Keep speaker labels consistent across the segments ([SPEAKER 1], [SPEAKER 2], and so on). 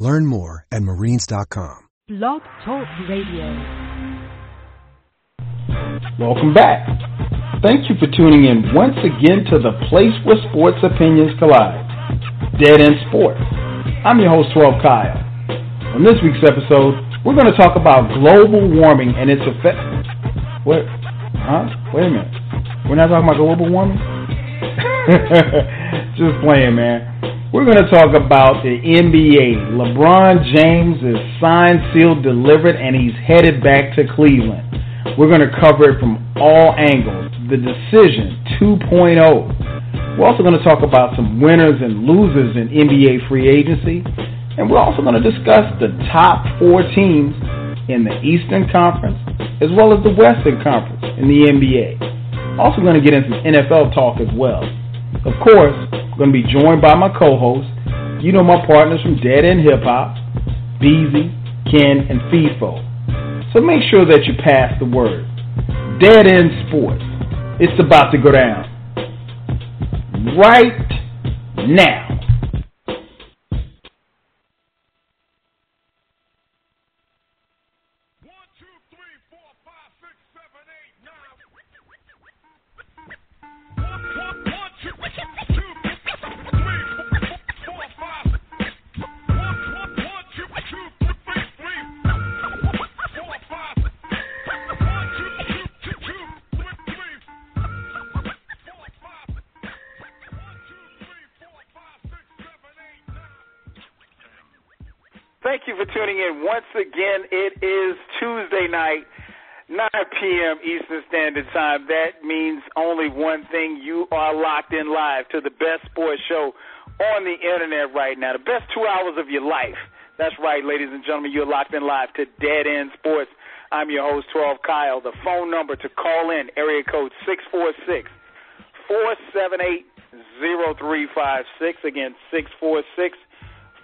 [SPEAKER 1] Learn more at marines.com.
[SPEAKER 2] Blog Talk Radio.
[SPEAKER 3] Welcome back. Thank you for tuning in once again to the place where sports opinions collide. Dead End Sports. I'm your host, 12 Kyle. On this week's episode, we're going to talk about global warming and its effect. What? Huh? Wait a minute. We're not talking about global warming? Just playing, man. We're going to talk about the NBA. LeBron James is signed, sealed, delivered, and he's headed back to Cleveland. We're going to cover it from all angles. The decision 2.0. We're also going to talk about some winners and losers in NBA free agency. And we're also going to discuss the top four teams in the Eastern Conference as well as the Western Conference in the NBA. Also going to get into NFL talk as well. Of course, I'm going to be joined by my co-hosts. You know my partners from Dead End Hip Hop, Beezy, Ken, and Feefo. So make sure that you pass the word. Dead End Sports. It's about to go down. Right now.
[SPEAKER 4] Thank you for tuning in. Once again, it is Tuesday night, 9 p.m. Eastern Standard Time. That means only one thing. You are locked in live to the best sports show on the internet right now, the best two hours of your life. That's right, ladies and gentlemen. You're locked in live to Dead End Sports. I'm your host, 12 Kyle. The phone number to call in, area code 646 478 0356. Again, 646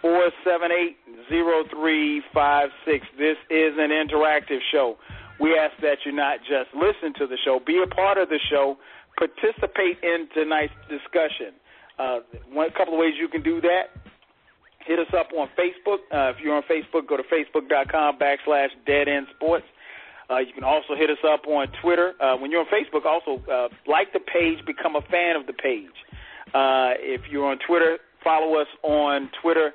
[SPEAKER 4] 478 0356. This is an interactive show. We ask that you not just listen to the show, be a part of the show, participate in tonight's discussion. Uh, one couple of ways you can do that. Hit us up on Facebook. Uh, if you're on Facebook, go to facebook.com backslash dead end sports. Uh, you can also hit us up on Twitter. Uh, when you're on Facebook, also uh, like the page, become a fan of the page. Uh, if you're on Twitter, follow us on Twitter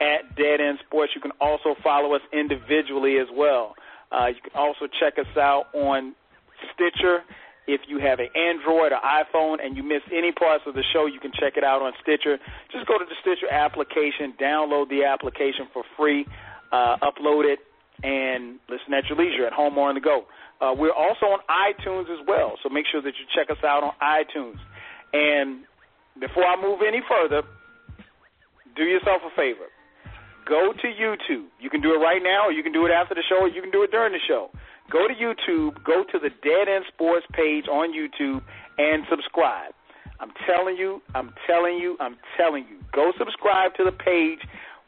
[SPEAKER 4] at Dead End Sports. You can also follow us individually as well. Uh, you can also check us out on Stitcher. If you have an Android or iPhone and you miss any parts of the show, you can check it out on Stitcher. Just go to the Stitcher application, download the application for free, uh, upload it, and listen at your leisure, at home or on the go. Uh, we're also on iTunes as well, so make sure that you check us out on iTunes. And before I move any further, do yourself a favor go to YouTube. You can do it right now, or you can do it after the show, or you can do it during the show. Go to YouTube, go to the Dead End Sports page on YouTube, and subscribe. I'm telling you, I'm telling you, I'm telling you. Go subscribe to the page.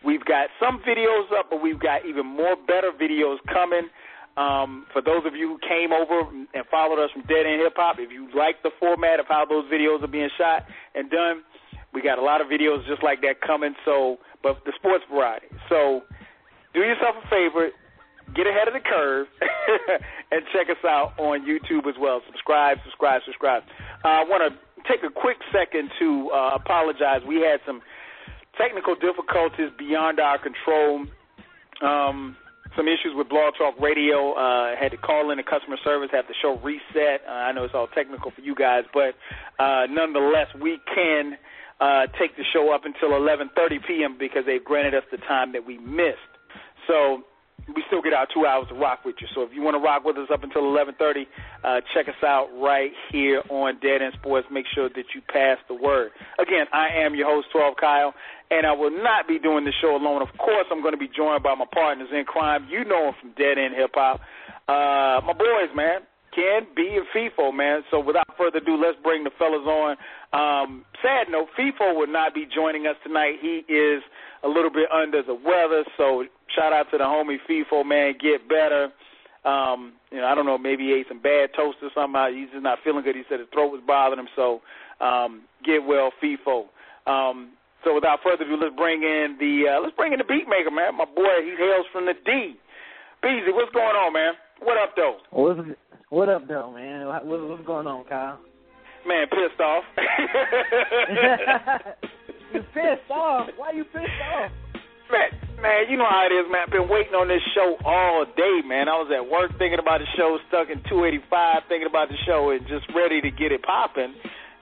[SPEAKER 4] We've got some videos up, but we've got even more better videos coming. Um, for those of you who came over and followed us from Dead End Hip Hop, if you like the format of how those videos are being shot and done, we got a lot of videos just like that coming. So but the sports variety. So do yourself a favor, get ahead of the curve, and check us out on YouTube as well. Subscribe, subscribe, subscribe. Uh, I want to take a quick second to uh, apologize. We had some technical difficulties beyond our control. Um, some issues with Blog Talk Radio. Uh, had to call in the customer service, have the show reset. Uh, I know it's all technical for you guys, but uh, nonetheless, we can uh, take the show up until 11:30 p.m. because they've granted us the time that we missed. So we still get our two hours to rock with you. So if you want to rock with us up until 11:30, uh, check us out right here on Dead End Sports. Make sure that you pass the word. Again, I am your host, 12 Kyle, and I will not be doing the show alone. Of course, I'm going to be joined by my partners in crime. You know them from Dead End Hip Hop. Uh, my boys, man. Ken, B, and Feefo, man. So without further ado, let's bring the fellas on. Um, sad note, Feefo will not be joining us tonight. He is a little bit under the weather, so shout out to the homie Feefo, man. Get better. Um, you know, I don't know, maybe he ate some bad toast or something. He's just not feeling good. He said his throat was bothering him, so um, get well, Feefo. Um, so without further ado, let's bring in the uh, let's bring in the beat maker, man. My boy, he hails from the D. Beezy, what's going on, man? What up, though?
[SPEAKER 5] What up, though, man? What, what's going on, Kyle?
[SPEAKER 4] Man, pissed off.
[SPEAKER 5] you pissed off? Why you pissed off?
[SPEAKER 4] Man, man, you know how it is, man. I've been waiting on this show all day, man. I was at work thinking about the show, stuck in 285, thinking about the show, and just ready to get it popping.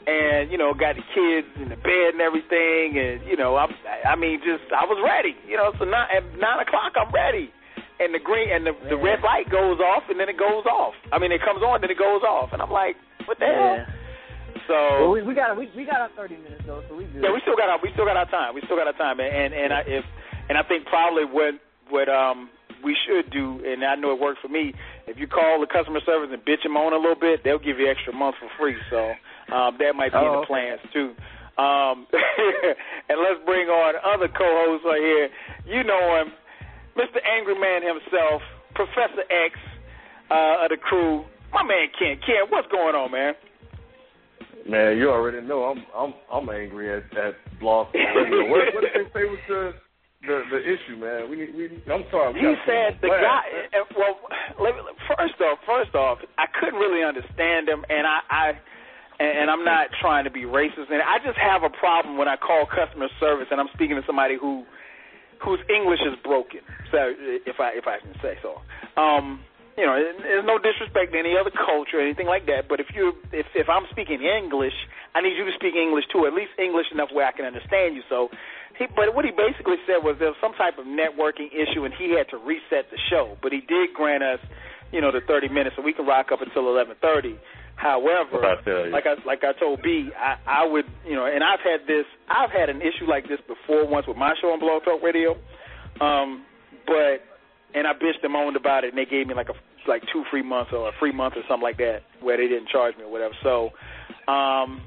[SPEAKER 4] And you know, got the kids in the bed and everything, and you know, I, I mean, just I was ready. You know, so now at nine o'clock, I'm ready and the green and the, yeah. the red light goes off and then it goes off. I mean, it comes on then it goes off, and I'm like, what the
[SPEAKER 5] yeah.
[SPEAKER 4] hell? So
[SPEAKER 5] well, we, we got we, we got our 30 minutes though, so we good.
[SPEAKER 4] Yeah, we still got our we still got our time. We still got our time, and and, and I, if and I think probably what what um we should do, and I know it works for me. If you call the customer service and bitch them on a little bit, they'll give you extra month for free. So um, that might be
[SPEAKER 5] oh,
[SPEAKER 4] in the plans too. Um, and let's bring on other co-hosts right here. You know him, Mr. Angry Man himself, Professor X uh, of the crew, my man Ken. Ken, what's going on, man?
[SPEAKER 6] Man, you already know I'm I'm I'm angry at at Radio. what, what did they say was the the the issue, man? We we I'm sorry.
[SPEAKER 4] He said the guy. Well, let me, first off, first off, I couldn't really understand him, and I. I and I'm not trying to be racist, and I just have a problem when I call customer service and I'm speaking to somebody who whose English is broken. So if I if I can say so. Um, you know, there's no disrespect to any other culture or anything like that. But if you if if I'm speaking English, I need you to speak English too, at least English enough where I can understand you. So, he, but what he basically said was there was some type of networking issue, and he had to reset the show. But he did grant us, you know, the 30 minutes, so we can rock up until 11:30. However, like I like I told B, I, I would you know, and I've had this, I've had an issue like this before once with my show on Blog Talk Radio, um, but and I bitched them on about it, and they gave me like a like two free months or a free month or something like that, where they didn't charge me or whatever. So, um,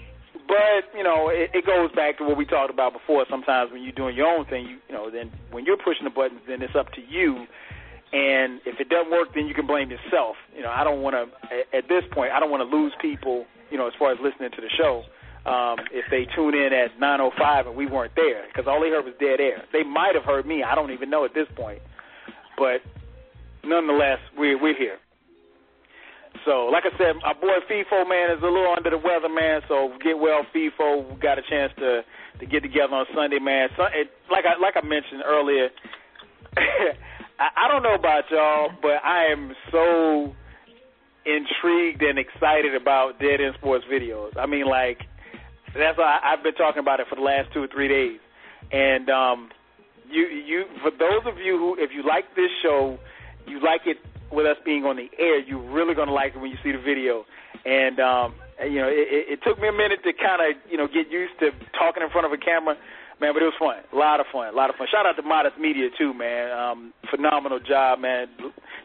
[SPEAKER 4] but you know, it, it goes back to what we talked about before. Sometimes when you're doing your own thing, you you know, then when you're pushing the buttons, then it's up to you and if it doesn't work, then you can blame yourself. You know, I don't want to. At this point, I don't want to lose people. You know, as far as listening to the show, um, if they tune in at 9:05 and we weren't there, because all they heard was dead air. They might have heard me. I don't even know at this point. But nonetheless, we're we're here. So, like I said, our boy Feefo man is a little under the weather, man. So get well, Feefo. We got a chance to to get together on Sunday, man. So, it, like I like I mentioned earlier. I, I don't know about y'all, but I am so intrigued and excited about Dead End Sports videos. I mean, like that's why I've been talking about it for the last two or three days. And um, you, you, for those of you who, if you like this show, you like it with us being on the air. You're really gonna like it when you see the video. And um, you know, it, it took me a minute to kind of you know get used to talking in front of a camera man. But it was fun, a lot of fun, a lot of fun. Shout out to Modest Media too, man. Um, phenomenal job, man.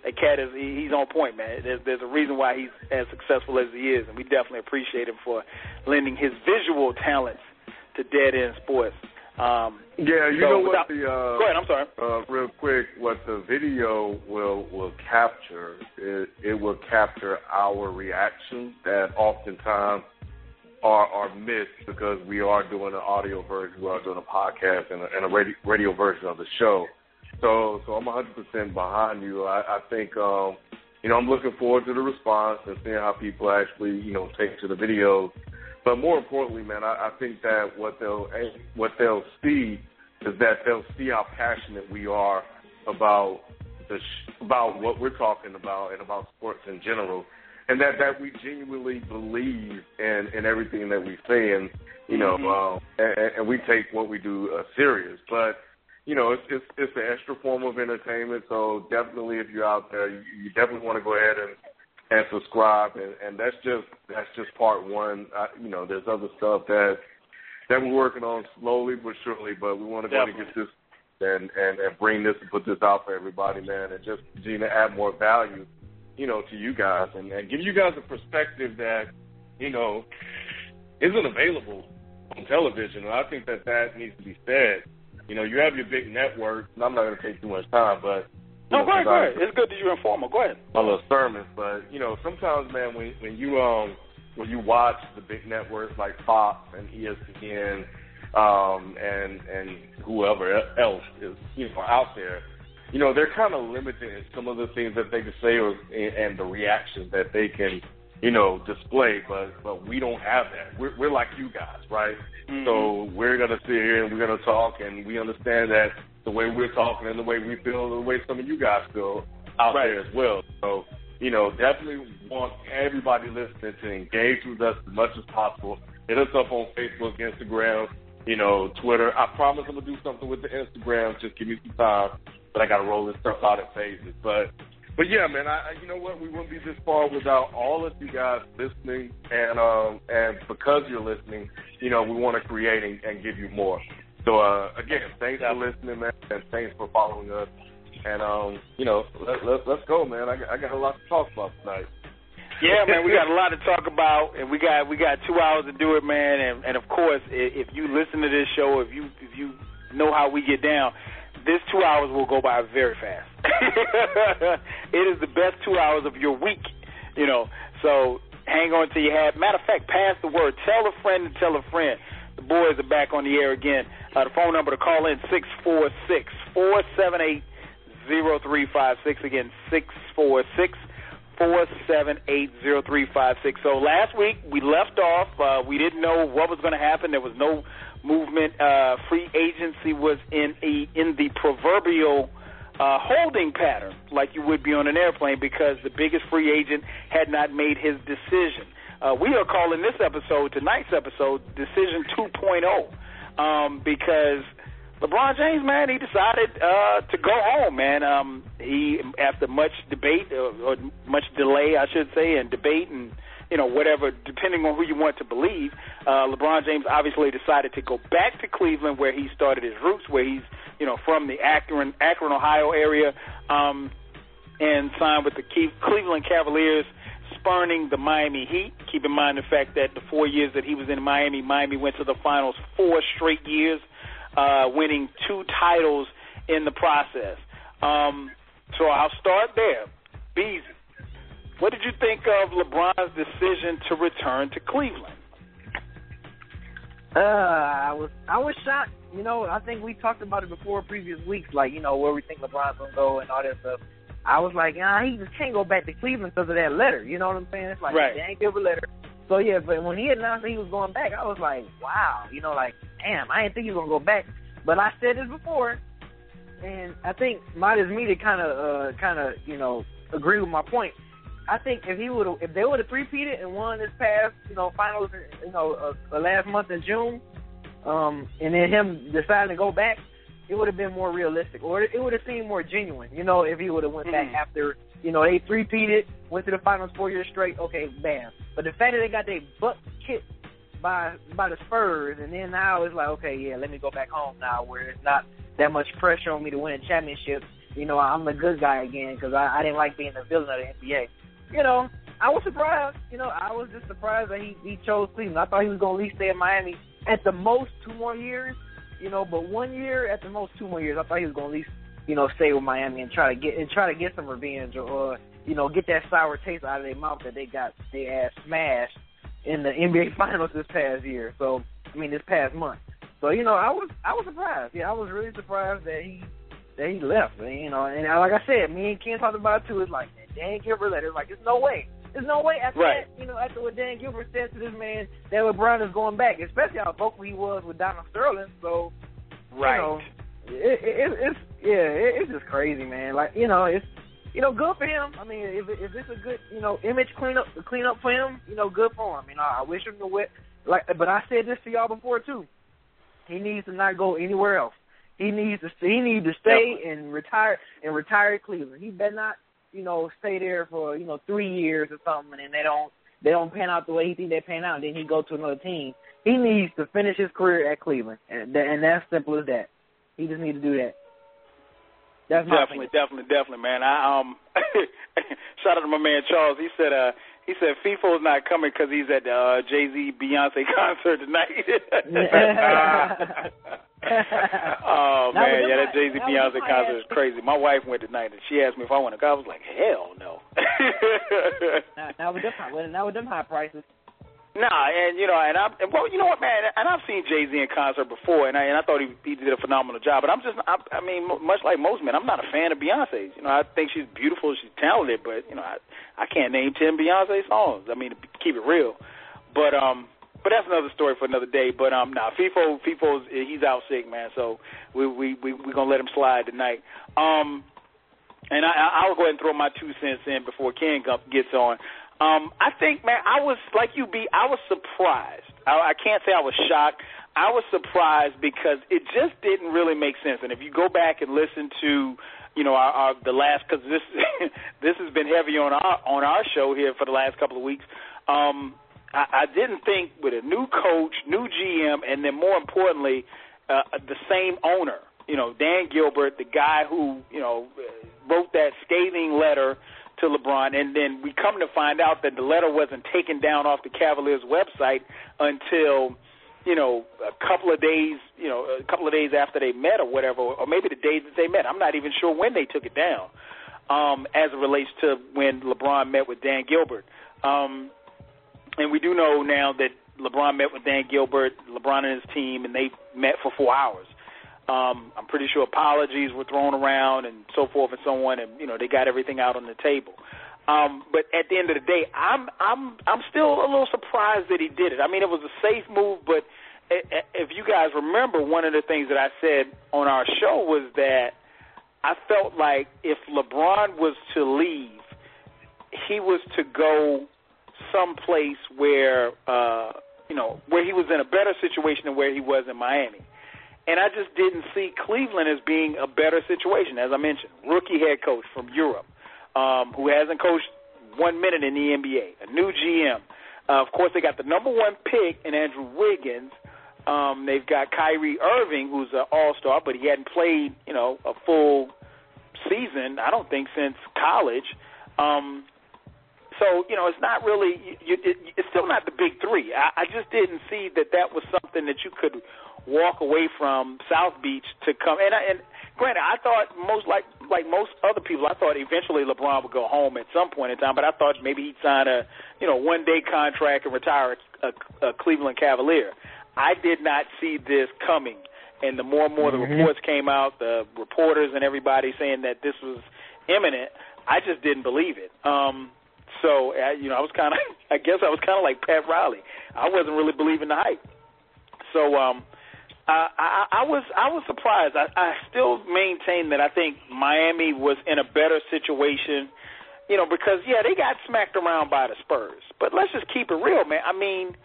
[SPEAKER 4] That cat is he's on point, man. There's, there's a reason why he's as successful as he is, and we definitely appreciate him for lending his visual talents to Dead End Sports. Um,
[SPEAKER 6] yeah, you
[SPEAKER 4] so
[SPEAKER 6] know
[SPEAKER 4] without,
[SPEAKER 6] what the uh,
[SPEAKER 4] go ahead. I'm sorry.
[SPEAKER 6] Uh, real quick, what the video will will capture it, it will capture our reactions that oftentimes are are missed because we are doing an audio version, we are doing a podcast and a, and a radio, radio version of the show. So so I'm 100% behind you. I, I think um, you know I'm looking forward to the response and seeing how people actually you know take to the videos. But more importantly, man, I, I think that what they'll what they'll see is that they'll see how passionate we are about the sh- about what we're talking about and about sports in general and that that we genuinely believe in in everything that we say, and you know, mm-hmm. um, and, and we take what we do uh, serious. But you know, it's it's it's an extra form of entertainment. So definitely, if you're out there, you, you definitely want to go ahead and and subscribe. And and that's just that's just part one. I, you know, there's other stuff that that we're working on slowly but surely. But we want to go and get this and and and bring this and put this out for everybody, man, and just Gina add more value, you know, to you guys and, and give you guys a perspective that you know isn't available on television. And I think that that needs to be said. You know, you have your big network, and I'm not going to take too much time, but
[SPEAKER 4] no, go ahead, go ahead. It's good that you're informal. Go ahead.
[SPEAKER 6] My little sermons, but you know, sometimes, man, when when you um when you watch the big networks like Fox and ESPN, um, and and whoever else is you know out there, you know, they're kind of limited in some of the things that they can say or and the reactions that they can you know, display, but but we don't have that. We're we're like you guys, right? Mm-hmm. So we're gonna sit here and we're gonna talk, and we understand that the way we're talking and the way we feel, the way some of you guys feel out right. there as well. So you know, definitely want everybody listening to engage with us as much as possible. Hit us up on Facebook, Instagram, you know, Twitter. I promise I'm gonna do something with the Instagram. Just give me some time, but I gotta roll this stuff out in phases. But but yeah, man, I, you know what? We wouldn't be this far without all of you guys listening, and um, and because you're listening, you know, we want to create and, and give you more. So uh, again, thanks for listening, man, and thanks for following us. And um, you know, let, let, let's go, man. I, I got a lot to talk about tonight.
[SPEAKER 4] yeah, man, we got a lot to talk about, and we got we got two hours to do it, man. And and of course, if you listen to this show, if you if you know how we get down, this two hours will go by very fast. it is the best two hours of your week, you know. So hang on to your hat. Matter of fact, pass the word. Tell a friend and tell a friend. The boys are back on the air again. Uh, the phone number to call in six four six four seven eight zero three five six. Again, six four six four seven eight zero three five six. So last week we left off. Uh, we didn't know what was going to happen. There was no movement. Uh, free agency was in a in the proverbial uh, holding pattern, like you would be on an airplane, because the biggest free agent had not made his decision. Uh, we are calling this episode, tonight's episode, Decision 2.0, um, because LeBron James, man, he decided uh, to go home, man. Um, he, after much debate uh, or much delay, I should say, and debate and you know, whatever, depending on who you want to believe. Uh, LeBron James obviously decided to go back to Cleveland, where he started his roots, where he's, you know, from the Akron, Akron, Ohio area, um, and signed with the Cleveland Cavaliers, spurning the Miami Heat. Keep in mind the fact that the four years that he was in Miami, Miami went to the finals four straight years, uh, winning two titles in the process. Um, so I'll start there. Beezy. What did you think of LeBron's decision to return to Cleveland?
[SPEAKER 5] Uh, I was I was shocked. You know, I think we talked about it before previous weeks, like you know where we think LeBron's gonna go and all that stuff. I was like, ah, he just can't go back to Cleveland because of that letter. You know what I'm saying? It's like
[SPEAKER 4] right.
[SPEAKER 5] they ain't give a letter. So yeah, but when he announced that he was going back, I was like, wow. You know, like damn, I didn't think he was gonna go back. But I said this before, and I think might as me to kind of uh, kind of you know agree with my point. I think if he would if they would have three-peated and won this past, you know, finals, you know, uh, last month in June, um, and then him deciding to go back, it would have been more realistic, or it would have seemed more genuine, you know, if he would have went mm-hmm. back after, you know, they three-peated, went to the finals four years straight. Okay, bam. But the fact that they got their butt kicked by by the Spurs, and then now it's like, okay, yeah, let me go back home now, where it's not that much pressure on me to win a championship. You know, I'm the good guy again because I, I didn't like being the villain of the NBA you know, I was surprised. You know, I was just surprised that he he chose Cleveland. I thought he was going to at least stay in Miami at the most two more years. You know, but one year at the most two more years. I thought he was going to at least you know stay with Miami and try to get and try to get some revenge or, or you know get that sour taste out of their mouth that they got their ass smashed in the NBA Finals this past year. So I mean this past month. So you know I was I was surprised. Yeah, I was really surprised that he that he left. You know, and like I said, me and Ken talked about it too. It's like Dan Gilbert letter. Like, there's no way. There's no way after
[SPEAKER 4] right.
[SPEAKER 5] that, you know, after what Dan Gilbert said to this man, that LeBron is going back, especially how vocal he was with Donald Sterling. So,
[SPEAKER 4] right.
[SPEAKER 5] you know, it, it, it's yeah, it, it's just crazy, man. Like, you know, it's you know, good for him. I mean, if if it's a good, you know, image cleanup cleanup for him, you know, good for him. You know, I wish him the way. Like, but I said this to y'all before too. He needs to not go anywhere else. He needs to he needs to stay and retire and retire Cleveland. He better not, you know, stay there for you know three years or something, and they don't they don't pan out the way he think they pan out. And then he go to another team. He needs to finish his career at Cleveland, and and that's simple as that. He just needs to do that. That's
[SPEAKER 4] definitely, definitely, definitely, man. I um, shout out to my man Charles. He said, uh, he said Feefo's not coming because he's at the uh, Jay Z Beyonce concert tonight. oh man, yeah, that Jay Z Beyonce concert is crazy. My wife went tonight and she asked me if I want to go. I was like, hell no.
[SPEAKER 5] now, now with them, now with them high prices.
[SPEAKER 4] Nah, and you know, and I, and well, you know what, man, and I've seen Jay Z in concert before, and I and I thought he he did a phenomenal job. But I'm just, I, I mean, much like most men, I'm not a fan of Beyonce. You know, I think she's beautiful, she's talented, but you know, I I can't name ten Beyonce songs. I mean, to keep it real. But um, but that's another story for another day. But um, now nah, Feefo, Feefo's he's out sick, man. So we we we we gonna let him slide tonight. Um, and I I'll go ahead and throw my two cents in before Ken gets on. Um, I think, man, I was like you, B. I was surprised. I, I can't say I was shocked. I was surprised because it just didn't really make sense. And if you go back and listen to, you know, our, our the last because this this has been heavy on our on our show here for the last couple of weeks. Um, I, I didn't think with a new coach, new GM, and then more importantly, uh, the same owner. You know, Dan Gilbert, the guy who you know wrote that scathing letter to LeBron, and then we come to find out that the letter wasn't taken down off the Cavaliers website until you know a couple of days, you know, a couple of days after they met or whatever, or maybe the days that they met. I'm not even sure when they took it down, um, as it relates to when LeBron met with Dan Gilbert. Um, and we do know now that LeBron met with Dan Gilbert, LeBron and his team, and they met for four hours. Um, I'm pretty sure apologies were thrown around and so forth and so on, and you know they got everything out on the table. Um, but at the end of the day, I'm I'm I'm still a little surprised that he did it. I mean, it was a safe move, but if you guys remember, one of the things that I said on our show was that I felt like if LeBron was to leave, he was to go someplace where uh, you know where he was in a better situation than where he was in Miami. And I just didn't see Cleveland as being a better situation. As I mentioned, rookie head coach from Europe, um, who hasn't coached one minute in the NBA, a new GM. Uh, of course, they got the number one pick in Andrew Wiggins. Um, they've got Kyrie Irving, who's an All-Star, but he hadn't played, you know, a full season. I don't think since college. Um, so you know, it's not really. You, it, it's still not the big three. I, I just didn't see that that was something that you could walk away from South Beach to come. And, I, and granted, I thought most like like most other people, I thought eventually LeBron would go home at some point in time. But I thought maybe he'd sign a you know one day contract and retire a, a, a Cleveland Cavalier. I did not see this coming. And the more and more mm-hmm. the reports came out, the reporters and everybody saying that this was imminent, I just didn't believe it. Um, so, uh, you know, I was kind of, I guess I was kind of like Pat Riley. I wasn't really believing the hype. So, um, uh, I, I was I was surprised. I, I still maintain that I think Miami was in a better situation, you know, because yeah, they got smacked around by the Spurs. But let's just keep it real, man. I mean,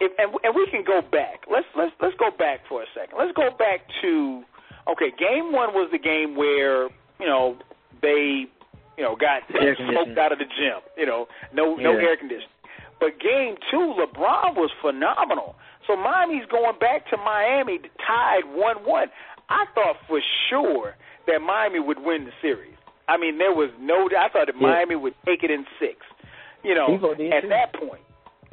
[SPEAKER 4] if, and, and we can go back. Let's let's let's go back for a second. Let's go back to okay. Game one was the game where you know they you know got smoked out of the gym. You know, no yeah. no air conditioning. But game two, LeBron was phenomenal. So Miami's going back to Miami tied 1 1. I thought for sure that Miami would win the series. I mean, there was no. I thought that yeah. Miami would take it in six. You know, at too. that point,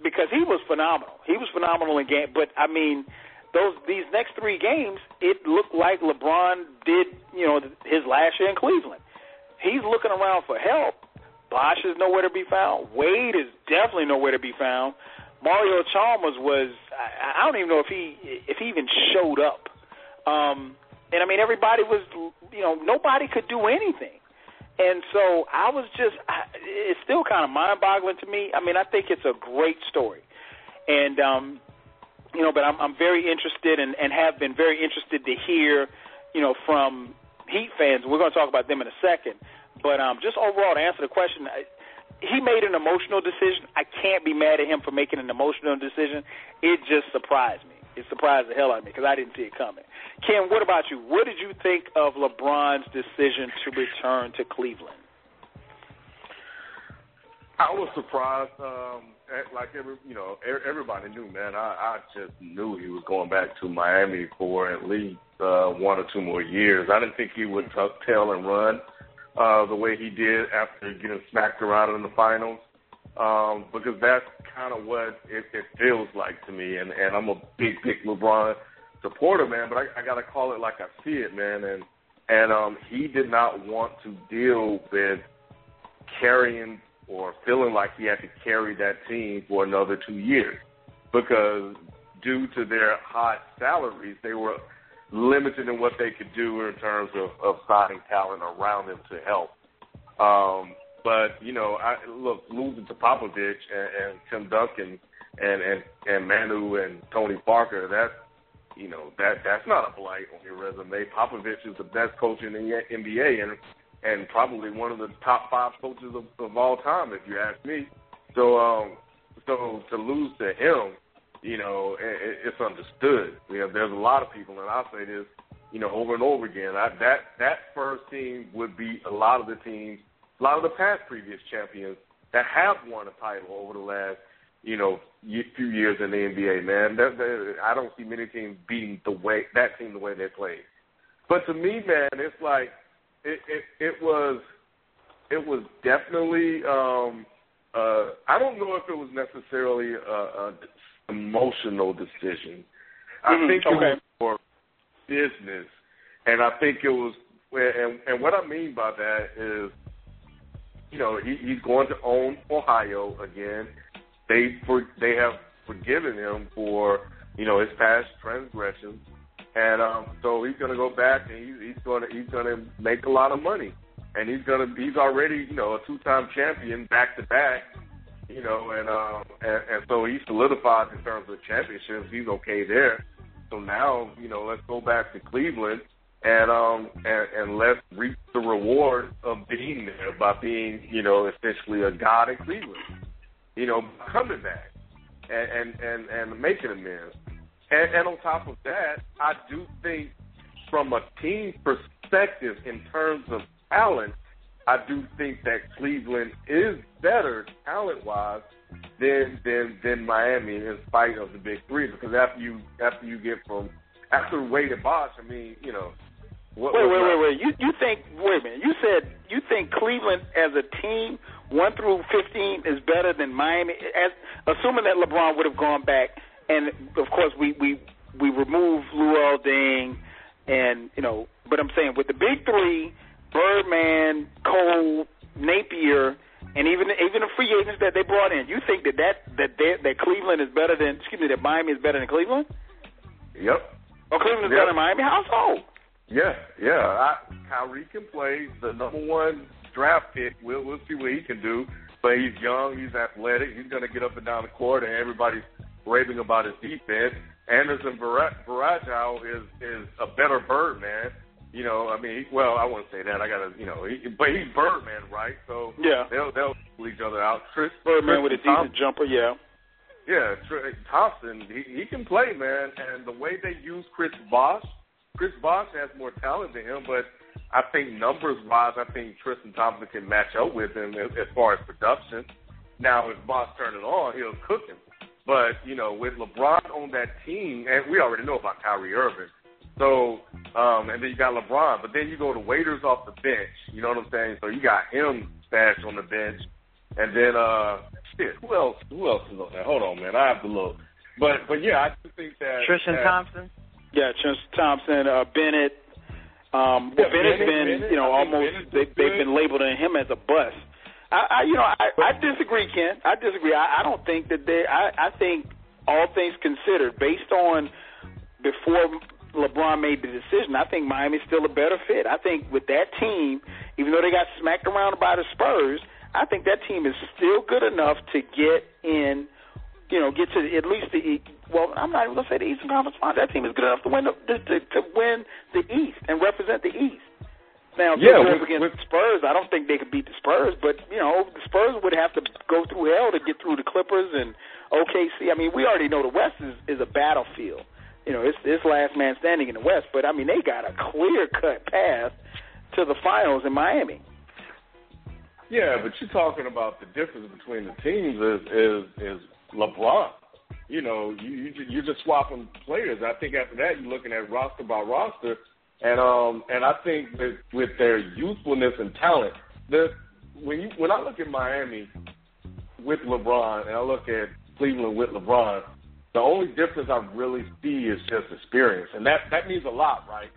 [SPEAKER 4] because he was phenomenal. He was phenomenal in game. But I mean, those these next three games, it looked like LeBron did. You know, his last year in Cleveland. He's looking around for help. Bosh is nowhere to be found. Wade is definitely nowhere to be found. Mario Chalmers was I, I don't even know if he if he even showed up. Um, and I mean everybody was you know nobody could do anything. And so I was just it's still kind of mind-boggling to me. I mean I think it's a great story. And um you know but I'm I'm very interested and and have been very interested to hear you know from Heat fans. We're going to talk about them in a second. But um just overall to answer the question he made an emotional decision. I can't be mad at him for making an emotional decision. It just surprised me. it surprised the hell out of me because I didn't see it coming. Ken, what about you? What did you think of LeBron's decision to return to Cleveland?
[SPEAKER 6] I was surprised. Um, like every, you know, everybody knew, man. I, I just knew he was going back to Miami for at least uh, one or two more years. I didn't think he would tuck tail and run uh, the way he did after getting smacked around in the finals, um, because that's kind of what it, it feels like to me. And, and I'm a big, big LeBron supporter, man. But I, I got to call it like I see it, man. And and um, he did not want to deal with carrying or feeling like he had to carry that team for another two years because due to their high salaries, they were limited in what they could do in terms of, of signing talent around them to help. Um, but you know, I look losing to Popovich and, and Tim Duncan and and and Manu and Tony Parker. That's you know that that's not a blight on your resume. Popovich is the best coach in the NBA, and and probably one of the top five coaches of, of all time, if you ask me. So, um, so to lose to him, you know, it, it's understood. You know, there's a lot of people, and I'll say this, you know, over and over again. I, that that first team would be a lot of the teams, a lot of the past previous champions that have won a title over the last, you know, few years in the NBA. Man, that, that, I don't see many teams beating the way that team the way they played. But to me, man, it's like it, it it was it was definitely um uh I don't know if it was necessarily a, a emotional decision. I mm, think okay. it was for business, and I think it was and and what I mean by that is, you know, he, he's going to own Ohio again. They for they have forgiven him for you know his past transgressions. And um, so he's going to go back and he's, he's going to he's going to make a lot of money, and he's going to he's already you know a two-time champion back to back, you know, and um and, and so he's solidified in terms of championships. He's okay there. So now you know let's go back to Cleveland and um and, and let's reap the reward of being there by being you know essentially a god in Cleveland, you know, coming back and and and, and making amends. And, and on top of that, I do think from a team perspective, in terms of talent, I do think that Cleveland is better talent wise than than than Miami in spite of the big three. Because after you after you get from after Wade and Bosh, I mean, you know.
[SPEAKER 4] What, wait, wait, wait, wait. You you think? Wait a minute. You said you think Cleveland as a team, one through fifteen, is better than Miami. As assuming that LeBron would have gone back and of course we we we remove Luol Deng, and you know, but I'm saying with the big three, Birdman, Cole, Napier, and even even the free agents that they brought in, you think that that that that Cleveland is better than excuse me that Miami is better than Cleveland?
[SPEAKER 6] Yep.
[SPEAKER 4] Oh, Cleveland is yep. better than Miami. How so?
[SPEAKER 6] Yeah, yeah. I, Kyrie can play the number one draft pick. We'll we'll see what he can do. But he's young, he's athletic, he's going to get up and down the court, and everybody's raving about his defense. Anderson Varejao is is a better Birdman. You know, I mean, well, I wouldn't say that. I gotta, you know, he, but he's Birdman, right? So
[SPEAKER 4] yeah,
[SPEAKER 6] they'll they'll pull each other out.
[SPEAKER 4] Chris Birdman with a decent jumper, yeah.
[SPEAKER 6] Yeah, Thompson, he, he can play, man. And the way they use Chris Bosh, Chris Bosh has more talent than him, but I think numbers wise, I think Tristan Thompson can match up with him as, as far as production. Now, if Bosh turn it on, he'll cook him. But, you know, with LeBron on that team, and we already know about Kyrie Irving. So, um, and then you got LeBron, but then you go to Waiters off the bench. You know what I'm saying? So you got him stashed on the bench. And then, uh, shit, who else, who else is on there? Hold on, man. I have to look. But, but yeah, I do think that.
[SPEAKER 5] Tristan
[SPEAKER 6] that,
[SPEAKER 5] Thompson?
[SPEAKER 4] Yeah, Tristan Thompson, uh, Bennett. Um, yeah, Bennett's Bennett, been, Bennett, you know, almost, they, they've been labeling him as a bust. I, I you know, I, I disagree, Ken. I disagree. I, I don't think that they. I, I think all things considered, based on before LeBron made the decision, I think Miami's still a better fit. I think with that team, even though they got smacked around by the Spurs, I think that team is still good enough to get in. You know, get to at least the well. I'm not even gonna say the Eastern Conference Finals. That team is good enough to win the, to, to, to win the East and represent the East. Now,
[SPEAKER 6] yeah,
[SPEAKER 4] with, against with, Spurs, I don't think they could beat the Spurs, but you know, the Spurs would have to go through hell to get through the Clippers and OKC. I mean, we already know the West is is a battlefield. You know, it's it's last man standing in the West. But I mean, they got a clear cut path to the finals in Miami.
[SPEAKER 6] Yeah, but you're talking about the difference between the teams is is is LeBron. You know, you, you you're just swapping players. I think after that, you're looking at roster by roster, and um and I think that with their youthfulness and talent, the when you when I look at Miami with LeBron and I look at Cleveland with LeBron, the only difference I really see is just experience, and that that means a lot, right?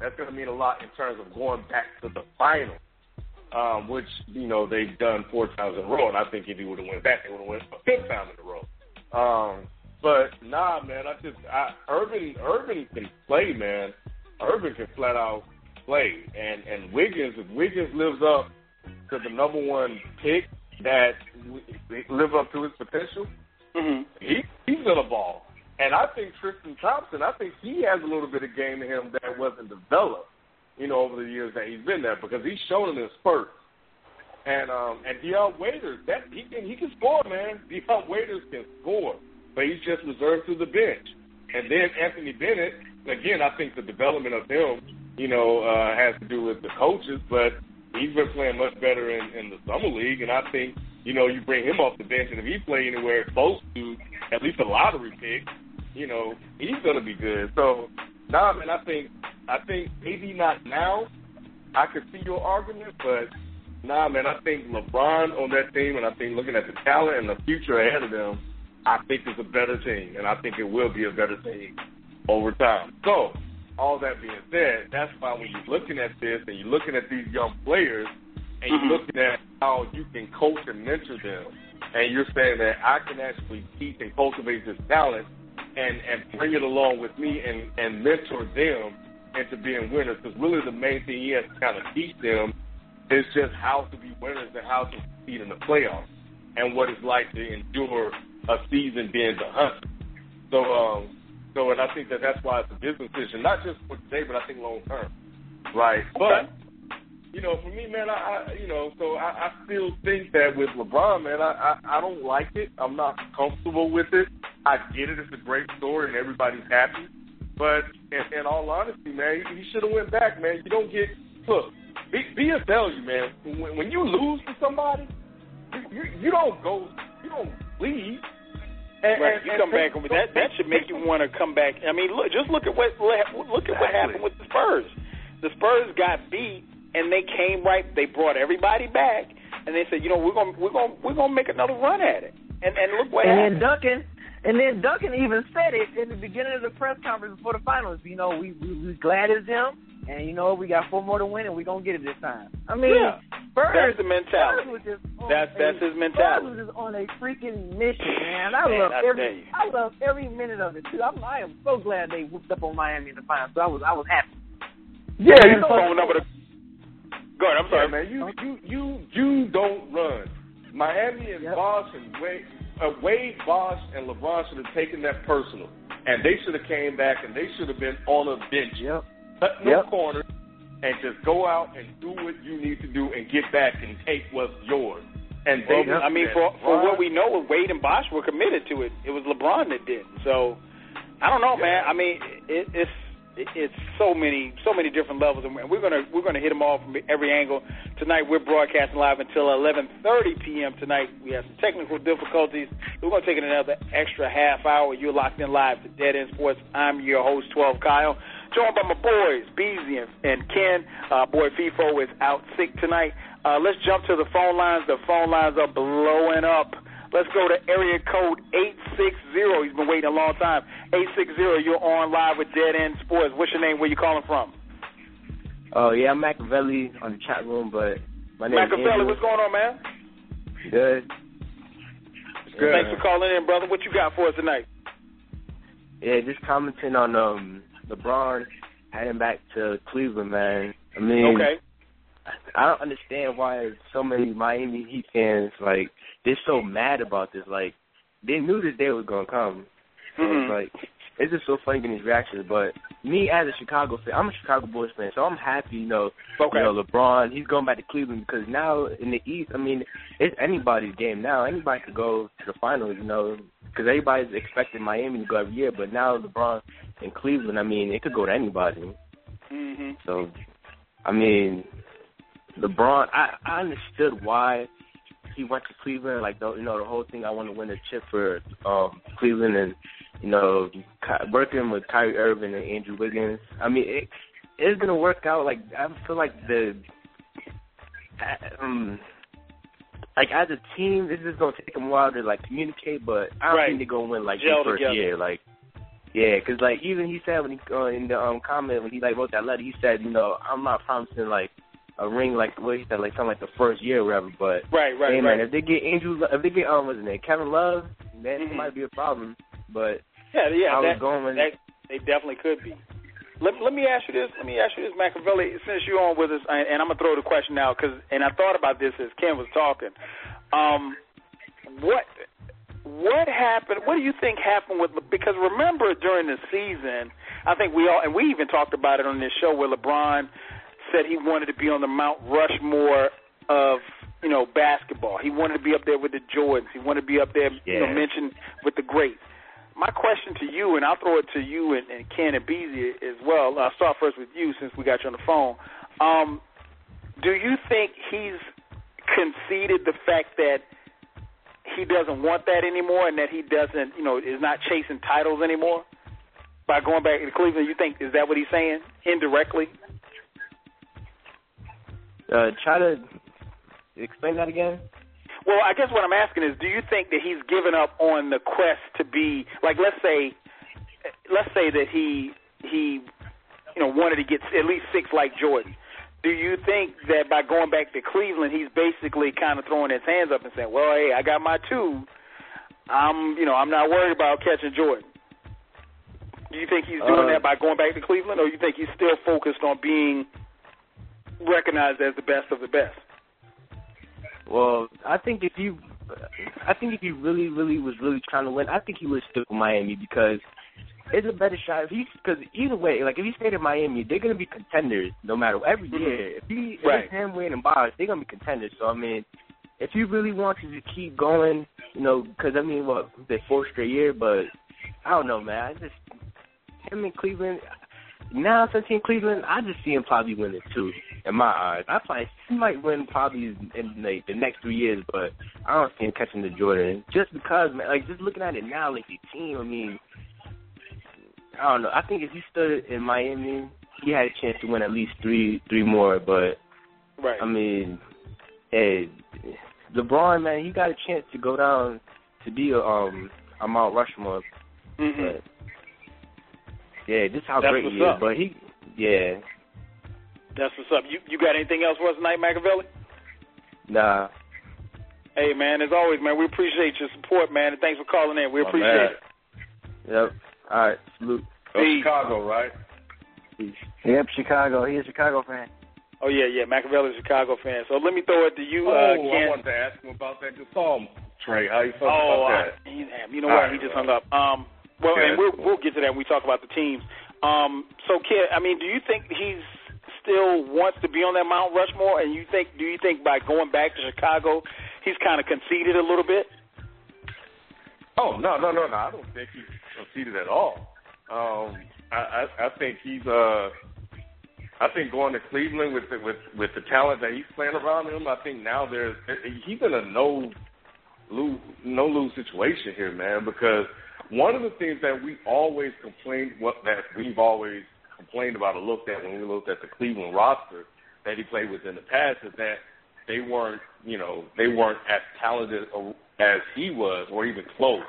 [SPEAKER 6] That's going to mean a lot in terms of going back to the final, um, which you know they've done four times in a row, and I think if he would have went back, they would have went a fifth time in a row. Um, but nah, man, I just I, Irving Irving can play, man. Irving can flat out play, and and Wiggins if Wiggins lives up to the number one pick that live up to his potential,
[SPEAKER 4] mm-hmm.
[SPEAKER 6] he he's gonna ball. And I think Tristan Thompson, I think he has a little bit of game in him that wasn't developed, you know, over the years that he's been there because he's shown in spurts. And um and Dion Waiters, that he can he can score, man. Dion Waiters can score, but he's just reserved to the bench. And then Anthony Bennett, again, I think the development of him, you know, uh, has to do with the coaches, but he's been playing much better in, in the summer league, and I think you know you bring him off the bench, and if he play anywhere close to at least a lottery pick, you know he's to be good. So, nah, man, I think I think maybe not now. I could see your argument, but nah, man, I think LeBron on that team, and I think looking at the talent and the future ahead of them, I think it's a better team, and I think it will be a better team over time. So, all that being said, that's why when you're looking at this and you're looking at these young players and you're
[SPEAKER 4] Mhm.
[SPEAKER 6] looking at how you can coach and mentor them, and you're saying that I can actually teach and cultivate this talent and and bring it along with me and and mentor them into being winners. Because really, the main thing he has to kind of teach them is just how to be winners and how to compete in the playoffs and what it's like to endure a season being the hunt. So, um, so, and I think that that's why it's a business decision, not just for today, but I think long term, right? But you know, for me, man, I, I you know, so I, I still think that with LeBron, man, I, I I don't like it. I'm not comfortable with it. I get it; it's a great story, and everybody's happy. But in, in all honesty, man, he, he should have went back, man. You don't get look. Be, be a value, man. When, when you lose to somebody, you, you you don't go, you don't leave. And,
[SPEAKER 4] Right,
[SPEAKER 6] and-
[SPEAKER 4] you come
[SPEAKER 6] take-
[SPEAKER 4] back and that that should make you want to come back. I mean, look, just look at what look at what happened with the Spurs. The Spurs got beat, and they came right. They brought everybody back, and they said, you know, we're gonna we're gonna we're gonna make another run at it. And and look what
[SPEAKER 5] and
[SPEAKER 4] happened.
[SPEAKER 5] then Duncan, and then Duncan even said it in the beginning of the press conference before the finals. You know, we we, we glad it's him, and you know we got four more to win, and we're gonna get it this time. I mean,
[SPEAKER 4] Yeah.
[SPEAKER 5] Spurs,
[SPEAKER 4] That's the mentality.
[SPEAKER 5] Spurs was just on
[SPEAKER 4] That's-
[SPEAKER 5] a,
[SPEAKER 4] that's his mentality.
[SPEAKER 5] Spurs was just on a freaking mission, man. I
[SPEAKER 4] Man,
[SPEAKER 5] love
[SPEAKER 4] I
[SPEAKER 5] every
[SPEAKER 4] you.
[SPEAKER 5] I love every minute of it too. I'm, I am so glad they whooped up on Miami in the finals. So I was I was happy.
[SPEAKER 6] Yeah, you know,
[SPEAKER 4] phone number. To, go ahead. I'm sorry,
[SPEAKER 6] man. You you you you don't run. Miami and
[SPEAKER 5] Yep.
[SPEAKER 6] Bosh and Wade, uh, Wade, Bosh, and LeBron should have taken that personal, and they should have came back and they should have been on a bench,
[SPEAKER 5] Yep.
[SPEAKER 6] cut no
[SPEAKER 5] Yep.
[SPEAKER 6] corners, and just go out and do what you need to do and get back and take what's yours. And they,
[SPEAKER 4] Well,
[SPEAKER 6] didn't
[SPEAKER 4] I mean,
[SPEAKER 6] that.
[SPEAKER 4] for for what we know, Wade and Bosh were committed to it. It was LeBron that didn't. So I don't know, man. I mean, it, it's it, it's so many so many different levels, and we're gonna we're gonna hit them all from every angle tonight. We're broadcasting live until 11:30 p.m. tonight. We have some technical difficulties. We're gonna take it another extra half hour. You're locked in live to Dead End Sports. I'm your host, 12 Kyle, joined by my boys Beezy and, and Ken. Uh, boy Feefo is out sick tonight. Uh, let's jump to the phone lines. The phone lines are blowing up. Let's go to area code 860. He's been waiting a long time. 860, you're on live with Dead End Sports. What's your name? Where you calling from?
[SPEAKER 7] Oh yeah, I'm Machiavelli on the chat room, but my name
[SPEAKER 4] Machiavelli, what's going on, man?
[SPEAKER 7] Good.
[SPEAKER 6] Good.
[SPEAKER 4] Thanks for calling in, brother. What you got for us tonight?
[SPEAKER 7] Yeah, just commenting on um LeBron heading back to Cleveland, man. I mean,
[SPEAKER 4] Okay.
[SPEAKER 7] I don't understand why so many Miami Heat fans like they're so mad about this. Like they knew this day was gonna come. So
[SPEAKER 4] Mhm.
[SPEAKER 7] it's like it's just so funny getting these reactions. But me as a Chicago fan, I'm a Chicago Bulls fan, so I'm happy. You know,
[SPEAKER 4] okay.
[SPEAKER 7] you know LeBron, he's going back to Cleveland because now in the East, I mean, it's anybody's game now. Anybody could go to the finals. You know, because everybody's expecting Miami to go every year, but now LeBron in Cleveland, I mean, it could go to anybody.
[SPEAKER 4] Mm-hmm.
[SPEAKER 7] So, I mean, LeBron, I I understood why he went to Cleveland. Like the you know the whole thing, I want to win a chip for um Cleveland, and you know working with Kyrie Irving and Andrew Wiggins. I mean, it it's gonna work out. Like I feel like the um like as a team, this is gonna take them a while to like communicate, but I don't
[SPEAKER 4] right.
[SPEAKER 7] think they're gonna go win like
[SPEAKER 4] Gel
[SPEAKER 7] the first
[SPEAKER 4] together.
[SPEAKER 7] year. Like, yeah, because like even he said when he uh, in the um comment when he like wrote that letter, he said, you know, I'm not promising like a ring like what he said like something like the first year or whatever, but
[SPEAKER 4] Right, right,
[SPEAKER 7] hey
[SPEAKER 4] right.
[SPEAKER 7] if they get Andrew, if they get um what's his name, Kevin Love, then
[SPEAKER 4] Mhm.
[SPEAKER 7] it might be a problem. But
[SPEAKER 4] yeah, yeah,
[SPEAKER 7] I was
[SPEAKER 4] that,
[SPEAKER 7] going
[SPEAKER 4] that they definitely could be. Let, let me ask you this. Let me ask you this, Machiavelli. Since you're on with us, and, and I'm gonna throw the question out because, and I thought about this as Ken was talking. Um, what what happened? What do you think happened with? Because remember during the season, I think we all, and we even talked about it on this show where LeBron said he wanted to be on the Mount Rushmore of you know basketball. He wanted to be up there with the Jordans. He wanted to be up there, you know, mentioned with the greats. My question to you, and I'll throw it to you and, and Ken and Beasley as well. I'll start first with you since we got you on the phone. Um, do you think he's conceded the fact that he doesn't want that anymore, and that he doesn't, you know, is not chasing titles anymore by going back to Cleveland? You think is that what he's saying indirectly?
[SPEAKER 7] Uh try to explain that again.
[SPEAKER 4] Well, I guess what I'm asking is, do you think that he's given up on the quest to be like, let's say, let's say that he he, you know, wanted to get at least six like Jordan. Do you think that by going back to Cleveland, he's basically kind of throwing his hands up and saying, "Well, hey, I got my two. I'm, you know, I'm not worried about catching Jordan." Do you think he's doing
[SPEAKER 7] Uh,
[SPEAKER 4] that by going back to Cleveland, or you think he's still focused on being recognized as the best of the best?
[SPEAKER 7] Well, I think if you, I think if he really, really was really trying to win, I think he would stick with Miami because it's a better shot. If he, because either way, like if he stayed in Miami, they're gonna be contenders no matter every mm-hmm. year. If he, if
[SPEAKER 4] Right.
[SPEAKER 7] it's him, and Bosh, they're gonna be contenders. So I mean, if he really wants to keep going, you know, because I mean, what the fourth straight year, but I don't know, man. I just him in Cleveland. Now since he in Cleveland, I just see him probably winning too. In my eyes, I probably he might win probably in like the next three years, but I don't see him catching the Jordan just because, man. Like just looking at it now, like the team. I mean, I don't know. I think if he stood in Miami, he had a chance to win at least three, three more. But
[SPEAKER 4] Right.
[SPEAKER 7] I mean, hey, LeBron, man, he got a chance to go down to be a um a Mount Rushmore.
[SPEAKER 4] hmm
[SPEAKER 7] But yeah, this is how
[SPEAKER 4] That's
[SPEAKER 7] great
[SPEAKER 4] what's
[SPEAKER 7] he is.
[SPEAKER 4] up.
[SPEAKER 7] But he, yeah,
[SPEAKER 4] That's what's up. You you got anything else for us tonight, Machiavelli?
[SPEAKER 7] nah.
[SPEAKER 4] Hey man, as always, man, we appreciate your support, man, and thanks for calling in. We
[SPEAKER 6] My
[SPEAKER 4] appreciate
[SPEAKER 6] man.
[SPEAKER 4] it.
[SPEAKER 7] Yep. All right. Salute.
[SPEAKER 4] Peace.
[SPEAKER 6] Chicago, right?
[SPEAKER 5] Yep, Chicago. He's a Chicago fan.
[SPEAKER 4] Oh yeah, yeah, Machiavelli's a Chicago fan. So let me throw it to you,
[SPEAKER 6] oh,
[SPEAKER 4] uh,
[SPEAKER 6] I wanted to ask him about that Gasol trade. How you felt
[SPEAKER 4] Oh,
[SPEAKER 6] about
[SPEAKER 4] uh,
[SPEAKER 6] that?
[SPEAKER 4] he- you know
[SPEAKER 6] All
[SPEAKER 4] what?
[SPEAKER 6] right,
[SPEAKER 4] He just
[SPEAKER 6] well.
[SPEAKER 4] hung up. Um, well, and we'll
[SPEAKER 6] cool.
[SPEAKER 4] we'll get to that when we talk about the teams. Um, so, Ken, I mean, do you think he's still wants to be on that Mount Rushmore? And you think, do you think by going back to Chicago, he's kind of conceded a little bit?
[SPEAKER 6] Oh no, no, no, no! I don't think he's conceded at all. Um, I, I, I think he's. Uh, I think going to Cleveland with the, with with the talent that he's playing around him, I think now there's he's in a no lose no lose situation here, man. Because one of the things that we always complained what that we've always complained about or looked at when we looked at the Cleveland roster that he played with in the past is that they weren't, you know, they weren't as talented as he was, or even close.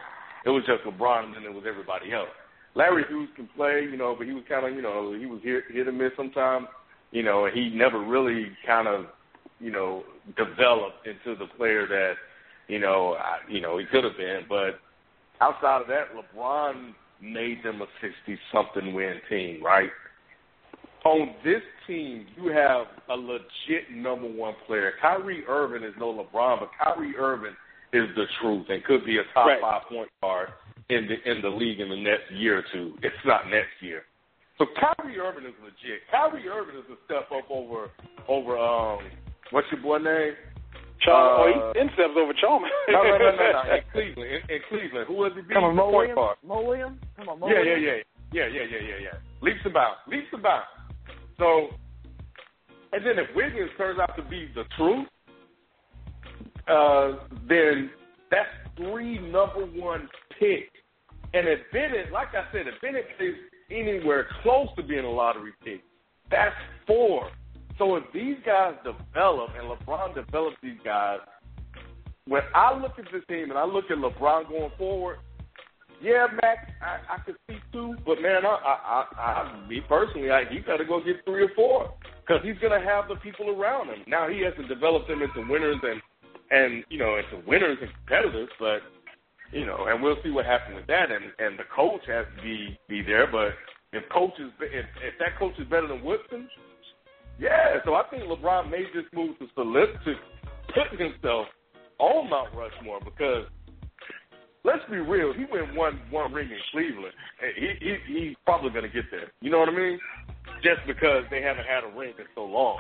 [SPEAKER 6] It was just LeBron, and then it was everybody else. Larry Hughes can play, you know, but he was kind of, you know, he was hit, hit and miss sometimes, you know, and he never really kind of, you know, developed into the player that, you know, I, you know, he could have been. But outside of that, LeBron made them a sixty-something win team, right? on this team, you have a legit number one player. Kyrie Irving is no LeBron, but Kyrie Irving is the truth and could be a top
[SPEAKER 4] Right.
[SPEAKER 6] five point guard in the in the league in the next year or two. It's not next year. So Kyrie Irving is legit. Kyrie Irving is a step up over over um what's your boy name?
[SPEAKER 4] Chalmers.
[SPEAKER 6] Uh,
[SPEAKER 4] oh, he ten steps over Chalmers.
[SPEAKER 6] no, no, no, no, no. In Cleveland, in, in Cleveland, who was he?
[SPEAKER 5] Come on, Mo Williams.
[SPEAKER 6] guard.
[SPEAKER 5] Mo Williams. Come on, Mo
[SPEAKER 6] Yeah, yeah,
[SPEAKER 5] Williams.
[SPEAKER 6] yeah, yeah, yeah, yeah, yeah, yeah. Leaps and bounds, leaps and bounds. So, and then if Wiggins turns out to be the truth, uh, then that's three number one picks. And if Bennett, like I said, if Bennett is anywhere close to being a lottery pick, that's four. So if these guys develop and LeBron develops these guys, when I look at this team and I look at LeBron going forward, yeah, Max, I, I could see two, but man, I, I, I, I me personally, I, he got to go get three or four because he's going to have the people around him. Now he has to develop them into winners and and you know into winners and competitors, but you know, and we'll see what happens with that. And and the coach has to be be there, but if coach is if, if that coach is better than Woodson, yeah. So I think LeBron made this move to solid to put himself on Mount Rushmore because let's be real, he went one one ring in Cleveland. He, he he's probably going to get there. You know what I mean? Just because they haven't had a ring in so long.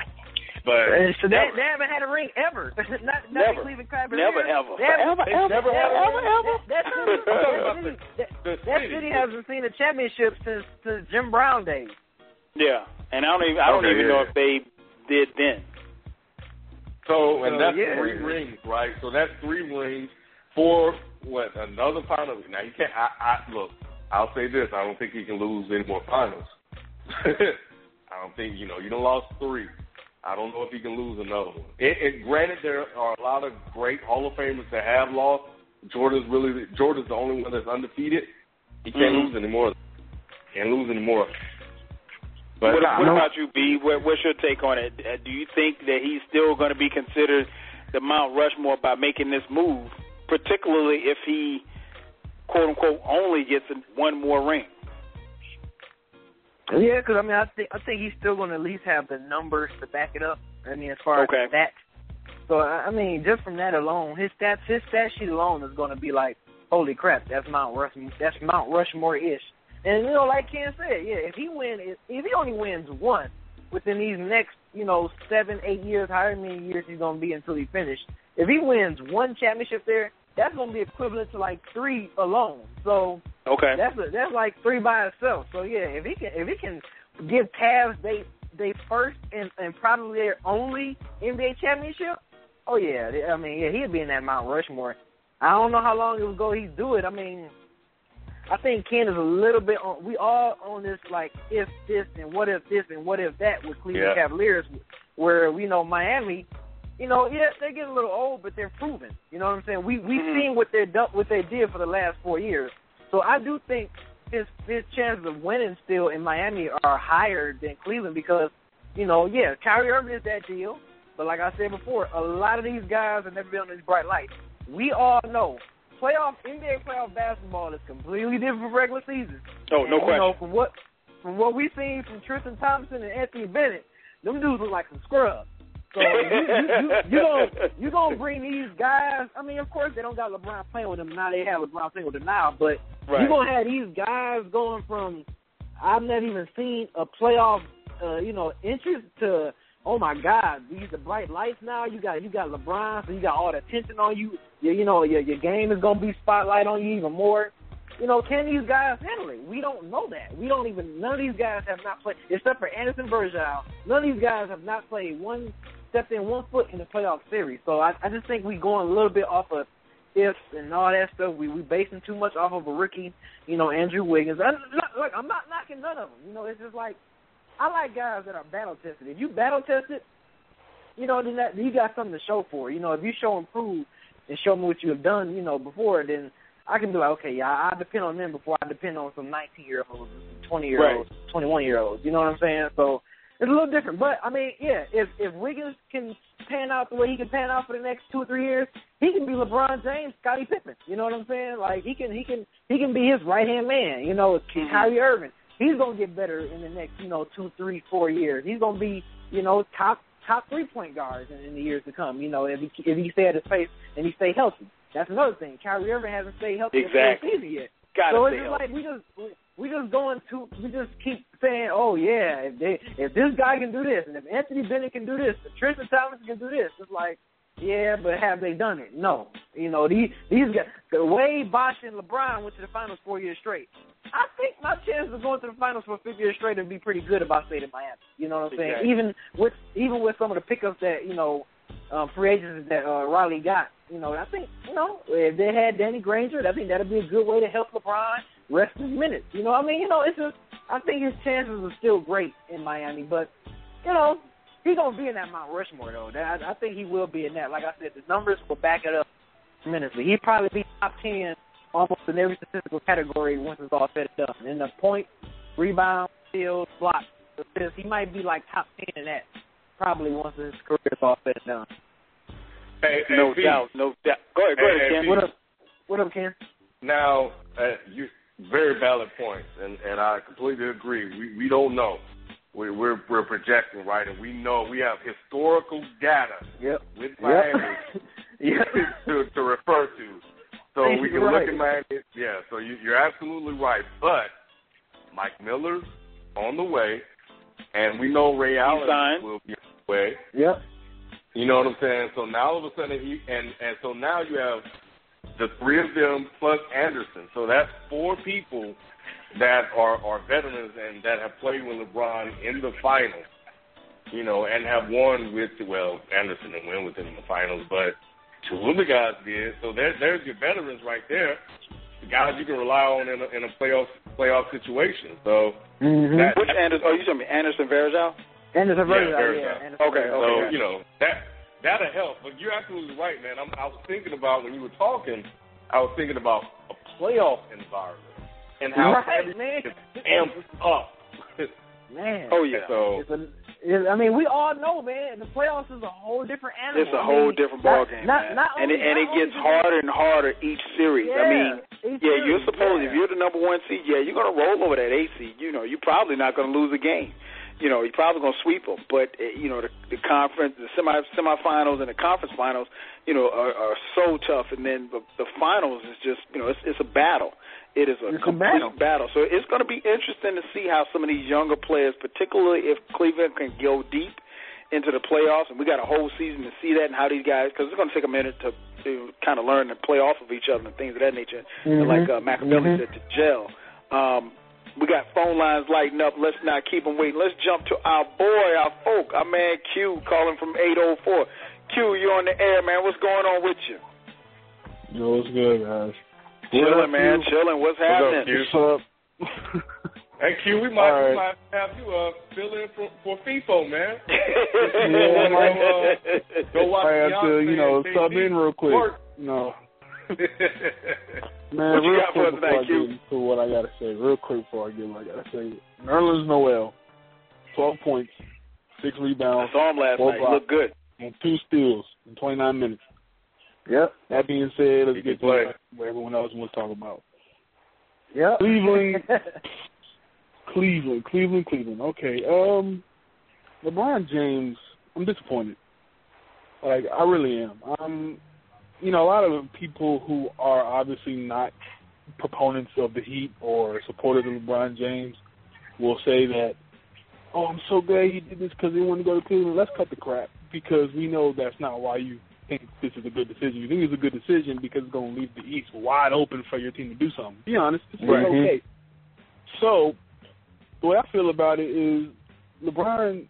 [SPEAKER 6] But
[SPEAKER 5] so they,
[SPEAKER 6] never,
[SPEAKER 5] they haven't had a ring ever. not not
[SPEAKER 6] Never.
[SPEAKER 5] Cleveland Cavaliers.
[SPEAKER 4] Never, ever.
[SPEAKER 5] They haven't-
[SPEAKER 4] Ever,
[SPEAKER 6] they've never had a
[SPEAKER 4] ever, ever.
[SPEAKER 5] That, that city,
[SPEAKER 6] I'm talking about
[SPEAKER 5] that, city, that, that
[SPEAKER 6] city.
[SPEAKER 5] city hasn't seen a championship since since Jim Brown days.
[SPEAKER 4] Yeah, and I don't even I don't
[SPEAKER 6] Okay,
[SPEAKER 4] even
[SPEAKER 6] yeah,
[SPEAKER 4] know
[SPEAKER 6] yeah.
[SPEAKER 4] if they did then.
[SPEAKER 6] So, and
[SPEAKER 5] So,
[SPEAKER 6] that's
[SPEAKER 5] yeah.
[SPEAKER 6] three rings, right? So that's three rings for what another final. Now you can't. I, I look. I'll say this: I don't think he can lose any more finals. I don't think you know. You don't lost three. I don't know if he can lose another one. It, it, granted, there are a lot of great Hall of Famers that have lost. Jordan's really Jordan's the only one that's undefeated. He can't
[SPEAKER 4] Mhm.
[SPEAKER 6] lose anymore. Can't lose anymore. But
[SPEAKER 4] what what about you, B? What, what's your take on it? Uh, Do you think that he's still going to be considered the Mount Rushmore by making this move, particularly if he, quote unquote, only gets one more ring?
[SPEAKER 5] Yeah, because I mean, I think I think he's still going to at least have the numbers to back it up. I mean, as far
[SPEAKER 4] Okay.
[SPEAKER 5] as that. So I I mean, just from that alone, his stats, his stat sheet alone is going to be like, holy crap, that's Mount Rushmore, that's Mount Rushmore ish. And you know, like Ken said, yeah, if he win, if, he only wins one within these next, you know, seven, eight years, however many years he's going to be until he finished, if he wins one championship there, that's going to be equivalent to like three alone. So
[SPEAKER 4] Okay.
[SPEAKER 5] that's a, that's like three by itself. So yeah, if he can if he can give Cavs they they first and, and probably their only NBA championship, oh yeah, I mean yeah he'd be in that Mount Rushmore. I don't know how long it would go he'd do it. I mean, I think Ken is a little bit on. We all on this like if this and what if this and what if that with Cleveland
[SPEAKER 6] Yeah.
[SPEAKER 5] Cavaliers, where we know Miami. You know, yeah, they get a little old, but they're proven. You know what I'm saying? We we've
[SPEAKER 4] Mhm.
[SPEAKER 5] seen what they're done, what they did for the last four years. So I do think his his chances of winning still in Miami are higher than Cleveland because, you know, yeah, Kyrie Irving is that deal. But like I said before, a lot of these guys have never been on these bright lights. We all know playoff NBA playoff basketball is completely different from regular season.
[SPEAKER 4] Oh,
[SPEAKER 5] And,
[SPEAKER 4] no
[SPEAKER 5] You
[SPEAKER 4] question.
[SPEAKER 5] know, from what from what we've seen from Tristan Thompson and Anthony Bennett, them dudes look like some scrubs. So you you you, you gonna you gonna bring these guys? I mean, of course they don't got LeBron playing with them now. They have LeBron playing with them now, but
[SPEAKER 4] Right.
[SPEAKER 5] you gonna have these guys going from I've never even seen a playoff, uh, you know, interest to oh my God, these are bright lights now. You got you got LeBron, so you got all the attention on you. You, you know, your your game is gonna be spotlight on you even more. You know, can these guys handle it? We don't know that. We don't even. None of these guys have not played, except for Anderson Varejao. None of these guys have not played one, stepped in one foot in the playoff series. So I, I just think we're going a little bit off of ifs and all that stuff. We we basing too much off of a rookie, you know, Andrew Wiggins. I, look, I'm not knocking none of them. You know, it's just like I like guys that are battle tested. If you battle tested, you know, then that you got something to show for. You know, if you show and prove and show me what you have done, you know, before, then I can be like, okay, yeah, I depend on them before I depend on some 19 year olds, 20 year olds, 21 year olds. You know what I'm saying? So it's a little different. But I mean, yeah, if if Wiggins can pan out the way he can pan out for the next two or three years, he can be LeBron James, Scottie Pippen. You know what I'm saying? Like he can he can he can be his right hand man. You know,
[SPEAKER 4] Mhm.
[SPEAKER 5] Kyrie Irving. He's gonna get better in the next, you know, two, three, four years. He's gonna be, you know, top top three point guards in, in the years to come. You know, if he if he stay at his pace and he stay healthy. That's another thing. Kyrie Irving hasn't stayed healthy the
[SPEAKER 4] Exactly.
[SPEAKER 5] full season yet.
[SPEAKER 4] Gotta
[SPEAKER 5] so it's just
[SPEAKER 4] healthy.
[SPEAKER 5] like we just we, we just going to we just keep saying, oh yeah, if they if this guy can do this, and if Anthony Bennett can do this, if Tristan Thompson can do this, it's like, yeah, but have they done it? No. You know these these guys, the way Bosh and LeBron went to the finals four years straight. I think my chances of going to the finals for a fifth year straight would be pretty good if I stayed in Miami. You know what I'm saying?
[SPEAKER 4] Exactly.
[SPEAKER 5] Even with even with some of the pickups that you know um, free agents that uh, Riley got. You know, I think you know if they had Danny Granger, I think that'd be a good way to help LeBron rest his minutes. You know, I mean, you know, it's just I think his chances are still great in Miami, but you know, he's gonna be in that Mount Rushmore though. That, I think he will be in that. Like I said, the numbers will back it up tremendously. He'd probably be top ten almost in every statistical category once it's all said and done. In the point, rebound, steals, blocks, assists, he might be like top ten in that. Probably once his career is all said and done.
[SPEAKER 6] Hey, hey,
[SPEAKER 4] No
[SPEAKER 6] Pete,
[SPEAKER 4] doubt, no doubt. Go ahead, go
[SPEAKER 6] Hey,
[SPEAKER 4] ahead,
[SPEAKER 6] hey,
[SPEAKER 4] Ken.
[SPEAKER 5] What up? What up, Ken?
[SPEAKER 6] Now, uh, you very valid points, and and I completely agree. We we don't know. We, we're we're projecting right, and we know we have historical data
[SPEAKER 5] Yep.
[SPEAKER 6] with Miami
[SPEAKER 5] Yep.
[SPEAKER 6] to to refer to. So
[SPEAKER 5] Thank
[SPEAKER 6] we can
[SPEAKER 5] right.
[SPEAKER 6] look at Miami. Yeah. So you, you're absolutely right, but Mike Miller's on the way, and we know Ray Allen will be on the way.
[SPEAKER 5] Yep.
[SPEAKER 6] You know what I'm saying? So now all of a sudden he and and so now you have the three of them plus Anderson. So that's four people that are are veterans and that have played with LeBron in the finals. You know, and have won with well Anderson didn't win with him in the finals, but two of the guys did. So there there's your veterans right there. The guys you can rely on in a, in a playoff playoff situation. So
[SPEAKER 5] Mm-hmm.
[SPEAKER 6] that,
[SPEAKER 4] Which Anderson? Oh, you talking about Anderson Varejao?
[SPEAKER 5] Anderson
[SPEAKER 6] Yeah,
[SPEAKER 5] Varejao,
[SPEAKER 6] Varejao.
[SPEAKER 5] yeah. Anderson
[SPEAKER 4] Okay,
[SPEAKER 5] Varejao.
[SPEAKER 6] So
[SPEAKER 4] okay.
[SPEAKER 6] you know that that'll help. But you're absolutely right, man. I'm, I was thinking about when you were talking. I was thinking about a playoff environment and how
[SPEAKER 5] Right,
[SPEAKER 6] everything
[SPEAKER 5] man.
[SPEAKER 6] amped up.
[SPEAKER 5] Man.
[SPEAKER 4] Oh yeah.
[SPEAKER 6] So
[SPEAKER 5] It's a, it, I mean, we all know, man. The playoffs is a whole different animal.
[SPEAKER 4] It's a
[SPEAKER 5] I
[SPEAKER 4] whole
[SPEAKER 5] mean,
[SPEAKER 4] different
[SPEAKER 5] not-
[SPEAKER 4] ballgame,
[SPEAKER 5] not,
[SPEAKER 4] man.
[SPEAKER 5] Not
[SPEAKER 4] and
[SPEAKER 5] only,
[SPEAKER 4] it, and it gets
[SPEAKER 5] only-
[SPEAKER 4] harder and harder each series.
[SPEAKER 5] Yeah,
[SPEAKER 4] I mean,
[SPEAKER 5] each
[SPEAKER 4] yeah, you're supposed
[SPEAKER 5] yeah.
[SPEAKER 4] if you're the number one seed, yeah, you're gonna roll over that eight seed. You know, you're probably not gonna lose a game. You know, you're probably gonna sweep them. But uh, you know, the, the conference, the semi semifinals, and the conference finals, you know, are, are so tough. And then the, the finals is just, you know, it's it's a battle. It is a
[SPEAKER 5] It's a
[SPEAKER 4] complete
[SPEAKER 5] battle.
[SPEAKER 4] So it's going to be interesting to see how some of these younger players, particularly if Cleveland can go deep into the playoffs, and we got a whole season to see that and how these guys, because it's going to take a minute to, to kind of learn and play off of each other and things of that nature, and
[SPEAKER 5] Mhm.
[SPEAKER 4] like uh, Machiavelli
[SPEAKER 5] Mhm.
[SPEAKER 4] said, to gel. Um, we got phone lines lighting up. Let's not keep them waiting. Let's jump to our boy, our folk, our man Q, calling from 804. Q, you're on the air, man. What's going on with you?
[SPEAKER 8] Yo, what's good, guys?
[SPEAKER 4] Chilling, man. Chilling. What's
[SPEAKER 6] What's up,
[SPEAKER 4] happening?
[SPEAKER 6] Q?
[SPEAKER 8] What's up?
[SPEAKER 6] Hey Q, we might,
[SPEAKER 8] All
[SPEAKER 6] we might have you uh, fill in for, for Feefo, man.
[SPEAKER 8] Yeah,
[SPEAKER 6] Go, uh, go watch
[SPEAKER 8] I have to, you know, sub in real quick.
[SPEAKER 6] work.
[SPEAKER 8] No,
[SPEAKER 6] What
[SPEAKER 8] man,
[SPEAKER 6] you
[SPEAKER 8] real
[SPEAKER 6] got for
[SPEAKER 8] quick
[SPEAKER 6] us
[SPEAKER 8] before I
[SPEAKER 6] tonight, Q?
[SPEAKER 8] get into what I gotta say, real quick before I get what I gotta say. Nerlens Noel, twelve points, six
[SPEAKER 4] I
[SPEAKER 8] rebounds,
[SPEAKER 4] saw him last
[SPEAKER 8] Four
[SPEAKER 4] night. He
[SPEAKER 8] blocks.
[SPEAKER 4] looked good.
[SPEAKER 8] and two steals in twenty nine minutes.
[SPEAKER 5] Yep.
[SPEAKER 8] That being said, let's get to what everyone else wants to talk about.
[SPEAKER 5] Yep.
[SPEAKER 8] Cleveland. Cleveland, Cleveland, Cleveland. Okay. Um, LeBron James. I'm disappointed. Like I really am. Um, you know, a lot of people who are obviously not proponents of the Heat or supporters of LeBron James will say that, "Oh, I'm so glad he did this because he wanted to go to Cleveland." Let's cut the crap because we know that's not why you think this is a good decision. You think it's a good decision because it's going to leave the East wide open for your team to do something. Be honest, it's
[SPEAKER 5] Right.
[SPEAKER 8] okay. Mm-hmm. So, the way I feel about it is, LeBron,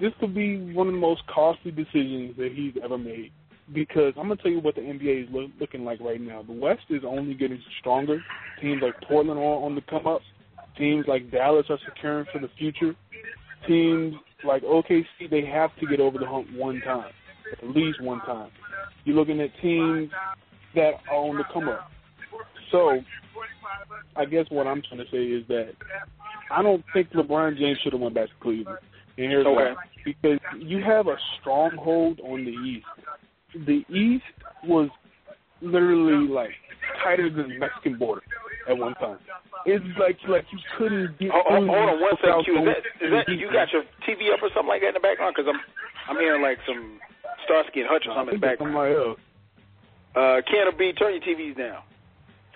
[SPEAKER 8] this could be one of the most costly decisions that he's ever made. Because I'm gonna tell you what the NBA is look, looking like right now. The West is only getting stronger. Teams like Portland are on the come up. Teams like Dallas are securing for the future. Teams like OKC, they have to get over the hump one time, at least one time. You're looking at teams that are on the come up. So, I guess what I'm trying to say is that I don't think LeBron James should have went back to Cleveland. And here's
[SPEAKER 4] Okay.
[SPEAKER 8] why. Because you have a stronghold on the East. The East was literally like tighter than the Mexican border at one time. It's like like you couldn't get
[SPEAKER 4] hold,
[SPEAKER 8] through
[SPEAKER 4] hold on one second, Q. Is that, is that you got your TV up or something like that in the background? Because I'm I'm hearing like some Starsky and Hutch or
[SPEAKER 8] I
[SPEAKER 4] something in the
[SPEAKER 8] it's
[SPEAKER 4] background.
[SPEAKER 8] somebody else.
[SPEAKER 4] Uh, Can or B, turn your TVs down.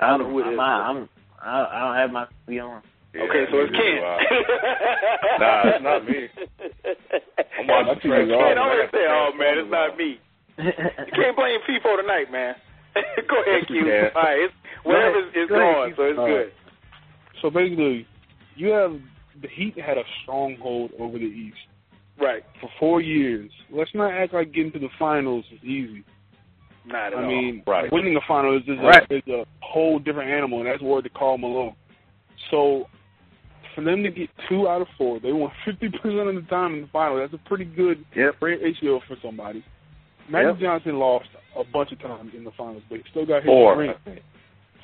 [SPEAKER 4] I don't know who it is.
[SPEAKER 5] I'm, I'm, I, I don't have my TV on.
[SPEAKER 6] Yeah,
[SPEAKER 4] okay, so it's
[SPEAKER 6] neither
[SPEAKER 4] Ken.
[SPEAKER 6] nah, it's not me. I'm watching
[SPEAKER 8] That's
[SPEAKER 6] Trash
[SPEAKER 8] you,
[SPEAKER 4] Ken
[SPEAKER 6] Talk.
[SPEAKER 4] always
[SPEAKER 6] I got
[SPEAKER 4] say, "Oh man, it's not me." You can't blame Feefo tonight, man. Go ahead, Q.
[SPEAKER 6] Yeah.
[SPEAKER 4] All right, it's, whatever is
[SPEAKER 5] Go
[SPEAKER 4] going, so it's
[SPEAKER 8] All
[SPEAKER 4] good.
[SPEAKER 8] So basically, you have the Heat had a stronghold over the East
[SPEAKER 4] Right.
[SPEAKER 8] for four years. Let's not act like getting to the finals is easy.
[SPEAKER 4] Not at
[SPEAKER 8] I
[SPEAKER 4] all.
[SPEAKER 8] mean,
[SPEAKER 6] Right.
[SPEAKER 8] winning a final is, is,
[SPEAKER 3] Right.
[SPEAKER 8] a, is a whole different animal, and that's word to Karl Malone. So for them to get two out of four, they won 50% of the time in the final. That's a pretty good
[SPEAKER 5] Yep.
[SPEAKER 8] ratio for somebody. Magic
[SPEAKER 5] Yep.
[SPEAKER 8] Johnson lost a bunch of times in the finals, but he still got his
[SPEAKER 6] Four.
[SPEAKER 8] ring.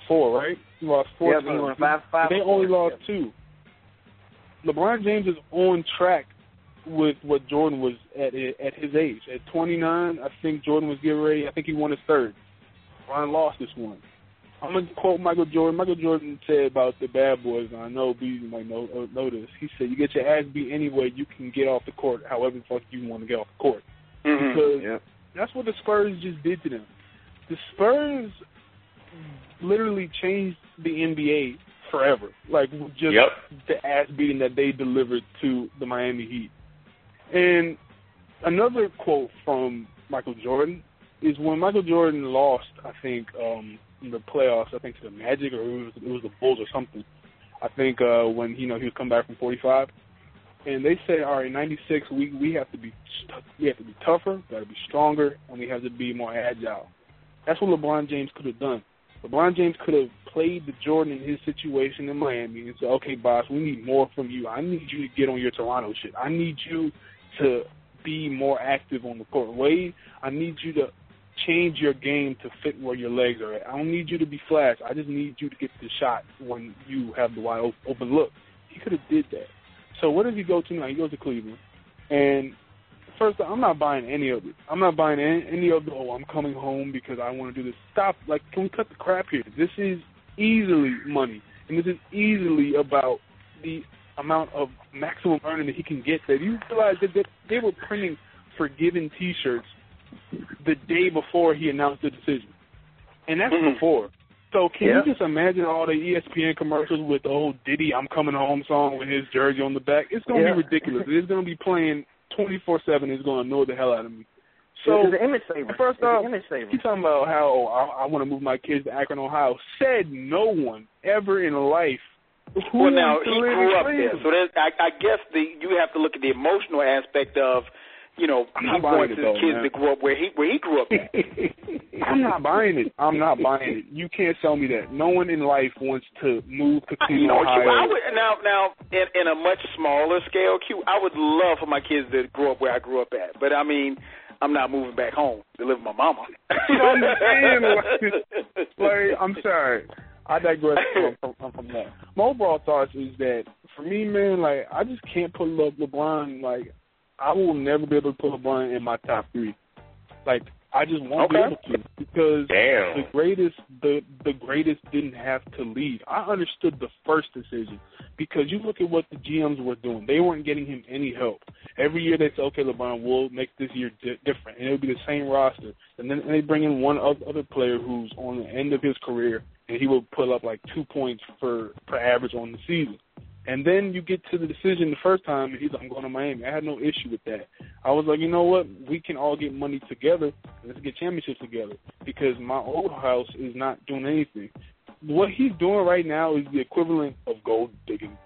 [SPEAKER 8] Four, right? He lost four
[SPEAKER 5] Yep, he
[SPEAKER 8] times.
[SPEAKER 5] five- five
[SPEAKER 8] they
[SPEAKER 5] or four,
[SPEAKER 8] only lost
[SPEAKER 5] yep.
[SPEAKER 8] two. LeBron James is on track with what Jordan was at at his age. At 29, I think Jordan was getting ready. I think he won his third. LeBron lost this one. I'm gonna quote Michael Jordan. Michael Jordan said about the bad boys, and I know B might know uh, know this. He said, "You get your ass beat anyway. You can get off the court, however the fuck you want to get off the court."
[SPEAKER 4] Mhm.
[SPEAKER 8] Because
[SPEAKER 5] Yep.
[SPEAKER 8] that's what the Spurs just did to them. The Spurs literally changed the NBA forever. Like just
[SPEAKER 6] Yep.
[SPEAKER 8] the ass beating that they delivered to the Miami Heat. And another quote from Michael Jordan is when Michael Jordan lost, I think, um, in the playoffs, I think to the Magic or it was, it was the Bulls or something. I think uh, when you know he was coming back from 45, and they said, all right, 96, we we have to be we have to be tougher, got to be stronger, and we have to be more agile. That's what LeBron James could have done. LeBron James could have played the Jordan in his situation in Miami and said, okay, boss, we need more from you. I need you to get on your Toronto shit. I need you to be more active on the court. Wade, I need you to change your game to fit where your legs are at. I don't need you to be flash. I just need you to get the shot when you have the wide open look. He could have did that. So where does he go to now? He goes to Cleveland. And first, I'm not buying any of it. I'm not buying any of the, oh, I'm coming home because I want to do this. Stop. Like, can we cut the crap here? This is easily money. And this is easily about the amount of maximum earning that he can get. That you realize that they were printing forgiven T-shirts the day before he announced the decision, and that's
[SPEAKER 4] Mhm.
[SPEAKER 8] before. So can
[SPEAKER 5] Yeah.
[SPEAKER 8] you just imagine all the ESPN commercials with the old Diddy "I'm Coming Home" song with his jersey on the back? It's gonna
[SPEAKER 5] Yeah.
[SPEAKER 8] be ridiculous. It's gonna be playing 24/7. It's gonna annoy the hell out of me. So
[SPEAKER 5] it's an image saver.
[SPEAKER 8] first off,
[SPEAKER 5] image saver.
[SPEAKER 8] He's talking about how oh, I, I want to move my kids to Akron, Ohio. Said no one ever in life. Who
[SPEAKER 4] well, now he grew up there, so I, I guess the you have to look at the emotional aspect of, you know, he wants his
[SPEAKER 8] though,
[SPEAKER 4] kids
[SPEAKER 8] man.
[SPEAKER 4] to grow up where he where he grew up. At.
[SPEAKER 8] I'm not buying it. I'm not buying it. You can't sell me that. No one in life wants to move to
[SPEAKER 4] I-
[SPEAKER 8] Cleveland,
[SPEAKER 4] you know,
[SPEAKER 8] Ohio.
[SPEAKER 4] I would now now in, in a much smaller scale, Q. I would love for my kids to grow up where I grew up at, but I mean, I'm not moving back home to live with my mama.
[SPEAKER 8] I'm saying, like, like, I'm sorry. I digress from, from, from that. My overall thoughts is that for me, man, like I just can't put Le- LeBron. Like I will never be able to put LeBron in my top three. Like I just won't
[SPEAKER 4] Okay.
[SPEAKER 8] be able to because
[SPEAKER 6] Damn.
[SPEAKER 8] the greatest the the greatest didn't have to leave. I understood the first decision because you look at what the GMs were doing. They weren't getting him any help. Every year they say, okay, LeBron, we'll make this year di- different, and it'll be the same roster. And then and they bring in one other player who's on the end of his career, and he will put up like two points for per average on the season. And then you get to the decision the first time, and he's like, I'm going to Miami. I had no issue with that. I was like, you know what? We can all get money together. Let's get championships together because my old house is not doing anything. What he's doing right now is the equivalent of gold digging.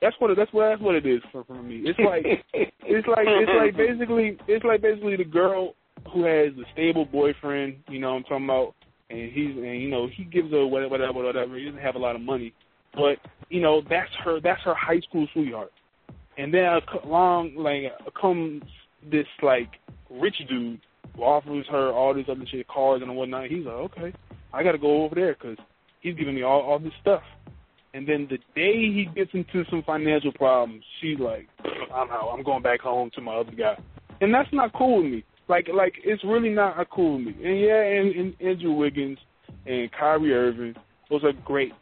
[SPEAKER 8] That's what it, that's what that's what it is for, for me. It's like it's like it's like basically it's like basically the girl who has a stable boyfriend, you know what I'm talking about, and he's and you know he gives her whatever whatever whatever. He doesn't have a lot of money, but you know that's her that's her high school sweetheart. And then uh, along like uh, comes this like rich dude who offers her all this other shit, cars and whatnot. He's like, okay, I got to go over there because he's giving me all all this stuff. And then the day he gets into some financial problems, she's like, I'm out. I'm going back home to my other guy. And that's not cool with me. Like, like it's really not a cool me. And yeah, and, and Andrew Wiggins and Kyrie Irving, those are great.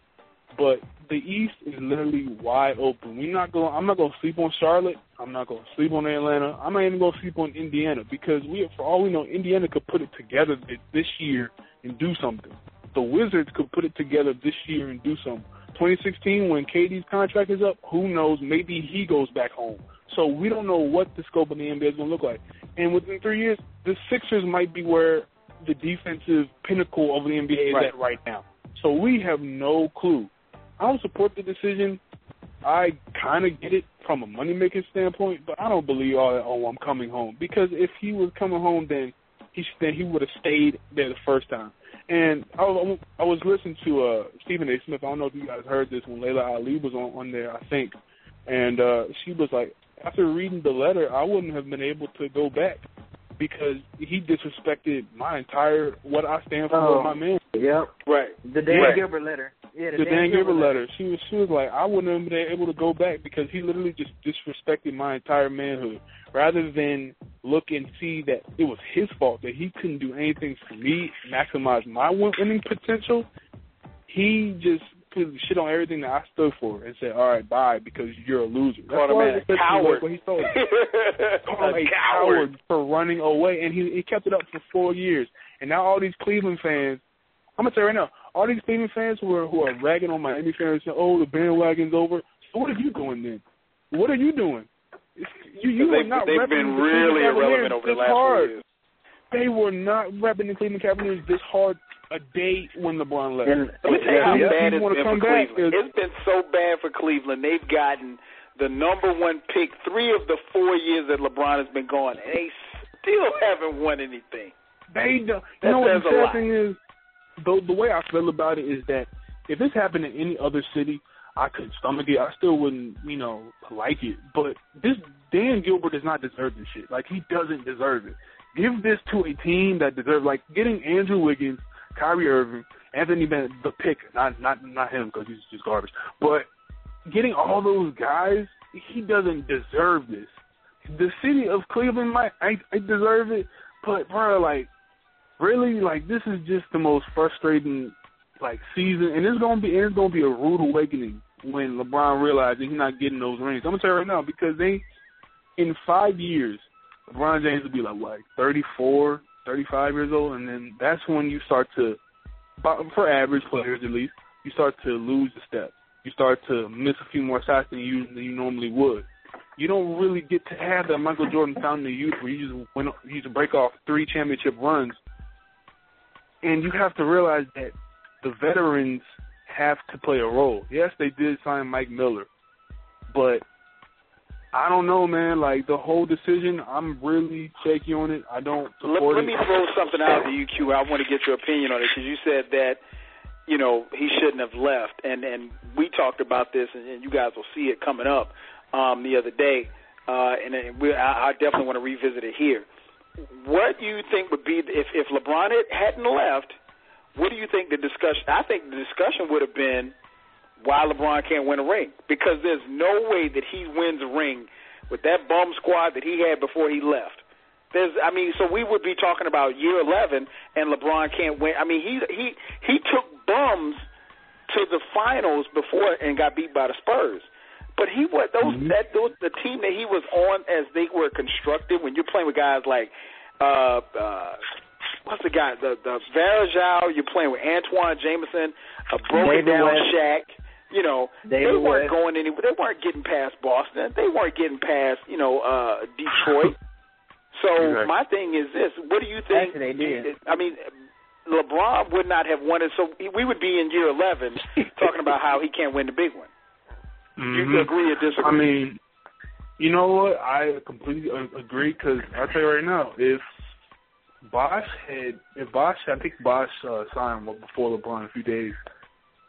[SPEAKER 8] But the East is literally wide open. We're not going. I'm not going to sleep on Charlotte. I'm not going to sleep on Atlanta. I'm not even going to sleep on Indiana because we, for all we know, Indiana could put it together this year and do something. The Wizards could put it together this year and do something. 2016 when KD's contract is up, who knows? Maybe he goes back home. So we don't know what the scope of the NBA is going to look like. And within three years, the Sixers might be where the defensive pinnacle of the NBA is
[SPEAKER 4] Right.
[SPEAKER 8] at right now. So we have no clue. I don't support the decision. I kind of get it from a money making standpoint, but I don't believe all that. Oh, I'm coming home because if he was coming home, then he then he would have stayed there the first time. And I was I was listening to uh Stephen A. Smith. I don't know if you guys heard this when Laila Ali was on on there. I think, and uh she was like, after reading the letter, I wouldn't have been able to go back because he disrespected my entire what I stand for,
[SPEAKER 5] Oh.
[SPEAKER 8] my man.
[SPEAKER 5] Yep.
[SPEAKER 4] Right.
[SPEAKER 5] The Dan
[SPEAKER 8] Right.
[SPEAKER 5] Gilbert letter. Yeah, the,
[SPEAKER 8] the Dan Gilbert letter. She was she was like, I wouldn't have been able to go back because he literally just disrespected my entire manhood. Rather than look and see that it was his fault that he couldn't do anything for me, maximize my winning potential, he just put shit on everything that I stood for and said, "All right, bye," because you're a loser.
[SPEAKER 4] Called him a coward.
[SPEAKER 8] He told. Called him
[SPEAKER 4] a
[SPEAKER 8] coward for running away, and he he kept it up for four years. And now all these Cleveland fans, I'm gonna tell you right now, all these Cleveland fans who are who are ragging on Miami fans, saying, "Oh, the bandwagon's over." So what are you doing then? What are you doing? You you are
[SPEAKER 4] they've,
[SPEAKER 8] not
[SPEAKER 4] they've been really irrelevant over the last
[SPEAKER 8] hard.
[SPEAKER 4] few years.
[SPEAKER 8] They were not repping the Cleveland Cavaliers this hard a day when LeBron left.
[SPEAKER 5] And,
[SPEAKER 4] Let me tell you how
[SPEAKER 8] Yeah.
[SPEAKER 4] bad
[SPEAKER 8] You
[SPEAKER 4] it's
[SPEAKER 8] wanna
[SPEAKER 4] been for Cleveland.
[SPEAKER 8] is-
[SPEAKER 4] It's been so bad for Cleveland. They've gotten the number one pick three of the four years that LeBron has been gone, and they still haven't won anything.
[SPEAKER 8] They don't.
[SPEAKER 4] That
[SPEAKER 8] You know what the sad thing is? The the way I feel about it is that if this happened in any other city, I could stomach it. I still wouldn't, you know, like it. But this Dan Gilbert does not deserve this shit. Like he doesn't deserve it. Give this to a team that deserves. Like getting Andrew Wiggins, Kyrie Irving, Anthony Bennett, the pick, not not not him because he's just garbage. But getting all those guys, he doesn't deserve this. The city of Cleveland might I, I deserve it, but bro, like really, like this is just the most frustrating like season, and it's gonna be it's gonna be a rude awakening when LeBron realizes he's not getting those rings. I'm gonna tell you right now because they in five years, LeBron James will be like what, 34, 35 years old, and then that's when you start to, for average players at least, you start to lose the step. You start to miss a few more shots than you than you normally would. You don't really get to have that Michael Jordan fountain of youth where you just went, you just break off three championship runs, and you have to realize that the veterans have to play a role. Yes, they did sign Mike Miller, but I don't know, man. Like the whole decision, I'm really shaky on it. I don't
[SPEAKER 4] Let,
[SPEAKER 8] support
[SPEAKER 4] let
[SPEAKER 8] it.
[SPEAKER 4] me throw something out to you, Q. I want to get your opinion on it because you said that you know he shouldn't have left, and and we talked about this, and, and you guys will see it coming up um, the other day, uh, and, and we, I, I definitely want to revisit it here. What do you think would be if if LeBron had, hadn't left? What do you think the discussion? I think the discussion would have been why LeBron can't win a ring because there's no way that he wins a ring with that bum squad that he had before he left. There's, I mean, so we would be talking about year 11, and LeBron can't win. I mean, he he he took bums to the finals before and got beat by the Spurs. But he was those that those the team that he was on as they were constructed. When you're playing with guys like uh uh what's the guy the the Varejao, you're playing with Antawn Jamison, a broken
[SPEAKER 5] David
[SPEAKER 4] down
[SPEAKER 5] West.
[SPEAKER 4] Shaq. You know,
[SPEAKER 5] David
[SPEAKER 4] they weren't
[SPEAKER 5] West.
[SPEAKER 4] going anywhere. They weren't getting past Boston. They weren't getting past you know uh Detroit. So
[SPEAKER 8] Exactly.
[SPEAKER 4] my thing is this: What do you think?
[SPEAKER 5] Actually, they did.
[SPEAKER 4] I mean, LeBron would not have won it. So we would be in year eleven talking about how he can't win the big one. You
[SPEAKER 8] Mhm.
[SPEAKER 4] agree or disagree?
[SPEAKER 8] I mean, you know what? I completely agree because I'll tell you right now, if Bosh had, if Bosh, I think Bosh uh, signed before LeBron a few days,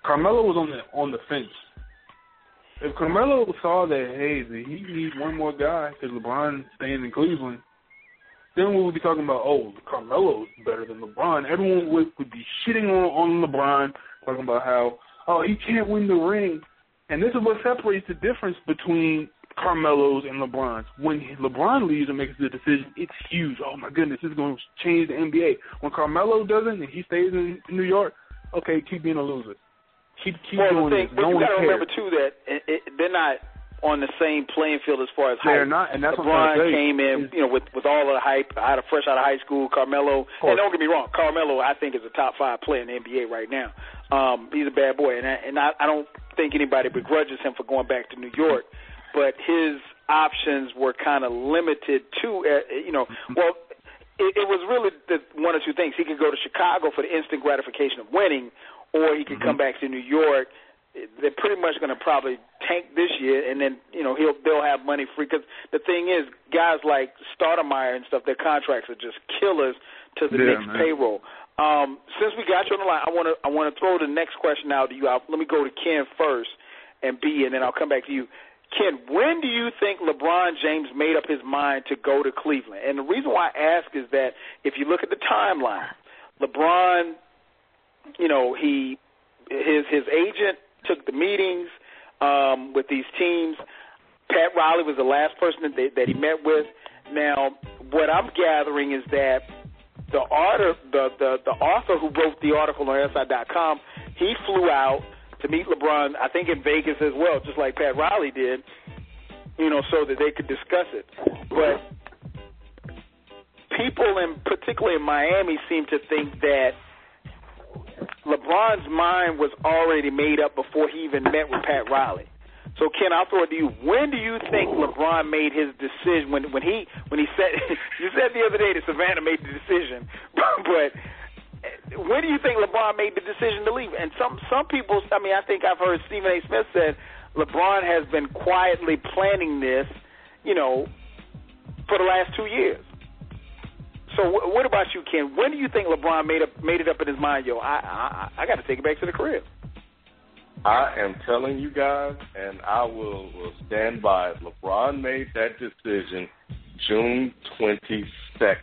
[SPEAKER 8] Carmelo was on the on the fence. If Carmelo saw that, hey, he needs one more guy because LeBron staying in Cleveland, then we would be talking about, oh, Carmelo's better than LeBron. Everyone would, would be shitting on, on LeBron, talking about how, oh, he can't win the ring. And this is what separates the difference between Carmelo's and LeBron's. When LeBron leaves and makes the decision, it's huge. Oh my goodness, this is going to change the NBA. When Carmelo doesn't and he stays in New York, okay, keep being a loser. Keep keep
[SPEAKER 4] well,
[SPEAKER 8] doing
[SPEAKER 4] thing,
[SPEAKER 8] this.
[SPEAKER 4] but
[SPEAKER 8] No
[SPEAKER 4] you got to remember too that it, it, they're not on the same playing field as far as
[SPEAKER 8] They're
[SPEAKER 4] hype.
[SPEAKER 8] not, and that's what I'm
[SPEAKER 4] LeBron
[SPEAKER 8] to say.
[SPEAKER 4] came in, you know, with with all of the hype. Out of fresh out of high school, Carmelo. And don't get me wrong, Carmelo, I think is a top five player in the NBA right now. Um, he's a bad boy, and I, and I, I don't think anybody begrudges him for going back to New York, but his options were kind of limited to, uh, you know, well, it, it was really the one or two things. He could go to Chicago for the instant gratification of winning, or he could mm-hmm. come back to New York. They're pretty much going to probably tank this year, and then you know he'll they'll have money free. Because the thing is, guys like Stoudemire and stuff, their contracts are just killers to the
[SPEAKER 3] yeah,
[SPEAKER 4] Knicks
[SPEAKER 3] man.
[SPEAKER 4] payroll. Um, since we got you on the line, I want to I want to throw the next question out to you. I'll, let me go to Ken first, and B, and then I'll come back to you. Ken, when do you think LeBron James made up his mind to go to Cleveland? And the reason why I ask is that if you look at the timeline, LeBron, you know, he his his agent took the meetings um, with these teams. Pat Riley was the last person that, they, that he met with. Now, what I'm gathering is that the author, the, the the author who wrote the article on SI.com, he flew out to meet LeBron, I think in Vegas as well, just like Pat Riley did, you know, so that they could discuss it. But people, in particularly in Miami, seem to think that LeBron's mind was already made up before he even met with Pat Riley. So Ken, I'll throw it to you. When do you think LeBron made his decision? When when he when he said you said the other day that Savannah made the decision, but when do you think LeBron made the decision to leave? And some some people, I mean, I think I've heard Stephen A. Smith said LeBron has been quietly planning this, you know, for the last two years. So w- what about you, Ken? When do you think LeBron made up made it up in his mind? Yo, I I, I got to take it back to the crib.
[SPEAKER 6] I am telling you guys, and I will, will stand by it. LeBron made that decision June 22nd.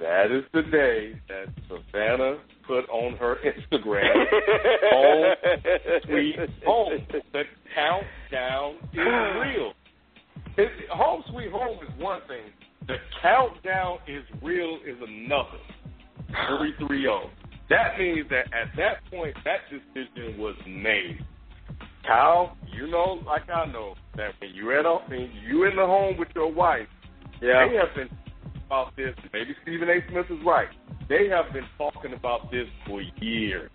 [SPEAKER 6] That is the day that Savannah put on her Instagram. home sweet home. The countdown is real. It, home sweet home is one thing. The countdown is real is another. Three three zero. That means that at that point, that decision was made. Kyle, you know, like I know, that when you're at when you in the home with your wife,
[SPEAKER 4] yeah.
[SPEAKER 6] they have been about this. Maybe Stephen A. Smith is right. They have been talking about this for years.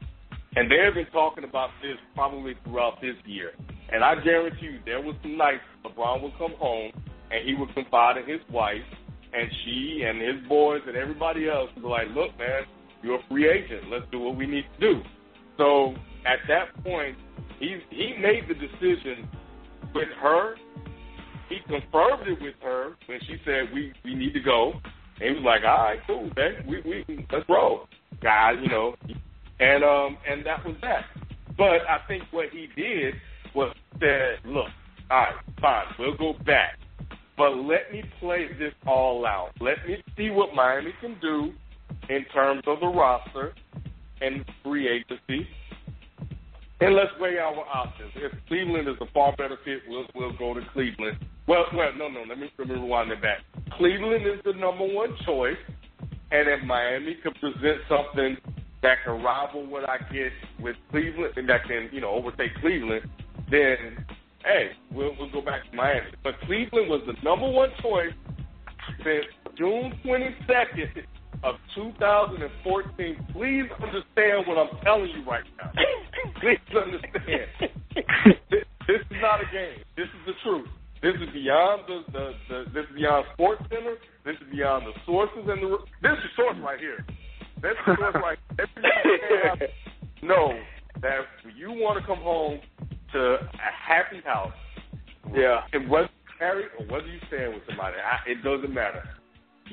[SPEAKER 6] And they have been talking about this probably throughout this year. And I guarantee you, there was some nights LeBron would come home and he would confide in his wife, and she and his boys and everybody else be like, look, man, you're a free agent. Let's do what we need to do. So at that point, he he made the decision with her he confirmed it with her when she said we we need to go. And he was like, all right, cool, man, we we let's roll, guys, you know. And um and that was that. But I think what he did was said, look, all right, fine, we'll go back, but let me play this all out. Let me see what Miami can do in terms of the roster and free agency. And let's weigh our options. If Cleveland is a far better fit, we'll we'll go to Cleveland. Well, well, no, no. Let me rewind it back. Cleveland is the number one choice, and if Miami could present something that can rival what I get with Cleveland and that can you know overtake Cleveland, then hey, we'll we'll go back to Miami. But Cleveland was the number one choice since June twenty second of 2014. Please understand what I'm telling you right now. Please understand. this, this is not a game. This is the truth. This is beyond the, the, the this is beyond Sports Center. This is beyond the sources and the this is the source right here. This is the source right. Know that you want to come home to a happy house.
[SPEAKER 4] Yeah.
[SPEAKER 6] And whether you're married or whether you're staying with somebody, I, it doesn't matter.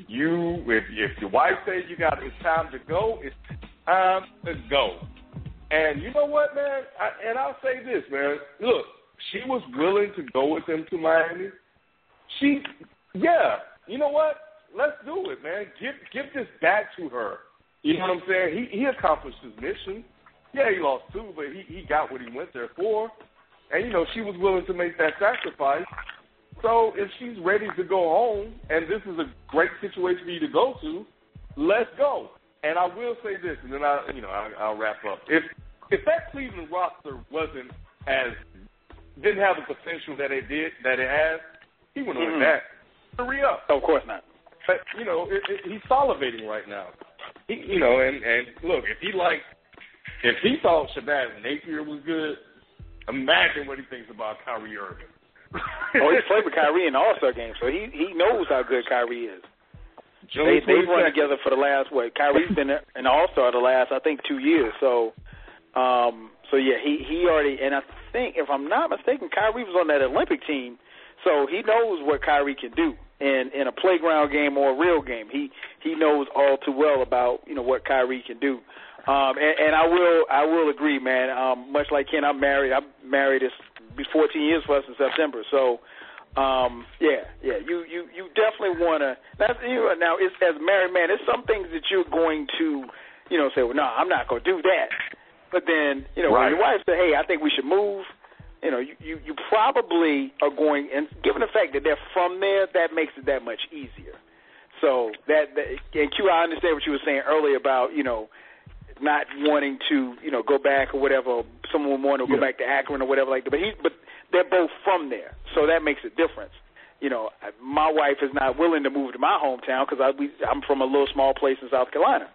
[SPEAKER 6] You, if if your wife says you got it's time to go, it's time to go. And you know what, man? I, and I'll say this, man. Look, she was willing to go with him to Miami. She, yeah, you know what? Let's do it, man. Give give this back to her. You know what I'm saying? He he accomplished his mission. Yeah, he lost two, but he he got what he went there for. And you know, she was willing to make that sacrifice. So if she's ready to go home, and this is a great situation for you to go to, let's go. And I will say this, and then I, you know, I, I'll wrap up. If if that Cleveland roster wasn't as didn't have the potential that it did that it has, he wouldn't have
[SPEAKER 4] Mhm.
[SPEAKER 6] went back. Hurry up.
[SPEAKER 4] Of course not.
[SPEAKER 6] But you know, it, it, he's salivating right now. He, you know, and and look, if he liked, if he thought Shabazz Napier was good, Imagine what he thinks about Kyrie Irving.
[SPEAKER 4] oh, he's played with Kyrie in All Star game, so he he knows how good Kyrie is.
[SPEAKER 6] June
[SPEAKER 4] They they've run together for the last what? Kyrie's been an All Star the last I think two years. So, um, so yeah, he he already and I think if I'm not mistaken, Kyrie was on that Olympic team, so he knows what Kyrie can do in in a playground game or a real game. He he knows all too well about you know what Kyrie can do. Um, and, and I will I will agree, man. Um, much like Ken, I'm married. I'm married. It's be 14 years for us in September. So, um, yeah, yeah. You you you definitely want to. That's you know, now. It's as a married man. There's some things that you're going to, you know, say, well, no, I'm not going to do that. But then, you know,
[SPEAKER 6] Right.
[SPEAKER 4] when your wife says, hey, I think we should move. You know, you, you you probably are going, and given the fact that they're from there, that makes it that much easier. So that, that and Q, I understand what you were saying earlier about you know not wanting to, you know, go back or whatever. Someone wanting to go
[SPEAKER 8] Yeah.
[SPEAKER 4] back to Akron or whatever like that. But he, but they're both from there, so that makes a difference. You know, my wife is not willing to move to my hometown because I, we, I'm from a little small place in South Carolina,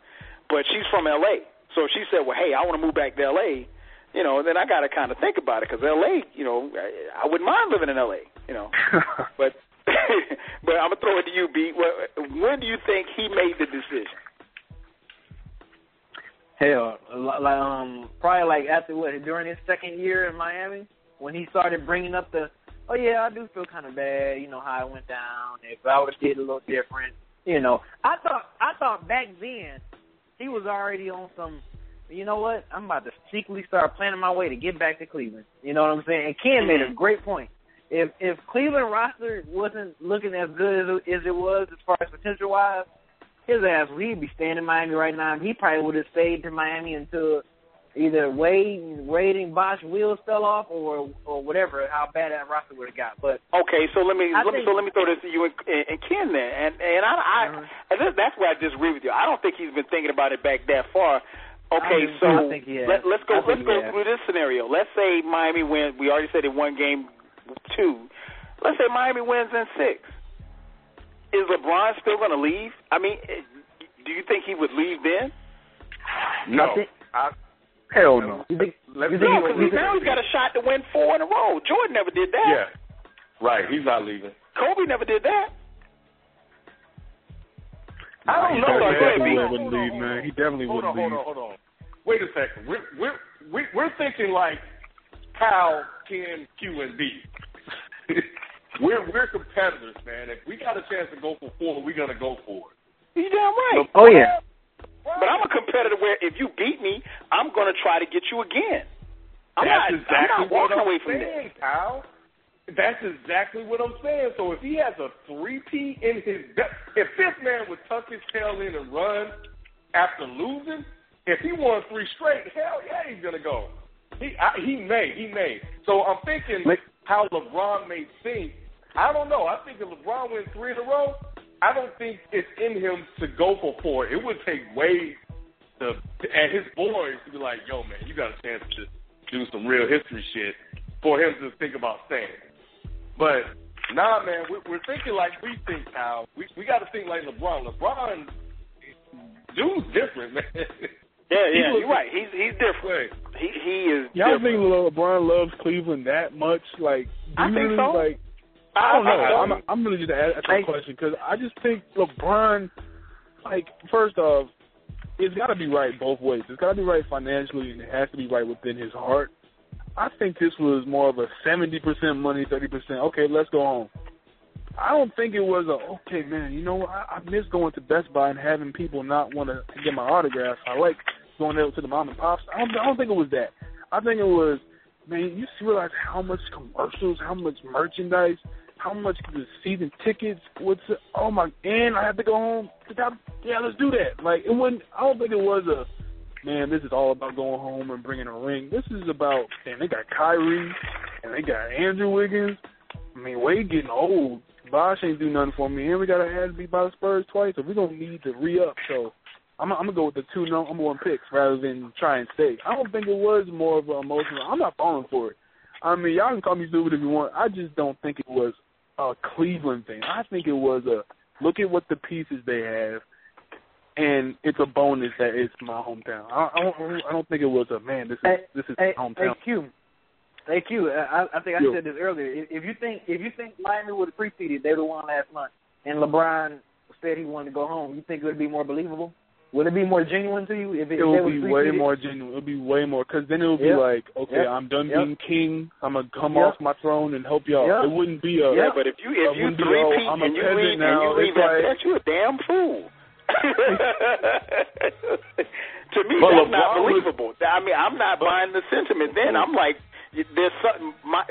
[SPEAKER 4] but she's from L.A. So if she said, "Well, hey, I want to move back to L.A.," you know, then I got to kind of think about it because L.A., you know, I, I wouldn't mind living in L.A. You know, but but I'm gonna throw it to you, B. When do you think he made the decision?
[SPEAKER 5] Hell, like um, probably like after what during his second year in Miami, when he started bringing up the, oh yeah, I do feel kind of bad, you know how it went down. If I would have did a little different, you know, I thought I thought back then he was already on some. You know what? I'm about to secretly start planning my way to get back to Cleveland. You know what I'm saying? And Ken made a great point. If if Cleveland roster wasn't looking as good as as it was as far as potential wise, his ass he'd be staying in Miami right now. He probably would have stayed to Miami until either Wade Wade and Bosh wheels fell off or or whatever. How bad that roster would have got. But
[SPEAKER 4] Okay, so let me
[SPEAKER 5] I
[SPEAKER 4] let me so let me throw this to you and, and, and Ken then, and and I, I
[SPEAKER 5] Uh-huh.
[SPEAKER 4] and this, that's where I disagree with you. I don't think he's been thinking about it back that far. Okay,
[SPEAKER 5] I
[SPEAKER 4] so
[SPEAKER 5] I think he
[SPEAKER 4] let, let's go let's go
[SPEAKER 5] has.
[SPEAKER 4] through this scenario. Let's say Miami wins. We already said it one game two. Let's say Miami wins in six. Is LeBron still going to leave? I mean, eh, do you think he would leave then?
[SPEAKER 6] No,
[SPEAKER 5] I think-
[SPEAKER 6] I,
[SPEAKER 8] Hell no.
[SPEAKER 5] you think
[SPEAKER 6] Let's
[SPEAKER 4] No, because
[SPEAKER 5] you
[SPEAKER 4] now he's got a shot to win four in a row. Jordan never did that.
[SPEAKER 6] yeah, right. He's not leaving.
[SPEAKER 4] Kobe never did that.
[SPEAKER 6] I don't
[SPEAKER 8] He
[SPEAKER 6] know.
[SPEAKER 4] Sorry, go ahead,
[SPEAKER 8] definitely
[SPEAKER 4] B.
[SPEAKER 8] Wouldn't leave, man. He definitely
[SPEAKER 6] Hold
[SPEAKER 8] wouldn't
[SPEAKER 6] hold
[SPEAKER 8] leave.
[SPEAKER 6] on, hold on. Wait a second. We're we're we're, we're thinking like Cal, Ken, Q, and B. we're we're competitors, man. If we got a chance to go for four, we're gonna go for it.
[SPEAKER 4] You damn right.
[SPEAKER 5] Oh yeah.
[SPEAKER 4] But I'm a competitor where if you beat me, I'm going to try to get you again. I'm
[SPEAKER 6] That's
[SPEAKER 4] not,
[SPEAKER 6] exactly
[SPEAKER 4] I'm not
[SPEAKER 6] what
[SPEAKER 4] walking
[SPEAKER 6] I'm
[SPEAKER 4] away from
[SPEAKER 6] saying,
[SPEAKER 4] this.
[SPEAKER 6] Kyle. That's exactly what I'm saying. So if he has a three-P in his gut, if this man would tuck his tail in and run after losing, if he won three straight, hell yeah, he's gonna go. He I, he may, he may. So I'm thinking how LeBron may think. I don't know. I think if LeBron wins three in a row, I don't think it's in him to go for four. It would take way to and his boys to be like, "Yo, man, you got a chance to do some real history shit," for him to think about staying. But nah, man, we're, we're thinking like we think now. We we got to think like LeBron. LeBron, dude's different, man.
[SPEAKER 4] Yeah, yeah, you're right. He's he's different. He he is
[SPEAKER 8] Y'all
[SPEAKER 4] different.
[SPEAKER 8] think LeBron loves Cleveland that much? Like, do
[SPEAKER 4] I think
[SPEAKER 8] really,
[SPEAKER 4] so.
[SPEAKER 8] like? I don't know.
[SPEAKER 4] I-
[SPEAKER 8] I'm, I'm really just asking a question because I just think LeBron, like, first off, it's got to be right both ways. It's got to be right financially, and it has to be right within his heart. I think this was more of a seventy percent money, thirty percent. Okay, let's go home. I don't think it was a okay, man. You know, what? I, I miss going to Best Buy and having people not want to get my autographs. I like going there to the mom and pops. I don't, I don't think it was that. I think it was, man. You realize how much commercials, how much merchandise, how much the season tickets. What's oh my? And I have to go home. Yeah, let's do that. Like it wasn't. I don't think it was a. Man, this is all about going home and bringing a ring. This is about, man, they got Kyrie and they got Andrew Wiggins. I mean, Wade getting old. Bosh ain't do nothing for me, and we got to add to beat by the Spurs twice, so we're gonna need to re up. So I'm, I'm gonna go with the two number one picks rather than try and stay. I don't think it was more of an emotional. I'm not falling for it. I mean, y'all can call me stupid if you want. I just don't think it was a Cleveland thing. I think it was a look at what the pieces they have, and it's a bonus that it's my hometown. I, I don't. I don't think it was a man. This is
[SPEAKER 5] Hey,
[SPEAKER 8] this is
[SPEAKER 5] Hey,
[SPEAKER 8] my
[SPEAKER 5] hey,
[SPEAKER 8] hometown.
[SPEAKER 5] Q. Hey Q, I, I think I Yo. said this earlier. If you think if you think Miami would have preceded, they would have won last month, and LeBron said he wanted to go home. You think it would be more believable? Would it be more genuine to you if it,
[SPEAKER 8] it would be way more genuine? It would be way more because then it would be like, okay, yep. I'm done yep. being king. I'm gonna come off my throne and help y'all. It wouldn't be a.
[SPEAKER 4] Yeah, but if you if you three
[SPEAKER 8] oh, I'm
[SPEAKER 4] and
[SPEAKER 8] you leave
[SPEAKER 4] now, and you leave
[SPEAKER 8] like,
[SPEAKER 4] that, you a damn fool. to me,
[SPEAKER 6] but
[SPEAKER 4] that's
[SPEAKER 6] LeBron
[SPEAKER 4] not believable. Was, I mean, I'm not but, buying the sentiment. Then mm. I'm like, there's something. My,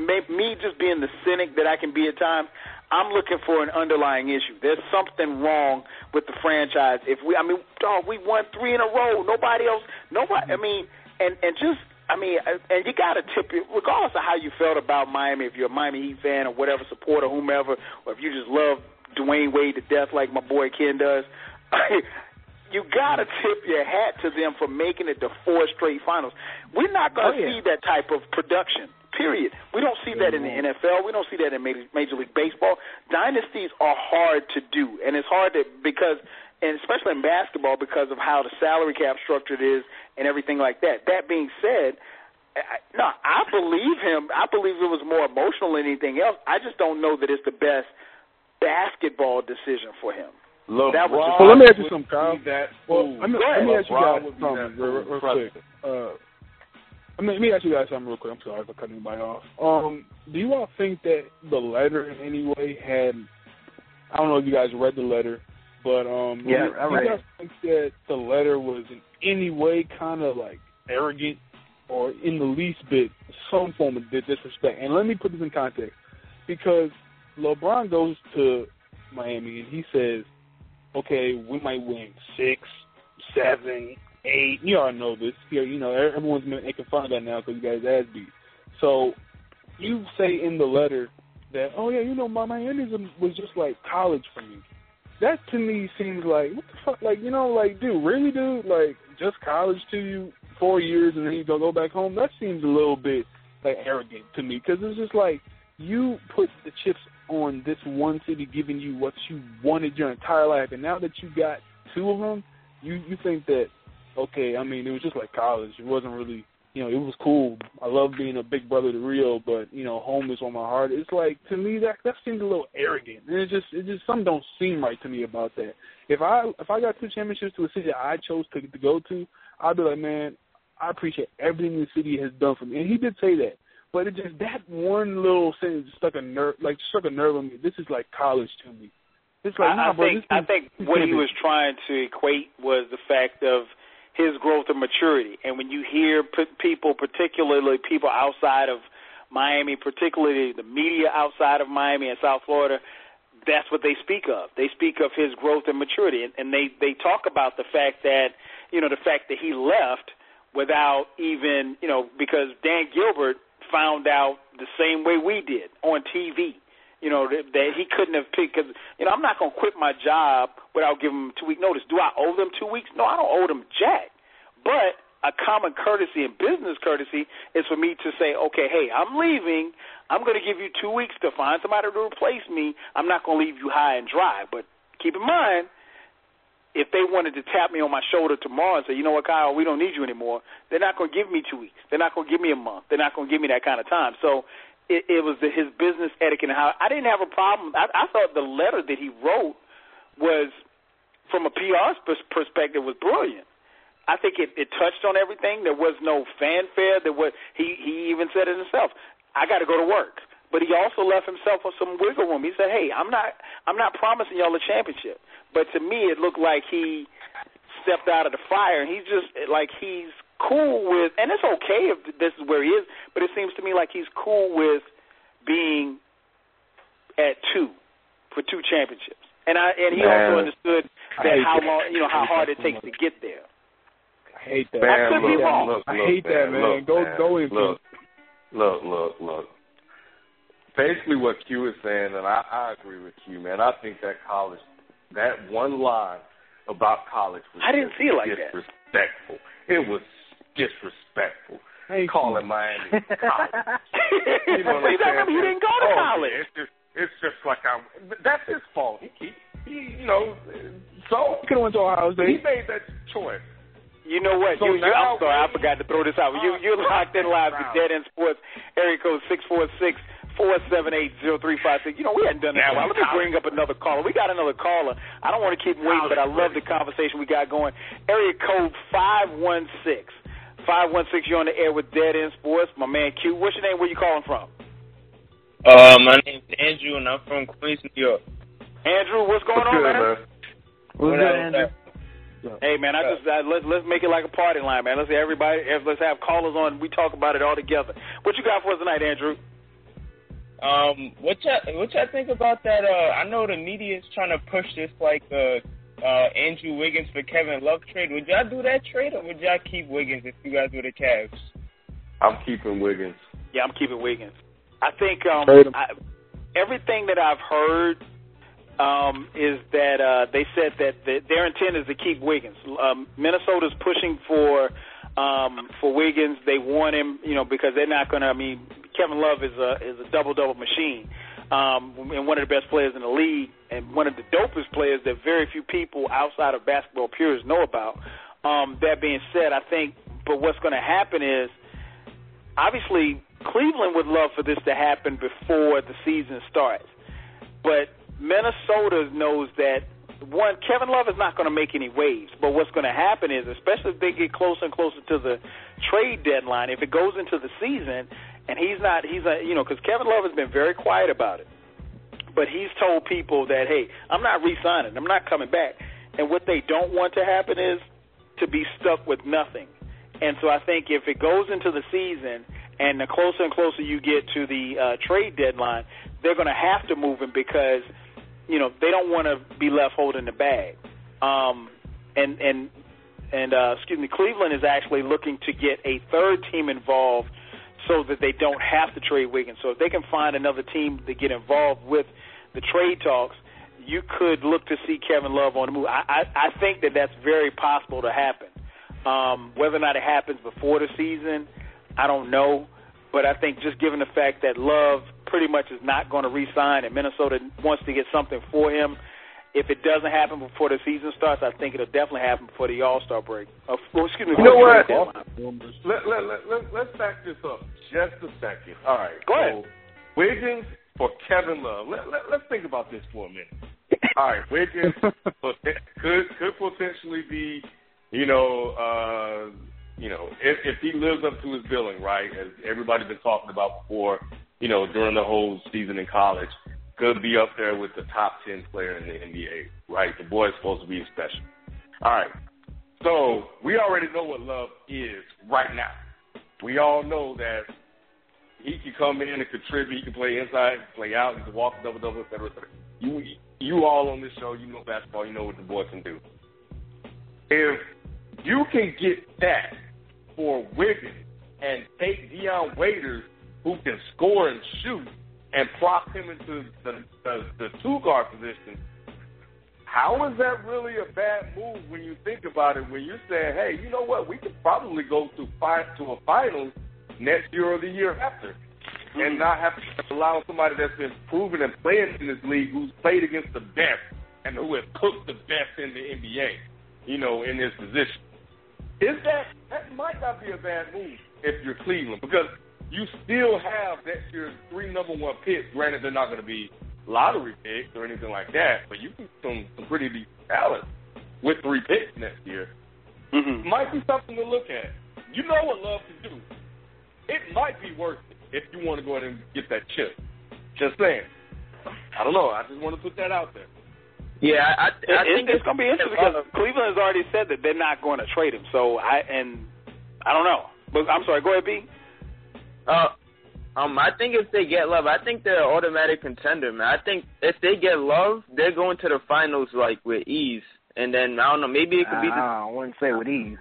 [SPEAKER 4] me just being the cynic that I can be at times. I'm looking for an underlying issue. There's something wrong with the franchise. If we, I mean, dog, we won three in a row. Nobody else, nobody. I mean, and and just, I mean, uh, and you got to tip it, regardless of how you felt about Miami. If you're a Miami Heat fan or whatever supporter, whomever, or if you just love Dwyane Wade to death like my boy Ken does. you got to tip your hat to them for making it to four straight finals. We're not going to
[SPEAKER 5] oh,
[SPEAKER 4] yeah. see that type of production Period. We don't see that in the NFL. We don't see that in Major League Baseball. Dynasties are hard to do, and it's hard to because, and especially in basketball, because of how the salary cap structured is and everything like that. That being said, I, no, I believe him. I believe it was more emotional than anything else. I just don't know that it's the best basketball decision for him.
[SPEAKER 6] LeBron
[SPEAKER 4] that was
[SPEAKER 8] well, let me ask you something, Kyle.
[SPEAKER 6] That
[SPEAKER 8] well, let me, let me ask you guys something real, real quick. Uh, I mean, let me ask you guys something real quick. I'm sorry for cutting anybody off. Um, do you all think that the letter in any way had? I don't know if you guys read the letter, but um,
[SPEAKER 5] yeah,
[SPEAKER 8] do,
[SPEAKER 5] I
[SPEAKER 8] read. you guys think that the letter was in any way kind of like arrogant or in the least bit some form of disrespect? And let me put this in context because LeBron goes to Miami and he says, "Okay, we might win six, seven, eight. You all know this. You know, everyone's making fun of that now because you guys ass beat. So you say in the letter that, oh yeah, you know, my Miamism was just like college for me. That to me seems like what the fuck, like you know, like dude, really, dude, like just college to you, four years, and then you go go back home. That seems a little bit like arrogant to me because it's just like you put the chips on this one city, giving you what you wanted your entire life, and now that you got two of them, you you think that okay, I mean, it was just like college. It wasn't really, you know, it was cool. I love being a big brother to Rio, but you know, home is on my heart. It's like to me that that seems a little arrogant, and it just it just some don't seem right to me about that. If I if I got two championships to a city that I chose to to go to, I'd be like, man, I appreciate everything the city has done for me, and he did say that. But it just that one little sentence stuck a nerve, like struck a nerve on me. This is like college to me. It's like,
[SPEAKER 4] I,
[SPEAKER 8] nah,
[SPEAKER 4] I
[SPEAKER 8] bro,
[SPEAKER 4] think I think what he was trying to equate was the fact of his growth and maturity. And when you hear people, particularly people outside of Miami, particularly the media outside of Miami and South Florida, that's what they speak of. They speak of his growth and maturity, and, and they they talk about the fact that you know the fact that he left without even you know because Dan Gilbert found out the same way we did on TV you know, that, he couldn't have picked. Because you know, I'm not going to quit my job without giving them two week notice. Do I owe them two weeks? No, I don't owe them jack. But a common courtesy and business courtesy is for me to say, okay, hey, I'm leaving. I'm going to give you two weeks to find somebody to replace me. I'm not going to leave you high and dry. But keep in mind, if they wanted to tap me on my shoulder tomorrow and say, you know what, Kyle, we don't need you anymore, they're not going to give me two weeks. They're not going to give me a month. They're not going to give me that kind of time. So it, it was the, his business etiquette and how I didn't have a problem. I, I thought the letter that he wrote was, from a PR perspective, was brilliant. I think it, it touched on everything. There was no fanfare. There was he he even said it himself. I got to go to work, but he also left himself with some wiggle room. He said, "Hey, I'm not I'm not promising y'all a championship, but to me it looked like he stepped out of the fire, and he's just like he's cool with, and it's okay if this is where he is, but it seems to me like he's cool with being at two for two championships. And I and he
[SPEAKER 6] Man,
[SPEAKER 4] also understood that how
[SPEAKER 8] that.
[SPEAKER 4] long you know how hard it takes to get there.
[SPEAKER 8] I hate that.
[SPEAKER 6] Man,
[SPEAKER 4] I could
[SPEAKER 6] look,
[SPEAKER 4] be wrong.
[SPEAKER 6] Look,
[SPEAKER 8] I
[SPEAKER 6] look,
[SPEAKER 8] hate that, man.
[SPEAKER 6] Look,
[SPEAKER 8] go
[SPEAKER 6] man.
[SPEAKER 8] go in.
[SPEAKER 6] Look, look, look, look. Basically, what Q is saying, and I, I agree with Q, man. I think that college, that one line about college was
[SPEAKER 4] I didn't see it like that.
[SPEAKER 6] disrespectful. It was disrespectful.
[SPEAKER 8] Hey,
[SPEAKER 6] Calling Miami college. you know what I'm
[SPEAKER 4] Exactly,
[SPEAKER 6] saying?
[SPEAKER 4] he didn't go to
[SPEAKER 6] oh,
[SPEAKER 4] college.
[SPEAKER 6] It's just, it's just like I'm. That's his fault. He, he, he you know, so
[SPEAKER 8] He could have went to Ohio State.
[SPEAKER 6] he made that choice.
[SPEAKER 4] You know what?
[SPEAKER 6] So
[SPEAKER 4] you, you, I'm sorry, I forgot to throw this out. You you're uh, locked in live to Dead End Sports, area code six four six four seven eight zero three five six. You know we hadn't done that. Well, let me bring up another caller. We got another caller. I don't want to keep waiting, but I love the conversation we got going. Area code five one six. Five one six. You're on the air with Dead End Sports. My man Q. What's your name? Where you calling from?
[SPEAKER 9] Uh, my name's Andrew, and I'm from Queens, New York.
[SPEAKER 4] Andrew, what's going
[SPEAKER 6] What's
[SPEAKER 4] on,
[SPEAKER 6] good,
[SPEAKER 4] man?
[SPEAKER 6] man?
[SPEAKER 5] What's
[SPEAKER 9] What
[SPEAKER 5] good, Andrew?
[SPEAKER 4] Hey man, I just uh, let's let's make it like a party line, man. Let's everybody let's have callers on. We talk about it all together. What you got for us tonight, Andrew?
[SPEAKER 9] Um, what y'all, what y'all think about that? Uh, I know the media is trying to push this like uh, uh, Andrew Wiggins for Kevin Love trade. Would y'all do that trade, or would y'all keep Wiggins if you guys were the Cavs?
[SPEAKER 6] I'm keeping Wiggins.
[SPEAKER 4] Yeah, I'm keeping Wiggins. I think um, I, everything that I've heard um, is that uh, they said that the, their intent is to keep Wiggins. Um, Minnesota's pushing for um, for Wiggins. They want him, you know, because they're not going to. I mean, Kevin Love is a is a double double machine. Um, and one of the best players in the league, and one of the dopest players that very few people outside of basketball purists know about. Um, that being said, I think, but what's going to happen is, obviously, Cleveland would love for this to happen before the season starts. But Minnesota knows that one, Kevin Love is not going to make any waves. But what's going to happen is, especially if they get closer and closer to the trade deadline, if it goes into the season and he's not, he's a, you know, because Kevin Love has been very quiet about it. But he's told people that, hey, I'm not re-signing, I'm not coming back. And what they don't want to happen is to be stuck with nothing. And so I think if it goes into the season and the closer and closer you get to the uh, trade deadline, they're going to have to move him because you know they don't want to be left holding the bag. Um, and and and uh, excuse me, Cleveland is actually looking to get a third team involved so that they don't have to trade Wiggins. So if they can find another team to get involved with the trade talks, you could look to see Kevin Love on the move. I I, I think that that's very possible to happen. Um, whether or not it happens before the season, I don't know. But I think just given the fact that Love pretty much is not going to re-sign and Minnesota wants to get something for him, if it doesn't happen before the season starts, I think it'll definitely happen before the All Star break. Uh, well, excuse me.
[SPEAKER 6] You know what? Let, let, let, let, let's back this up just a second. All right.
[SPEAKER 4] Go ahead.
[SPEAKER 6] So, Wiggins for Kevin Love. Let, let, let's think about this for a minute. All right. Wiggins could could potentially be, you know, uh, you know, if, if he lives up to his billing, right, as everybody's been talking about before, you know, during the whole season in college, could be up there with the top 10 player in the NBA, right? The boy's supposed to be special. All right. So we already know what love is right now. We all know that he can come in and contribute. He can play inside, play out. He can walk double double, et cetera, et cetera. You, you all on this show, you know basketball. You know what the boy can do. If you can get that for Wiggins and take Dion Waiters, who can score and shoot, and plop him into the, the, the two guard position, how is that really a bad move when you think about it? When you're saying, hey, you know what, we could probably go to five to a finals next year or the year after, and mm-hmm. not have to allow somebody that's been proven and playing in this league, who's played against the best and who has cooked the best in the NBA, you know, in this position. Is that that might not be a bad move if you're Cleveland because you still have that your three number one picks. Granted, they're not going to be lottery picks or anything like that, but you can some some pretty deep talent with three picks next year.
[SPEAKER 4] Mm-hmm.
[SPEAKER 6] Might be something to look at. You know what love can do. It might be worth it if you want to go ahead and get that chip. Just saying. I don't know. I just want to put that out there.
[SPEAKER 9] Yeah, I, I, I
[SPEAKER 4] It-
[SPEAKER 9] think
[SPEAKER 4] it's, it's going to be interesting because Cleveland has already said that they're not going to trade him. So I and I don't know. But I'm sorry. Go ahead, B.
[SPEAKER 9] Uh, um, I think if they get love, I think they're an automatic contender, man. I think if they get love, they're going to the finals like with ease. And then I don't know, maybe it could be the.
[SPEAKER 5] Ah, I wouldn't say with ease.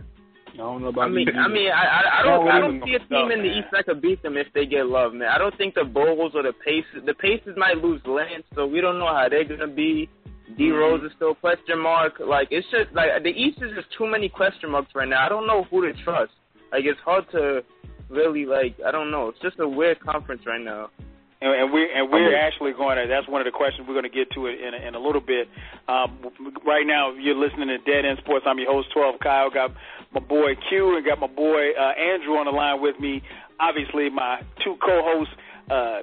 [SPEAKER 8] I don't know
[SPEAKER 9] I
[SPEAKER 8] about
[SPEAKER 9] mean, I mean, I, I, I don't, I don't see a team in the
[SPEAKER 4] man.
[SPEAKER 9] East that could beat them if they get love, man. I don't think the Bulls or the Pacers, the Pacers might lose Lance, so we don't know how they're gonna be. D Rose is still a question mark. Like it's just like the East is just too many question marks right now. I don't know who to trust. Like it's hard to really like I don't know. It's just a weird conference right now.
[SPEAKER 4] And, and we're and we're actually going to. That's one of the questions we're going to get to it in a, in a little bit. Um, right now, you're listening to Dead End Sports. I'm your host, 12 Kyle. Got my boy Q and got my boy uh, Andrew on the line with me. Obviously, my two co-hosts, uh,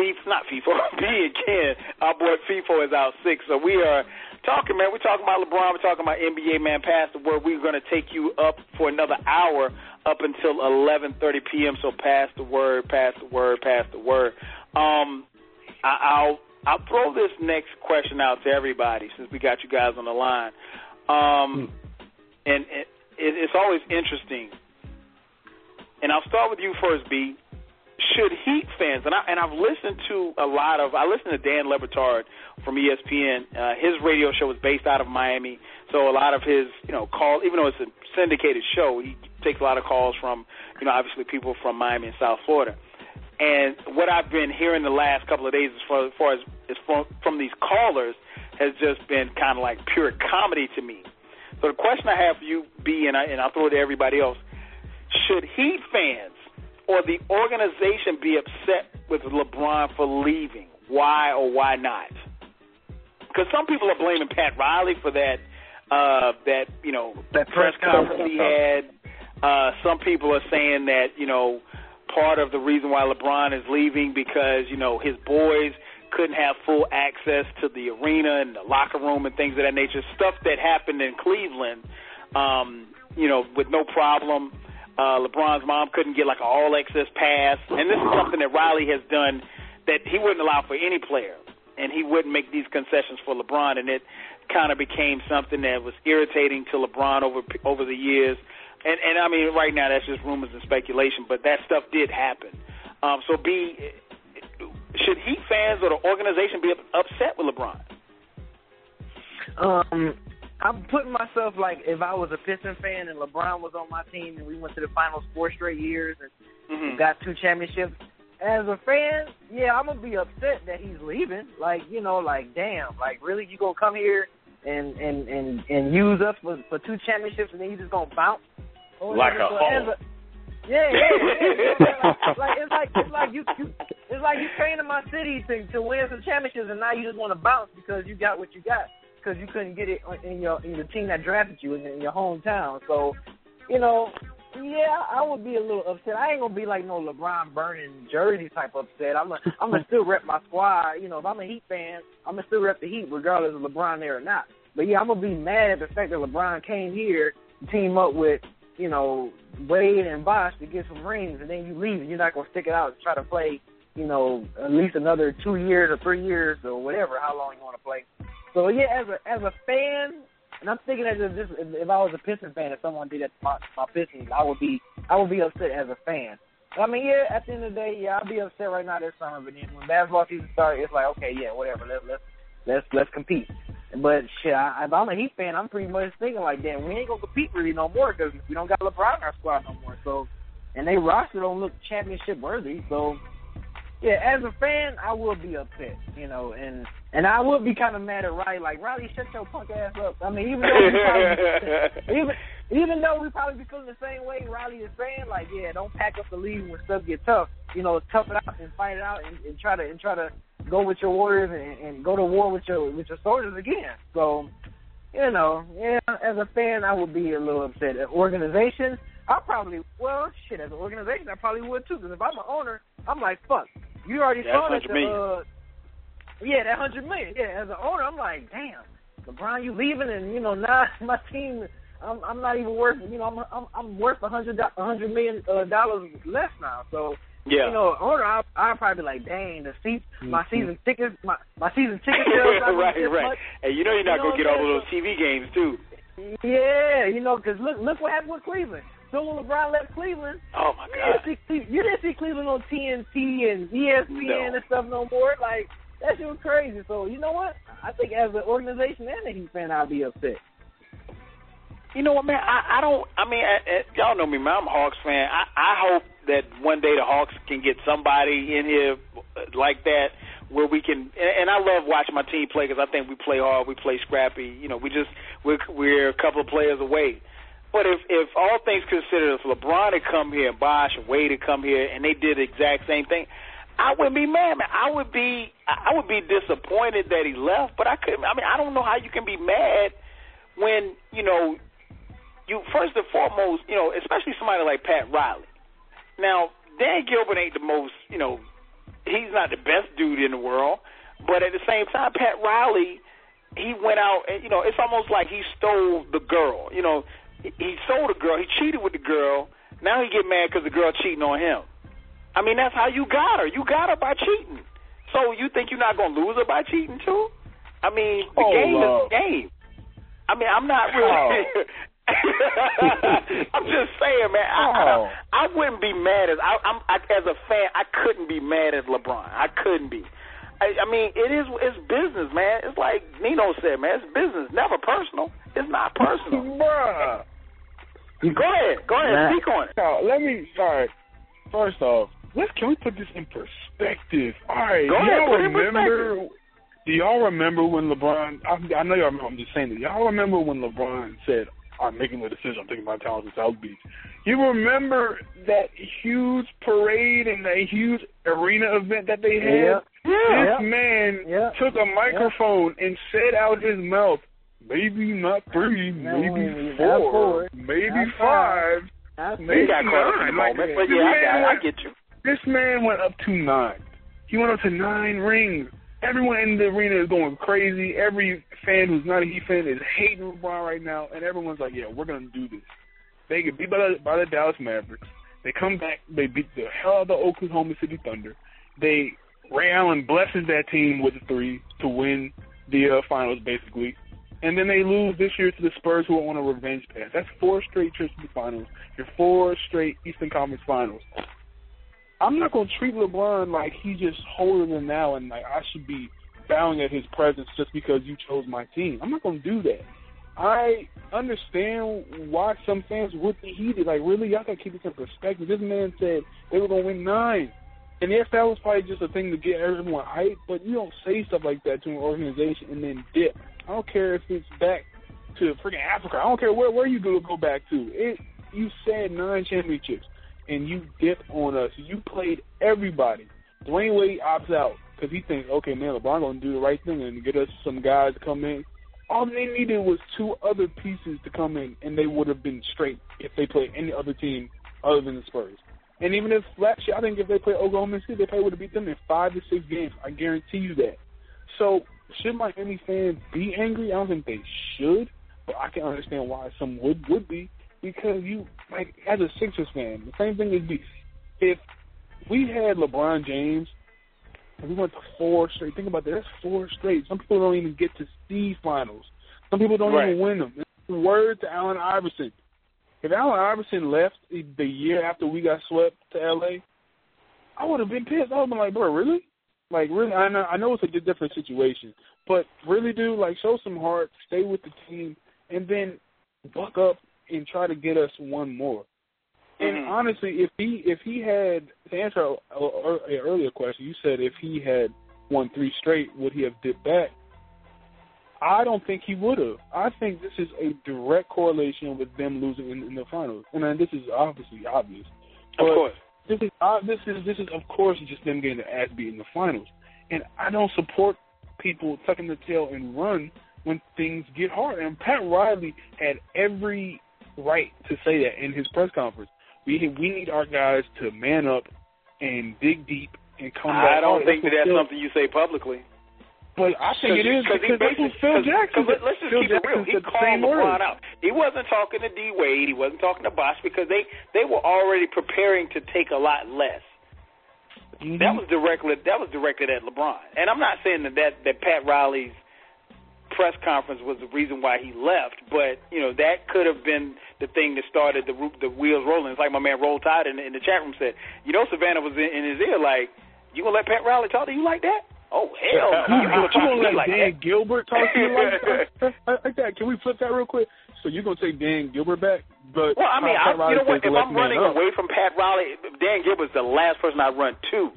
[SPEAKER 4] FIFA, not FIFA, B and Ken. Our boy Feefo is out sick, so we are talking, man. We're talking about LeBron. We're talking about NBA, man. Pass the word. We're going to take you up for another hour up until 11:30 p.m. So pass the word, pass the word, pass the word. Um, I, I'll I'll throw this next question out to everybody since we got you guys on the line. Um, and it, it's always interesting. And I'll start with you first, B. Should Heat fans and I and I've listened to a lot of I listened to Dan Le Batard from ESPN. Uh, his radio show is based out of Miami, so a lot of his you know call even though it's a syndicated show, he takes a lot of calls from you know obviously people from Miami and South Florida. And what I've been hearing the last couple of days, as far as, far as, as from, from these callers, has just been kind of like pure comedy to me. So the question I have for you, B, and, I, and I'll throw it to everybody else: Should Heat fans or the organization be upset with LeBron for leaving? Why or why not? Because some people are blaming Pat Riley for that uh, that you know
[SPEAKER 5] that
[SPEAKER 4] press conference he had. Uh, some people are saying that you know part of the reason why LeBron is leaving because you know his boys couldn't have full access to the arena and the locker room and things of that nature. Stuff that happened in Cleveland, um, you know, with no problem. Uh, LeBron's mom couldn't get like an all access pass, and this is something that Riley has done that he wouldn't allow for any player, and he wouldn't make these concessions for LeBron, and it kind of became something that was irritating to LeBron over over the years. And and I mean, right now that's just rumors and speculation, but that stuff did happen. Um, so be should Heat fans or the organization be upset with LeBron?
[SPEAKER 5] Um, I'm putting myself like if I was a Piston fan and LeBron was on my team and we went to the finals four straight years and
[SPEAKER 4] mm-hmm.
[SPEAKER 5] got two championships. As a fan, yeah, I'm gonna be upset that he's leaving. Like, you know, like damn, like really, you gonna come here and and and and use us for for two championships and then you just gonna bounce?
[SPEAKER 6] Or like a hole.
[SPEAKER 5] Yeah, yeah, yeah. like, like it's like it's like you, you it's like you came to my city to to win some championships, and now you just want to bounce because you got what you got because you couldn't get it in your in your team that drafted you in, in your hometown. So, you know, yeah, I would be a little upset. I ain't gonna be like no LeBron burning jersey type upset. I'm gonna I'm gonna still rep my squad. You know, if I'm a Heat fan, I'm gonna still rep the Heat regardless of LeBron there or not. But yeah, I'm gonna be mad at the fact that LeBron came here to team up with you know, Wade and Bosh to get some rings, and then you leave, and you're not gonna stick it out and try to play, you know, at least another two years or three years or whatever, how long you want to play. So yeah, as a as a fan, and I'm thinking that if, this, if I was a Pistons fan, if someone did that to my, my Pistons, I would be I would be upset as a fan. I mean, yeah, at the end of the day, yeah, I'll be upset right now this summer, but then when basketball season starts, it's like, okay, yeah, whatever, let's let's let's let's compete. But shit, I, if I'm a Heat fan, I'm pretty much thinking like, damn, we ain't gonna compete really no more because we don't got LeBron in our squad no more. So, and they roster don't look championship worthy. So, yeah, as a fan, I will be upset, you know, and and I would be kind of mad at Riley. Like Riley, shut your punk ass up. I mean, even though we probably, even even though we probably be feeling the same way Riley is saying, like, yeah, don't pack up the lead when stuff get tough. You know, tough it out and fight it out and, and try to and try to go with your warriors and, and go to war with your with your soldiers again. So, you know, yeah, as a fan, I would be a little upset. As organization, I probably well, shit. As an organization, I probably would too. Because if I'm an owner, I'm like, fuck, you already saw that.
[SPEAKER 4] Uh,
[SPEAKER 5] yeah, that hundred million. Yeah, as an owner, I'm like, damn, LeBron, you leaving, and you know now my team. I'm I'm not even worth you know I'm I'm, I'm worth a hundred a hundred million uh, dollars less now. So
[SPEAKER 4] yeah.
[SPEAKER 5] You know, owner, I I probably be like, dang, the seat, my season tickets, my my season ticket sales.
[SPEAKER 4] right, right.
[SPEAKER 5] Much.
[SPEAKER 4] And you know you're not
[SPEAKER 5] You know
[SPEAKER 4] gonna get all those TV games too.
[SPEAKER 5] Yeah, you know, because look look what happened with Cleveland. So when LeBron left Cleveland,
[SPEAKER 4] Oh my
[SPEAKER 5] you didn't,
[SPEAKER 4] God.
[SPEAKER 5] see, Cle- you didn't see Cleveland on TNT and E ESPN
[SPEAKER 4] No.
[SPEAKER 5] and stuff no more. Like that shit was crazy. So you know what? I think as an organization and a Heat fan, I'll be upset.
[SPEAKER 4] You know what, man? I, I don't. I mean, I, I, y'all know me, man. I'm a Hawks fan. I, I hope that one day the Hawks can get somebody in here like that where we can. And, and I love watching my team play because I think we play hard, we play scrappy. You know, we just we're we're a couple of players away. But if if all things considered, if LeBron had come here, and Bosh and Wade had come here, and they did the exact same thing, I wouldn't be mad, man. I would be I would be disappointed that he left, but I couldn't. I mean, I don't know how you can be mad when you know you first and foremost, you know, especially somebody like Pat Riley. Now, Dan Gilbert ain't the most, you know, he's not the best dude in the world, but at the same time, Pat Riley, he went out, and you know, it's almost like he stole the girl. You know, he, stole the girl, he cheated with the girl. Now he get mad because the girl cheating on him. I mean, that's how you got her. You got her by cheating. So you think you're not gonna lose her by cheating too? I mean, the
[SPEAKER 8] Oh,
[SPEAKER 4] game
[SPEAKER 8] love.
[SPEAKER 4] is the game. I mean, I'm not really. I'm just saying, man. I,
[SPEAKER 8] Oh.
[SPEAKER 4] I, I wouldn't be mad as I, I'm I, as a fan. I couldn't be mad at LeBron. I couldn't be. I, I mean, it is it's business, man. It's like Nino said, man. It's business, never personal. It's not personal.
[SPEAKER 8] Bruh.
[SPEAKER 4] Go ahead, go ahead,
[SPEAKER 5] Nah.
[SPEAKER 4] speak on it.
[SPEAKER 8] Now, let me. All right. First off, let's can we put this in perspective? All right.
[SPEAKER 4] Go
[SPEAKER 8] do
[SPEAKER 4] ahead,
[SPEAKER 8] y'all
[SPEAKER 4] put it in
[SPEAKER 8] remember? Do y'all remember when LeBron? I, I know y'all remember. I'm just saying that. Y'all remember when LeBron said, "I'm making the decision. I'm taking my talent to South Beach." You remember that huge parade and that huge arena event that they had?
[SPEAKER 5] Yeah.
[SPEAKER 8] This man
[SPEAKER 5] Yeah.
[SPEAKER 8] took a microphone and said out his mouth, maybe not three,
[SPEAKER 5] No,
[SPEAKER 8] maybe four,
[SPEAKER 5] four,
[SPEAKER 8] maybe
[SPEAKER 5] not
[SPEAKER 8] five.
[SPEAKER 5] I
[SPEAKER 8] Maybe
[SPEAKER 4] You got caught up in the
[SPEAKER 8] nine. Like,
[SPEAKER 4] moment, but
[SPEAKER 8] this
[SPEAKER 4] yeah, I,
[SPEAKER 8] man
[SPEAKER 4] got, I
[SPEAKER 8] went-
[SPEAKER 4] get you.
[SPEAKER 8] This man went up to nine. He went up to nine rings. Everyone in the arena is going crazy. Every fan who's not a Heat fan is hating LeBron right now, and everyone's like, "Yeah, we're gonna do this." They get beat by the, by the Dallas Mavericks. They come back. They beat the hell out of the Oklahoma City Thunder. They Ray Allen blesses that team with a three to win the uh, finals, basically. And then they lose this year to the Spurs, who are on a revenge pass. That's four straight trips to the finals. Your four straight Eastern Conference Finals. I'm not gonna treat LeBron like he's just holier than now, and like I should be bowing at his presence just because you chose my team. I'm not gonna do that. I understand why some fans would be heated. Like, really, y'all gotta keep this in perspective. This man said they were gonna win nine, and yes, that was probably just a thing to get everyone hyped. But you don't say stuff like that to an organization and then dip. I don't care if it's back to freaking Africa. I don't care where where you go go back to. It you said nine championships and you dip on us. You played everybody. Dwyane Wade opts out because he thinks, okay, man, LeBron gonna do the right thing and get us some guys to come in. All they needed was two other pieces to come in, and they would have been straight if they played any other team other than the Spurs. And even if last year, I think if they played Oklahoma City, they probably would have beat them in five to six games. I guarantee you that. So should Miami fans be angry? I don't think they should, but I can understand why some would would be because you like as a Sixers fan, the same thing is be if we had LeBron James and we went to four straight. Think about that. That's four straight. Some people don't even get to see finals. Some people don't
[SPEAKER 4] Right.
[SPEAKER 8] even win them. Word to Allen Iverson. If Allen Iverson left the year after we got swept to LA, I would have been pissed. I would have been like, bro, really? Like, really? I know, I know it's a different situation, but really, dude, like, show some heart, stay with the team, and then buck up and try to get us one more. And
[SPEAKER 4] Mhm.
[SPEAKER 8] honestly, if he if he had to answer a, a, a earlier question, you said if he had won three straight, would he have dipped back? I don't think he would have. I think this is a direct correlation with them losing in, in the finals. And then this is obviously obvious.
[SPEAKER 4] Of course.
[SPEAKER 8] This is uh, this is this is of course just them getting their ass beat in the finals. And I don't support people tucking the tail and run when things get hard. And Pat Riley had every right to say that in his press conference. We we need our guys to man up and dig deep and come back.
[SPEAKER 4] I don't
[SPEAKER 8] hard.
[SPEAKER 4] think that that's something you say publicly.
[SPEAKER 8] But I think it is
[SPEAKER 4] Cause he
[SPEAKER 8] that's what
[SPEAKER 4] basically-
[SPEAKER 8] Phil Jackson.
[SPEAKER 4] let- let's just
[SPEAKER 8] Phil
[SPEAKER 4] keep it real. He called LeBron out. He wasn't talking to D Wade. He wasn't talking to Bosh because they they were already preparing to take a lot less.
[SPEAKER 8] Mhm.
[SPEAKER 4] That was directly that was directed at LeBron. And I'm not saying that that, that Pat Riley's press conference was the reason why he left, but you know that could have been the thing that started the the wheels rolling. It's like my man Roll Tide in, the- in the chat room said. You know, Savannah was in, in his ear like, "You gonna let Pat Riley talk to you like that? Oh hell.
[SPEAKER 8] You
[SPEAKER 4] you gonna
[SPEAKER 8] let
[SPEAKER 4] like
[SPEAKER 8] Dan
[SPEAKER 4] that?"
[SPEAKER 8] Gilbert talk to you like that? like that? Can we flip that real quick? So you're gonna take Dan Gilbert back, but
[SPEAKER 4] Well, I mean, I, you know what? If I'm running away from Pat Riley, Dan Gilbert's the last person I run to.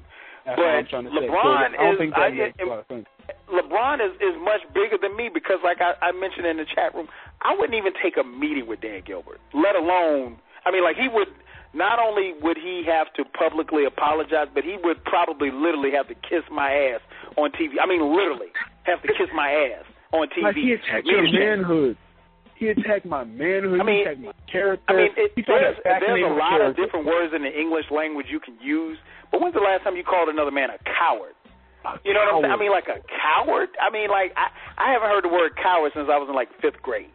[SPEAKER 8] That's
[SPEAKER 4] but
[SPEAKER 8] what I'm trying to say. So
[SPEAKER 4] LeBron
[SPEAKER 8] I don't think that
[SPEAKER 4] I-
[SPEAKER 8] makes a
[SPEAKER 4] am-
[SPEAKER 8] lot of sense.
[SPEAKER 4] LeBron is is much bigger than me because, like I, I mentioned in the chat room, I wouldn't even take a meeting with Dan Gilbert, let alone. I mean, like he would. Not only would he have to publicly apologize, but he would probably literally have to kiss my ass on TV. I mean, literally have to kiss my ass on TV.
[SPEAKER 8] Like he attacked your manhood. He attacked my manhood.
[SPEAKER 4] I mean,
[SPEAKER 8] he attacked my character.
[SPEAKER 4] I mean, it, there's, there's a lot of different words in the English language you can use. But when's the last time you called another man a coward?
[SPEAKER 8] A
[SPEAKER 4] You know what I'm saying? I mean, like a coward. I mean, like I I haven't heard the word coward since I was in like fifth grade.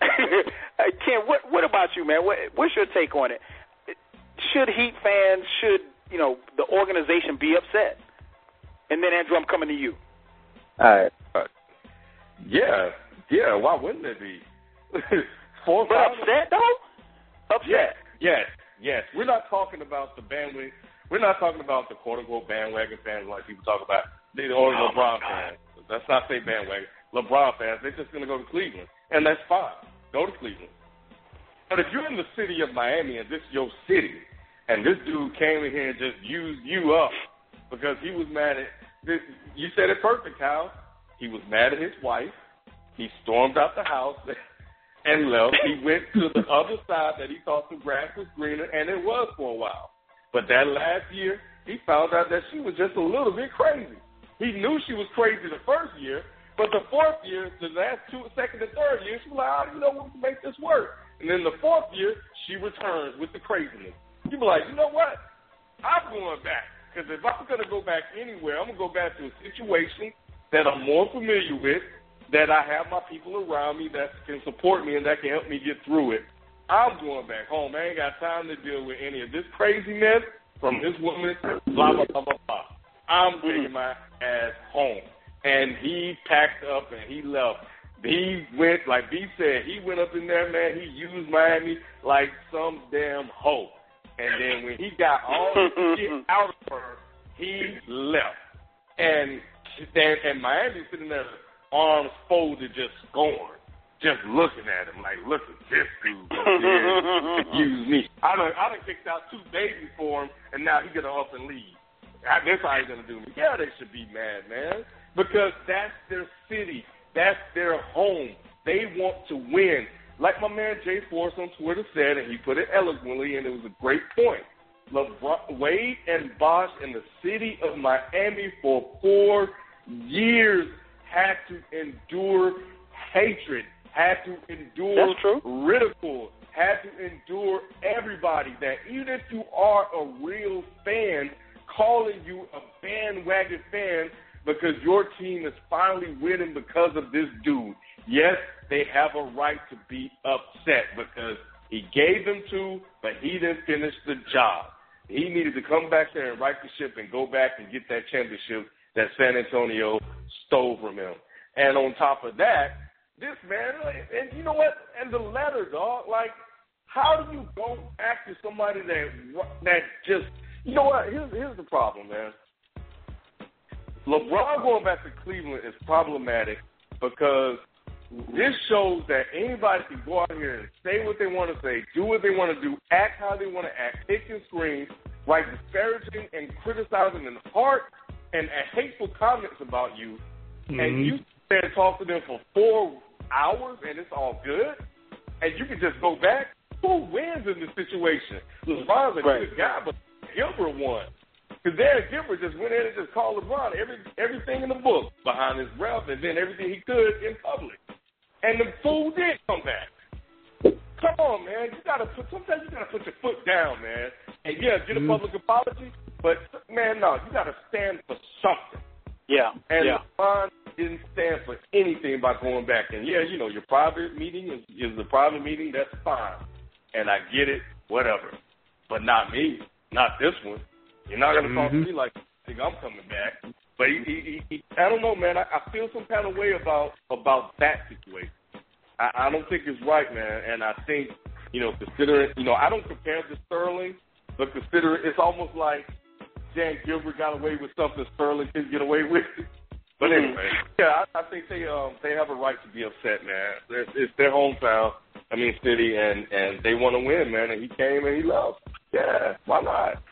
[SPEAKER 4] Uh, Ken, what what about you, man? What what's your take on it? Should Heat fans, should you know the organization be upset? And then Andrew, I'm coming to you.
[SPEAKER 7] All right.
[SPEAKER 6] Yeah, yeah. Why wouldn't it be? Four
[SPEAKER 4] But upset though? Upset.
[SPEAKER 6] Yes, yes, yes. We're not talking about the bandwagon. We're not talking about the quote unquote bandwagon fans like people talk about. They or
[SPEAKER 4] Oh,
[SPEAKER 6] LeBron fans. Let's not say bandwagon. LeBron fans. They're just gonna go to Cleveland, and that's fine. Go to Cleveland. But if you're in the city of Miami and this is your city, and this dude came in here and just used you up because he was mad at this, you said it perfect, Kyle. He was mad at his wife. He stormed out the house and left. He went to the other side that he thought the grass was greener, and it was for a while. But that last year, he found out that she was just a little bit crazy. He knew she was crazy the first year, but the fourth year, the last two, second and third year, she was like, oh, you know, we can make this work. And then the fourth year, she returns with the craziness. You be like, you know what? I'm going back. Because if I'm going to go back anywhere, I'm going to go back to a situation that I'm more familiar with, that I have my people around me that can support me and that can help me get through it. I'm going back home. I ain't got time to deal with any of this craziness from this woman, blah, blah, blah, blah, blah. I'm mm-hmm. taking my ass home. And he packed up and he left. He went, like B said, he went up in there, man. He used Miami like some damn hoe. And then when he got all the shit out of her, he left. And and, and Miami sitting there, arms folded, just scorned, just looking at him like, look at this dude up there and use me. I done, I done kicked out two babies for him, and now he gonna up and leave. I, that's how he's gonna do me. Yeah, they should be mad, man, because that's their city, that's their home. They want to win. Like my man Jay Force on Twitter said, and he put it eloquently, and it was a great point. LeBron, Wade and Bosh in the city of Miami for four years had to endure hatred, had to endure ridicule, had to endure everybody. That even if you are a real fan, calling you a bandwagon fan because your team is finally winning because of this dude. Yes, they have a right to be upset because he gave them two, but he didn't finish the job. He needed to come back there and right the ship and go back and get that championship that San Antonio stole from him. And on top of that, this man, and you know what? And the letter, dog. Like, how do you go after somebody that that just, you know what? Here's here's the problem, man. LeBron going back to Cleveland is problematic because this shows that anybody can go out here and say what they want to say, do what they want to do, act how they want to act, kick and scream, write disparaging and criticizing and heart and, hateful comments about you, and mm-hmm. you sit there talk to them for four hours and it's all good, and you can just go back. Who wins in this situation? LeBron's a
[SPEAKER 4] Right.
[SPEAKER 6] good guy, but Gilbert won. Because Darren Gilbert just went in and just called LeBron every everything in the book behind his breath and then everything he could in public. And the fool did come back. Come on, man. You gotta put sometimes you gotta put your foot down, man. And yeah, get a mm-hmm. public apology, but man, no, you gotta stand for something.
[SPEAKER 4] Yeah.
[SPEAKER 6] And
[SPEAKER 4] yeah.
[SPEAKER 6] LeBron didn't stand for anything by going back. And yeah, you know, your private meeting is, is a private meeting, that's fine. And I get it, whatever. But not me. Not this one. You're not gonna talk to mm-hmm. me like think I'm coming back. But he, he, he, he I don't know, man. I, I feel some kind of way about about that situation. I, I don't think it's right, man. And I think, you know, considering, you know, I don't compare to Sterling, but consider it's almost like Dan Gilbert got away with something Sterling couldn't get away with. But
[SPEAKER 4] Mhm.
[SPEAKER 6] anyway, yeah, I, I think they um they have a right to be upset, man. It's, it's their hometown, I mean city, and and they want to win, man. And he came and he left. Yeah, why not?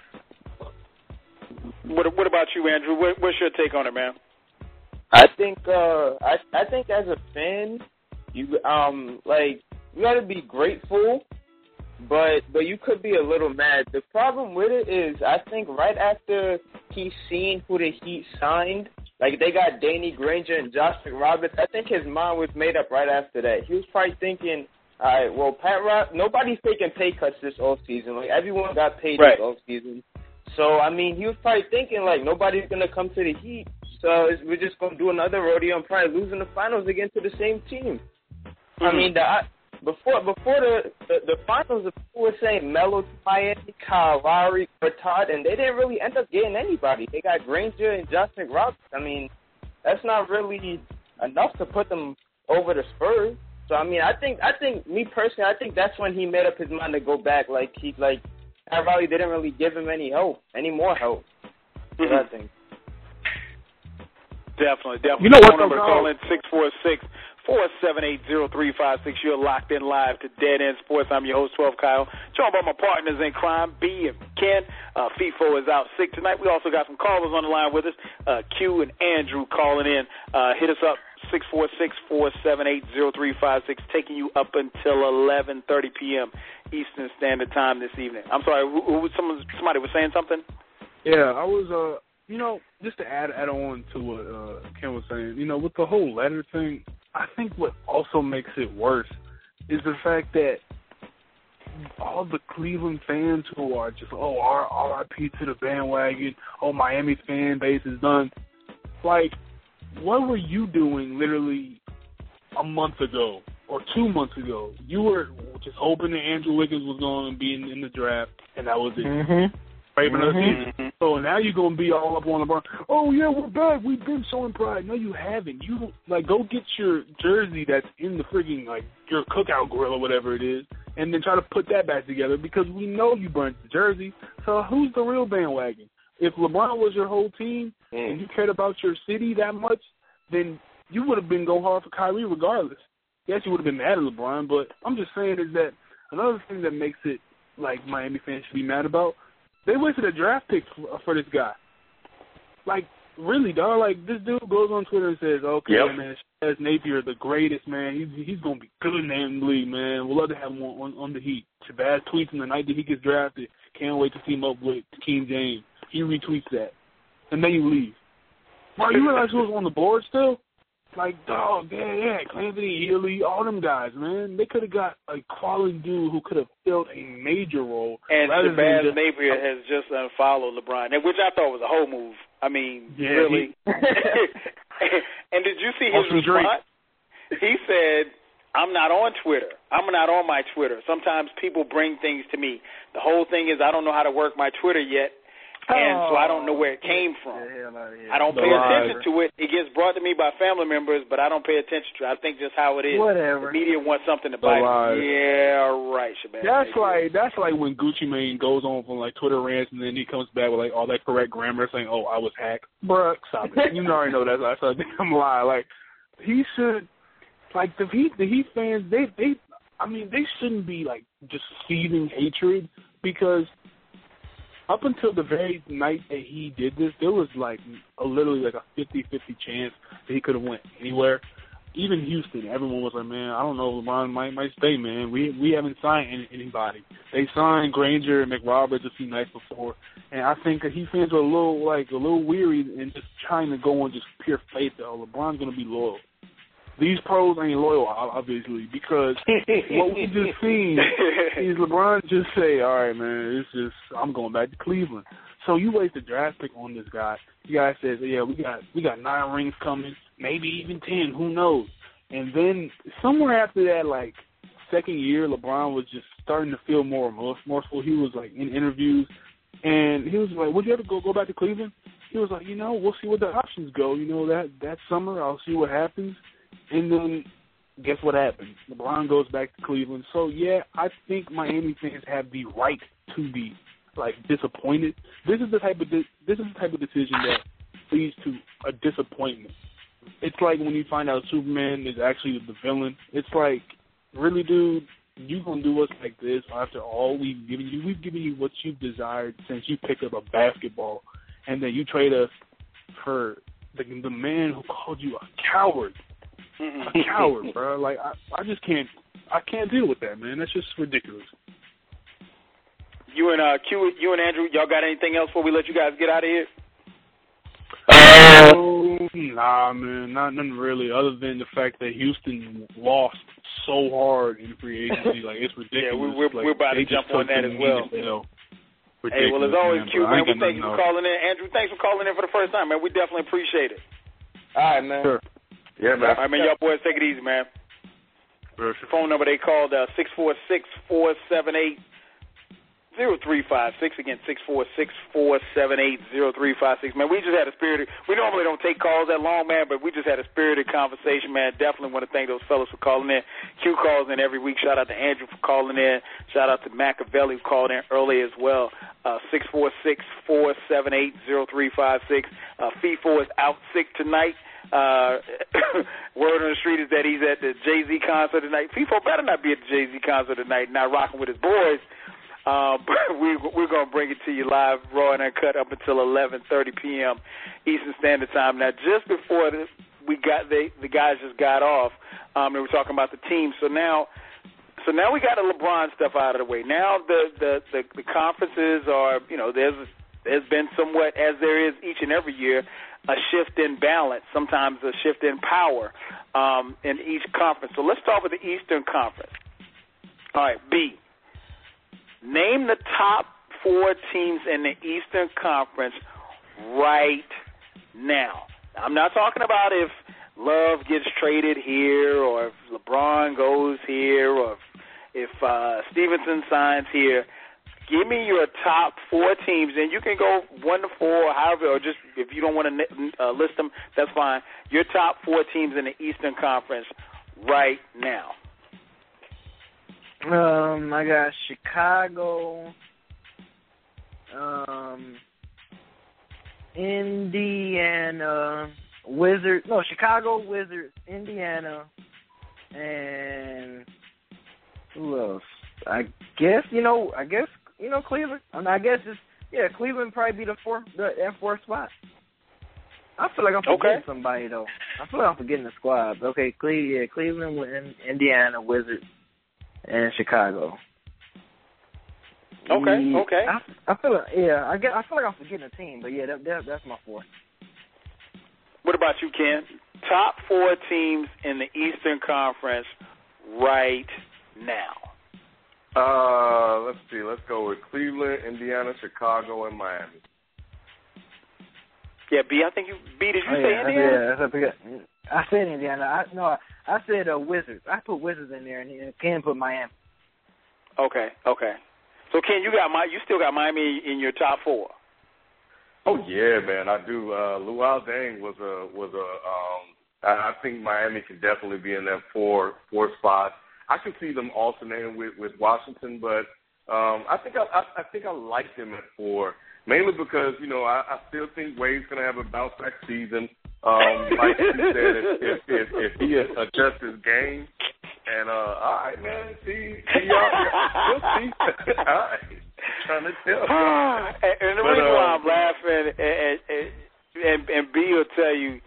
[SPEAKER 4] What What about you, Andrew? What, what's your take on it, man?
[SPEAKER 7] I think uh I I think as a fan, you um like you gotta be grateful, but but you could be a little mad. The problem with it is I think right after he seen who the Heat signed,
[SPEAKER 9] like they got Danny Granger and Josh McRoberts. I think his mind was made up right after that. He was probably thinking, all right, well, Pat Rob, nobody's taking pay cuts this off season. Like everyone got paid
[SPEAKER 4] right.
[SPEAKER 9] this off season. So I mean, he was probably thinking like nobody's gonna come to the Heat, so we're just gonna do another rodeo and probably losing the finals again to the same team. Mm-hmm. I mean, the, before before the, the the finals, the people were saying Melo, Miami, Kyle Lowry, Todd, and they didn't really end up getting anybody. They got Granger and Josh McRoberts. I mean, that's not really enough to put them over the Spurs. So I mean, I think I think me personally, I think that's when he made up his mind to go back. Like he like Pat Riley didn't really give him any help, any more help. Mm-hmm. I think.
[SPEAKER 4] Definitely, definitely.
[SPEAKER 8] You know what?
[SPEAKER 4] Number call in six four six four seven eight zero three five six. You're locked in live to Dead End Sports. I'm your host, Twelve Kyle. Joined by my partners in crime, B and Ken. Uh, Feefo is out sick tonight. We also got some callers on the line with us. Uh, Q and Andrew calling in. Uh, hit us up six four six four seven eight zero three five six, taking you up until eleven thirty p.m. Eastern Standard Time this evening. I'm sorry, who, who someone somebody was saying something.
[SPEAKER 8] Yeah, I was. Uh, you know, just to add add on to what uh, Ken was saying, you know, with the whole letter thing, I think what also makes it worse is the fact that all the Cleveland fans who are just oh R RIP to the bandwagon, oh Miami fan base is done. Like, what were you doing literally a month ago or two months ago? You were just hoping that Andrew Wiggins was going to be in, in the draft, and that was it.
[SPEAKER 3] Mm-hmm.
[SPEAKER 8] Right, mm-hmm. So now you're gonna be all up on LeBron. Oh yeah, we're back. We've been showing pride. No, you haven't. You like go get your jersey that's in the frigging like your cookout grill or whatever it is, and then try to put that back together because we know you burnt the jersey. So who's the real bandwagon? If LeBron was your whole team mm. and you cared about your city that much, then you would have been go hard for Kyrie regardless. Yes, you would have been mad at LeBron, but I'm just saying is that another thing that makes it like Miami fans should be mad about they wasted a draft pick for, uh, for this guy. Like, really, dog. Like, this dude goes on Twitter and says, "Okay, yep. man, Shabazz Napier, the greatest man. He's he's gonna be good in the league, man. We'll love to have him on, on, on the Heat." Shabazz tweets him the night that he gets drafted. Can't wait to team up with King James. He retweets that, and then you leave. Bro, you realize who was on the board still? Like, dog, yeah, yeah, Clancy, Ely, all them guys, man. They could have got a quality dude who could have filled a major role.
[SPEAKER 4] And
[SPEAKER 8] Shabazz
[SPEAKER 4] just, Napier has just unfollowed LeBron, which I thought was a whole move. I mean,
[SPEAKER 8] yeah,
[SPEAKER 4] really.
[SPEAKER 8] He,
[SPEAKER 4] and did you see his response? He said, I'm not on Twitter. I'm not on my Twitter. Sometimes people bring things to me. The whole thing is I don't know how to work my Twitter yet and so I don't know where it came from. I don't pay attention to it. It gets brought to me by family members, but I don't pay attention to it. I think just how it is.
[SPEAKER 5] Whatever.
[SPEAKER 4] The media wants something to buy. Yeah, right, Shabazz.
[SPEAKER 8] That's like that's like when Gucci Mane goes on from like Twitter rants and then he comes back with like all that correct grammar saying, "Oh, I was hacked." Bruh, stop it. you already know that's that's a damn lie. Like he should, like the Heat, the Heat fans, they they, I mean, they shouldn't be like just seething hatred because up until the very night that he did this, there was like a literally like a fifty-fifty chance that he could have went anywhere. Even Houston, everyone was like, "Man, I don't know, LeBron might might stay, man. We we haven't signed any, anybody. They signed Granger and McRoberts a few nights before, and I think that he fans are a little like a little weary and just trying to go on just pure faith that oh, LeBron's gonna be loyal. These pros ain't loyal, obviously, because what we just seen is LeBron just say, "All right, man, it's just I'm going back to Cleveland." So you waste a draft pick on this guy. The guy says, "Yeah, we got we got nine rings coming, maybe even ten. Who knows?" And then somewhere after that, like second year, LeBron was just starting to feel more remorseful. He was like in interviews, and he was like, "Would you ever go go back to Cleveland?" He was like, "You know, we'll see what the options go. You know that that summer, I'll see what happens." And then guess what happened? LeBron goes back to Cleveland. So yeah, I think Miami fans have the right to be like disappointed. This is the type of this is the type of decision that leads to a disappointment. It's like when you find out Superman is actually the villain. It's like, really, dude, you gonna do us like this after all we've given you? We've given you what you've desired since you picked up a basketball, and then you trade us for the, the man who called you a coward a coward, bro. Like I, I just can't, I can't deal with that, man. That's just ridiculous.
[SPEAKER 4] You and uh, Q, you and Andrew, y'all got anything else before we let you guys get out of here?
[SPEAKER 8] Uh, Nah, man, not nothing really, other than the fact that Houston lost so hard in free agency. Like it's ridiculous.
[SPEAKER 4] Yeah, we, we're,
[SPEAKER 8] like,
[SPEAKER 4] we're about to jump on that as well. Hey, well, as always, Q, man. We thank you for calling in, Andrew. Thanks for calling in for the first time, man. We definitely appreciate it.
[SPEAKER 9] All right, man.
[SPEAKER 8] Sure.
[SPEAKER 6] Yeah, man.
[SPEAKER 4] Right, man. Y'all boys, take it easy, man.
[SPEAKER 8] Sure.
[SPEAKER 4] Phone number they called uh, six four six four seven eight zero three five six again six four six four seven eight zero three five six man we just had a spirited we normally don't take calls that long man but we just had a spirited conversation man definitely want to thank those fellas for calling in q calls in every week shout out to andrew for calling in shout out to machiavelli who called in early as well uh six four six four seven eight zero three five six uh Feefo is out sick tonight uh, word on the street is that he's at the Jay Z concert tonight. Feefo better not be at the Jay Z concert tonight, not rocking with his boys. Uh, but we, we're going to bring it to you live, raw and uncut, up until 11:30 p.m. Eastern Standard Time. Now, just before this, we got they, the guys just got off, um, they were talking about the team. So now, so now we got the LeBron stuff out of the way. Now the the the, the conferences are, you know, there's there's been somewhat as there is each and every year a shift in balance, sometimes a shift in power um, in each conference. So let's start with the Eastern Conference. All right, B. Name the top four teams in the Eastern Conference right now. I'm not talking about if Love gets traded here or if LeBron goes here or if, if uh, Stephenson signs here. Give me your top four teams, and you can go one to four, or however, or just if you don't want to uh, list them, that's fine. Your top four teams in the Eastern Conference right now.
[SPEAKER 5] Um, I got Chicago, um, Indiana, Wizards. No, Chicago Wizards, Indiana, and who else? I guess you know. I guess you know Cleveland. I, mean, I guess it's yeah. Cleveland probably be the fourth, the F four spot. I feel like I'm forgetting
[SPEAKER 4] Okay.
[SPEAKER 5] somebody though. I feel like I'm forgetting the squad. Okay, Cle- yeah, Cleveland, Indiana, Wizards, and Chicago.
[SPEAKER 4] Okay,
[SPEAKER 5] Yeah,
[SPEAKER 4] okay.
[SPEAKER 5] I, I feel like yeah, I get. I feel like I'm forgetting a team, but yeah, that, that that's my four.
[SPEAKER 4] What about you, Ken? Top four teams in the Eastern Conference right now.
[SPEAKER 6] Uh, let's see. Let's go with Cleveland, Indiana, Chicago, and Miami.
[SPEAKER 4] Yeah, B. I think you B. Did you
[SPEAKER 5] Oh,
[SPEAKER 4] say
[SPEAKER 5] yeah,
[SPEAKER 4] Indiana?
[SPEAKER 5] Yeah, I forgot. I said Indiana. I no, I, I said uh, Wizards. I put Wizards in there, and, and Ken put Miami.
[SPEAKER 4] Okay, okay. So Ken, you got my you still got Miami in your top four.
[SPEAKER 6] Oh yeah, man, I do. Uh, Luol Deng was a was a. Um, I I think Miami can definitely be in that four four spot. I can see them alternating with with Washington, but um, I think I, I I think I like them at four, mainly because you know I, I still think Wade's gonna have a bounce back season. Um, like you said, if if, if, if he adjusts his game, and uh, all right, man, see see y'all, we'll see. all right, trying to tell. you.
[SPEAKER 4] and, and the
[SPEAKER 6] But,
[SPEAKER 4] reason why
[SPEAKER 6] uh,
[SPEAKER 4] I'm laughing, and, and, and, and B will tell you,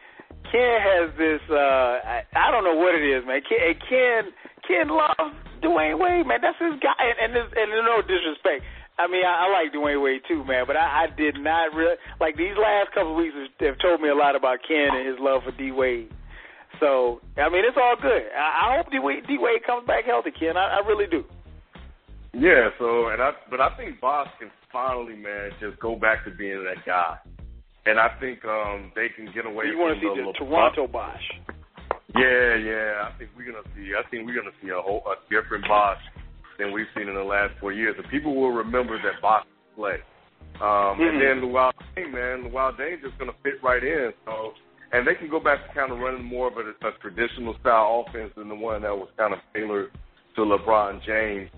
[SPEAKER 4] Ken has this. uh I, I don't know what it is, man. Ken, and Ken, Ken loves Dwyane Wade, man. That's his guy, and and, this, and no disrespect. I mean, I, I like Dwyane Wade too, man. But I, I did not really like these last couple of weeks have told me a lot about Ken and his love for D Wade. So I mean, it's all good. I, I hope D Wade, D Wade comes back healthy, Ken. I, I really do.
[SPEAKER 6] Yeah, so and I but I think Bosh can finally, man, just go back to being that guy. And I think um they can get away
[SPEAKER 4] You want to see
[SPEAKER 6] the
[SPEAKER 4] Toronto Bosh?
[SPEAKER 6] Yeah, yeah. I think we're gonna see I think we're gonna see a whole a different Bosh than we've seen in the last four years. And people will remember that Bosh play. Um
[SPEAKER 4] Mhm.
[SPEAKER 6] and then the Luol Deng, man, the Luol Deng just gonna fit right in. So and they can go back to kind of running more of a, a traditional style offense than the one that was kind of tailored to LeBron James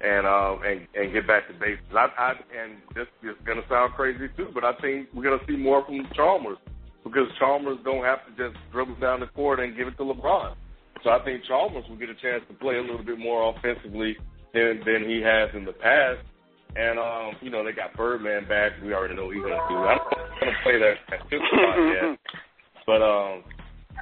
[SPEAKER 6] and um and and get back to basics. I, I and this is gonna sound crazy too, but I think we're gonna see more from the Chalmers because Chalmers don't have to just dribble down the court and give it to LeBron. So I think Chalmers will get a chance to play a little bit more offensively than than he has in the past. And um, you know, they got Birdman back. We already know what he's gonna do. I don't know if he's gonna play that that fifth spot yet. But um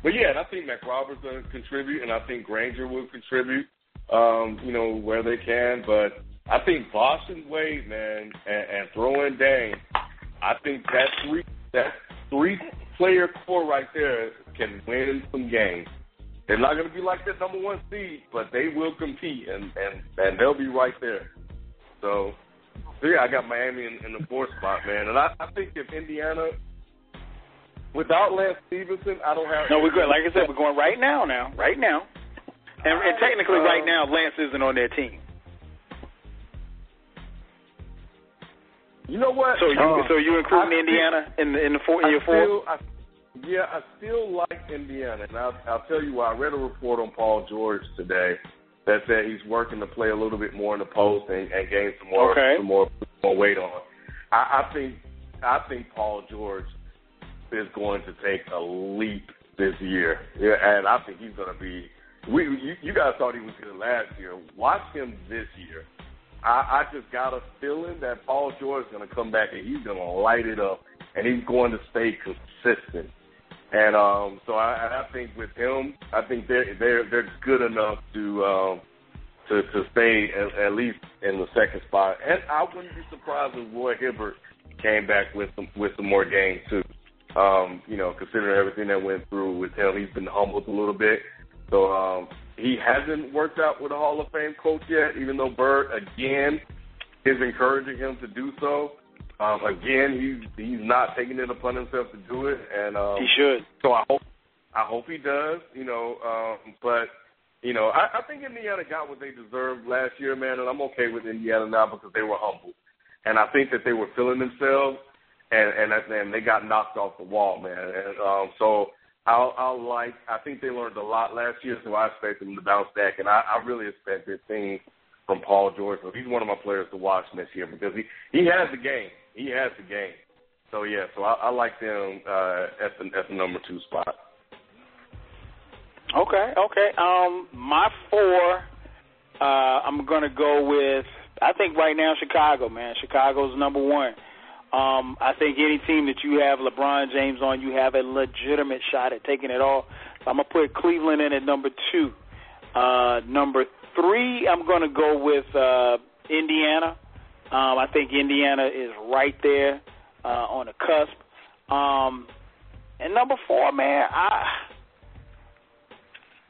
[SPEAKER 6] but yeah, and I think McRoberts will contribute and I think Granger will contribute um, you know, where they can. But I think Boston Wade, man, and, and throw in Deng, I think that three that three player core right there can win some games. They're not going to be like that number one seed, but they will compete and and and they'll be right there. So, so yeah, I got Miami in, in the fourth spot, man. And I, I think if Indiana, without Lance Stephenson, I don't have.
[SPEAKER 4] No, we're good. Like I said, we're going right now. Now, right now, and, and technically, right now, Lance isn't on their team.
[SPEAKER 6] You know what?
[SPEAKER 4] So you
[SPEAKER 6] Uh,
[SPEAKER 4] so you including
[SPEAKER 6] I
[SPEAKER 4] Indiana in the in the four in
[SPEAKER 6] I
[SPEAKER 4] your four?
[SPEAKER 6] I, yeah, I still like Indiana, and I'll, I'll tell you why. I read a report on Paul George today that said he's working to play a little bit more in the post and, and gain some more
[SPEAKER 4] Okay.
[SPEAKER 6] some more more weight on. I, I think I think Paul George is going to take a leap this year, yeah, and I think he's going to be. We you, you guys thought he was good last year. Watch him this year. I, I just got a feeling that Paul George is going to come back and he's going to light it up, and he's going to stay consistent. And um, so I, I think with him, I think they're they're they're good enough to um, to to stay at, at least in the second spot. And I wouldn't be surprised if Roy Hibbert came back with some with some more games too. Um, you know, considering everything that went through with him, he's been humbled a little bit. So um, he hasn't worked out with a Hall of Fame coach yet, even though Bird again is encouraging him to do so. Um, again, he's he's not taking it upon himself to do it, and um,
[SPEAKER 4] He should.
[SPEAKER 6] so I hope I hope he does. You know, um, but you know, I, I think Indiana got what they deserved last year, man, and I'm okay with Indiana now because they were humble, and I think that they were feeling themselves, and and and they got knocked off the wall, man. And um, so I'll, I'll like. I think they learned a lot last year, so I expect them to bounce back, and I, I really expect this thing from Paul George. So he's one of my players to watch next year because he he has the game. He has the game. So yeah, so I, I like them uh, at the at the number two spot.
[SPEAKER 4] Okay, okay. Um, my four, uh, I'm gonna go with. I think right now Chicago, man. Chicago's number one. Um, I think any team that you have LeBron James on, you have a legitimate shot at taking it all. So I'm gonna put Cleveland in at number two. Uh, number three, I'm gonna go with uh, Indiana. Um, I think Indiana is right there uh, on the cusp. Um, and number four, man, I.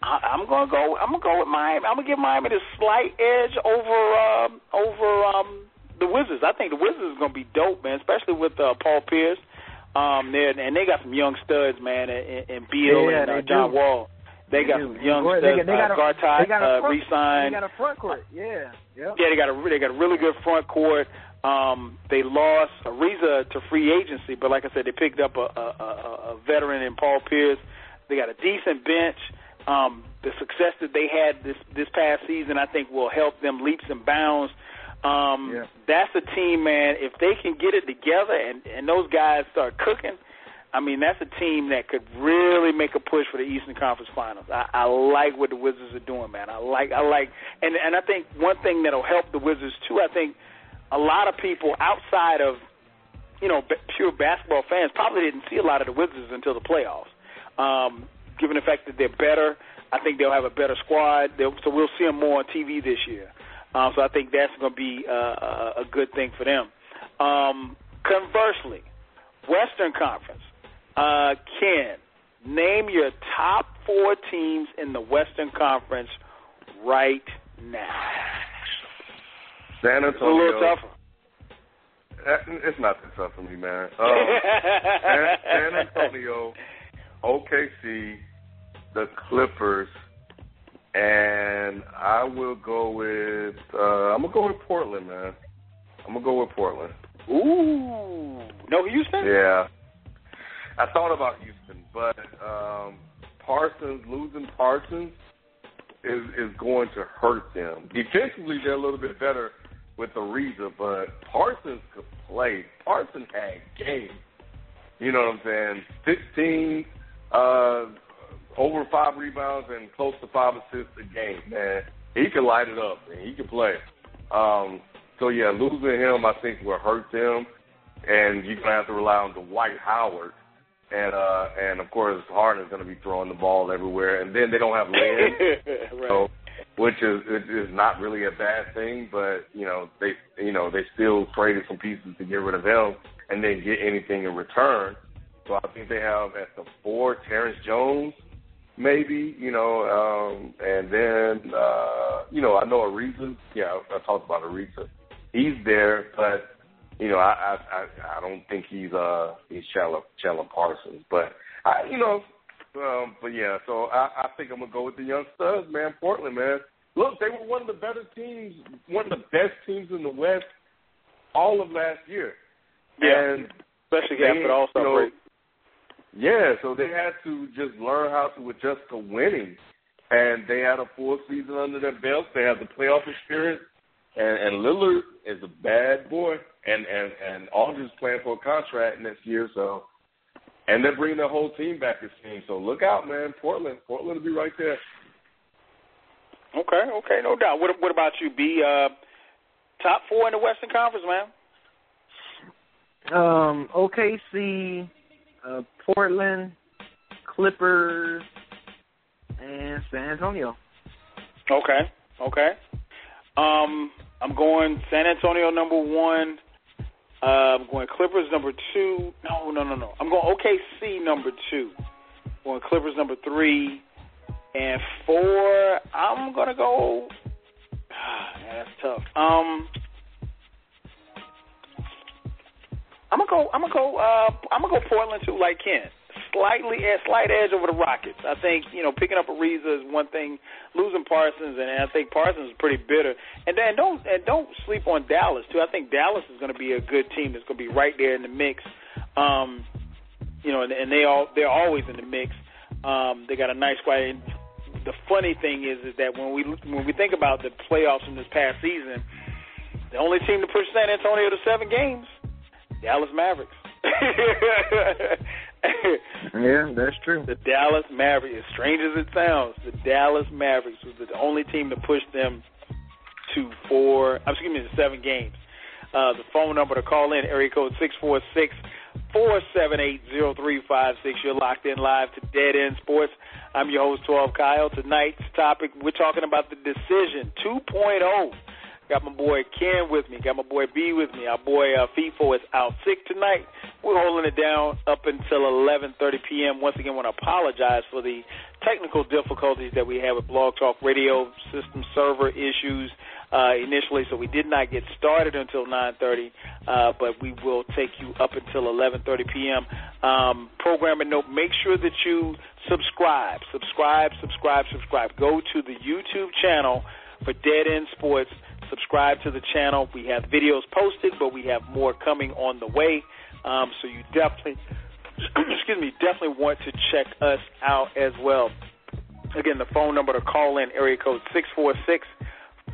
[SPEAKER 4] I, I'm gonna go. I'm gonna go with Miami. I'm gonna give Miami the slight edge over um, over um, the Wizards. I think the Wizards is gonna be dope, man, especially with uh, Paul Pierce. Um, there and they got some young studs, man, and, and Beal
[SPEAKER 5] Yeah,
[SPEAKER 4] and uh, John
[SPEAKER 5] do.
[SPEAKER 4] Wall. They, got
[SPEAKER 5] do.
[SPEAKER 4] some young
[SPEAKER 5] They
[SPEAKER 4] studs.
[SPEAKER 5] got- they got
[SPEAKER 4] uh,
[SPEAKER 5] a-
[SPEAKER 4] Gortat
[SPEAKER 5] they got a
[SPEAKER 4] uh,
[SPEAKER 5] front-
[SPEAKER 4] re-signed.
[SPEAKER 5] They got a front court. Yeah. Yep.
[SPEAKER 4] Yeah, they got a they got a really good front court. Um, they lost Ariza to free agency, but like I said, they picked up a, a, a, a veteran in Paul Pierce. They got a decent bench. Um, the success that they had this this past season, I think, will help them leaps and bounds. Um,
[SPEAKER 5] Yeah.
[SPEAKER 4] That's a team, man. If they can get it together and and those guys start cooking, I mean, that's a team that could really make a push for the Eastern Conference Finals. I, I like what the Wizards are doing, man. I like, I like, and and I think one thing that'll help the Wizards too. I think a lot of people outside of you know b- pure basketball fans probably didn't see a lot of the Wizards until the playoffs. Um, given the fact that they're better, I think they'll have a better squad. They'll, so we'll see them more on TV this year. Um, so I think that's going to be uh, a, a good thing for them. Um, conversely, Western Conference. Uh, Ken, name your top four teams in the Western Conference right now.
[SPEAKER 6] San
[SPEAKER 4] It's a
[SPEAKER 6] Antonio.
[SPEAKER 4] little tougher.
[SPEAKER 6] Uh, It's not that tough for me, man. Um, San, San Antonio, OKC, the Clippers, and I will go with. Uh, I'm gonna go with Portland, man. I'm gonna go with Portland.
[SPEAKER 4] Ooh, no Houston.
[SPEAKER 6] Yeah. I thought about Houston, but um, Parsons losing Parsons is is going to hurt them. Defensively, they're a little bit better with Ariza, but Parsons could play. Parsons had game. You know what I'm saying? 16, uh, over five rebounds and close to five assists a game. Man, he can light it up and he can play. Um, so yeah, losing him, I think will hurt them, and you're gonna have to rely on Dwight Howard, and uh, and of course Harden's gonna be throwing the ball everywhere, and then they don't have Lin,
[SPEAKER 4] right.
[SPEAKER 6] so, which is is not really a bad thing, but you know they you know they still traded some pieces to get rid of him and then get anything in return. So I think they have at the four Terrence Jones, maybe, you know, um, and then uh, you know, I know Ariza. Yeah, I, I talked about Ariza. He's there, but you know, I I I, don't think he's uh he's Chandler Chandler Parsons, but I you know, um, but yeah, so I, I think I'm gonna go with the young studs, man. Portland, man. Look, they were one of the better teams, one of the best teams in the West all of last year.
[SPEAKER 4] Yeah,
[SPEAKER 6] and
[SPEAKER 4] especially
[SPEAKER 6] they,
[SPEAKER 4] after All Star
[SPEAKER 6] you know,
[SPEAKER 4] break.
[SPEAKER 6] Yeah, so they had to just learn how to adjust to winning, and they had a full season under their belts. They have the playoff experience, and, and Lillard is a bad boy, and and and Aldridge playing for a contract next year, so. And they're bringing the whole team back this team, so look out, man. Portland, Portland will be right there.
[SPEAKER 4] Okay, okay, no doubt. What what about you? Be uh, top four in the Western Conference, man.
[SPEAKER 5] Um, OKC, uh, Portland, Clippers, and San Antonio.
[SPEAKER 4] Okay, okay. Um, I'm going San Antonio number one. Uh, I'm going Clippers number two. No, no, no, no. I'm going OKC number two. I'm going Clippers number three. And four, I'm gonna go. That's tough. Um, I'm gonna go. I'm gonna go. Uh, I'm gonna go Portland too, like Ken. Slightly, a slight edge over the Rockets. I think you know picking up Ariza is one thing. Losing Parsons, and I think Parsons is pretty bitter. And then don't and don't sleep on Dallas too. I think Dallas is going to be a good team. That's going to be right there in the mix. Um, you know, and, and they all they're always in the mix. Um, they got a nice squad. And the funny thing is, is that when we when we think about the playoffs from this past season, the only team to push San Antonio to seven games, Dallas Mavericks.
[SPEAKER 5] Yeah, that's true.
[SPEAKER 4] The Dallas Mavericks, as strange as it sounds, the Dallas Mavericks was the only team to push them to four, I'm excuse me, to seven games. Uh, the phone number to call in, area code six four six four seven eight zero three five six. You're locked in live to Dead End Sports. I'm your host, 12 Kyle. Tonight's topic, we're talking about the decision 2.0. Got my boy Ken with me. Got my boy B with me. Our boy uh, Feefo is out sick tonight. We're holding it down up until 11:30 p.m. Once again, want to apologize for the technical difficulties that we had with Blog Talk Radio system server issues uh, initially, so we did not get started until 9:30. Uh, but we will take you up until 11:30 p.m. Um, programming note: Make sure that you subscribe, subscribe, subscribe, subscribe. Go to the YouTube channel for Dead End Sports. Subscribe to the channel. We have videos posted, but we have more coming on the way. Um, so you definitely, excuse me, definitely want to check us out as well. Again, the phone number to call in, area code six four six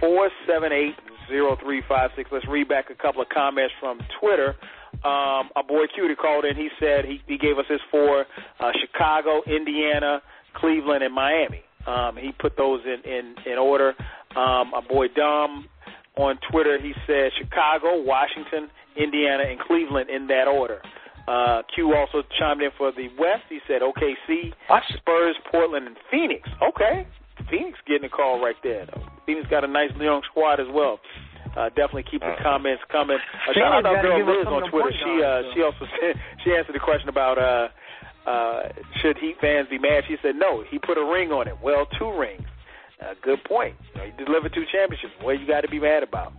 [SPEAKER 4] four seven eight zero three five six. Let's read back a couple of comments from Twitter. Um, our boy Cutie called in. He said he, he gave us his four: uh, Chicago, Indiana, Cleveland, and Miami. Um, he put those in in, in order. Um, our boy Dom on Twitter, he said Chicago, Washington, Indiana, and Cleveland in that order. Uh, Q also chimed in for the West. He said OKC, Spurs, Portland, and Phoenix. Okay, Phoenix getting a call right there. Though. Phoenix got a nice young squad as well. Uh, definitely keep the comments coming. Uh, shout out our girl Liz on Twitter. She uh, she also said she answered the question about uh, uh, should Heat fans be mad. She said no. He put a ring on it. Well, two rings. Uh, good point. You, know, you delivered two championships. What you got to be mad about?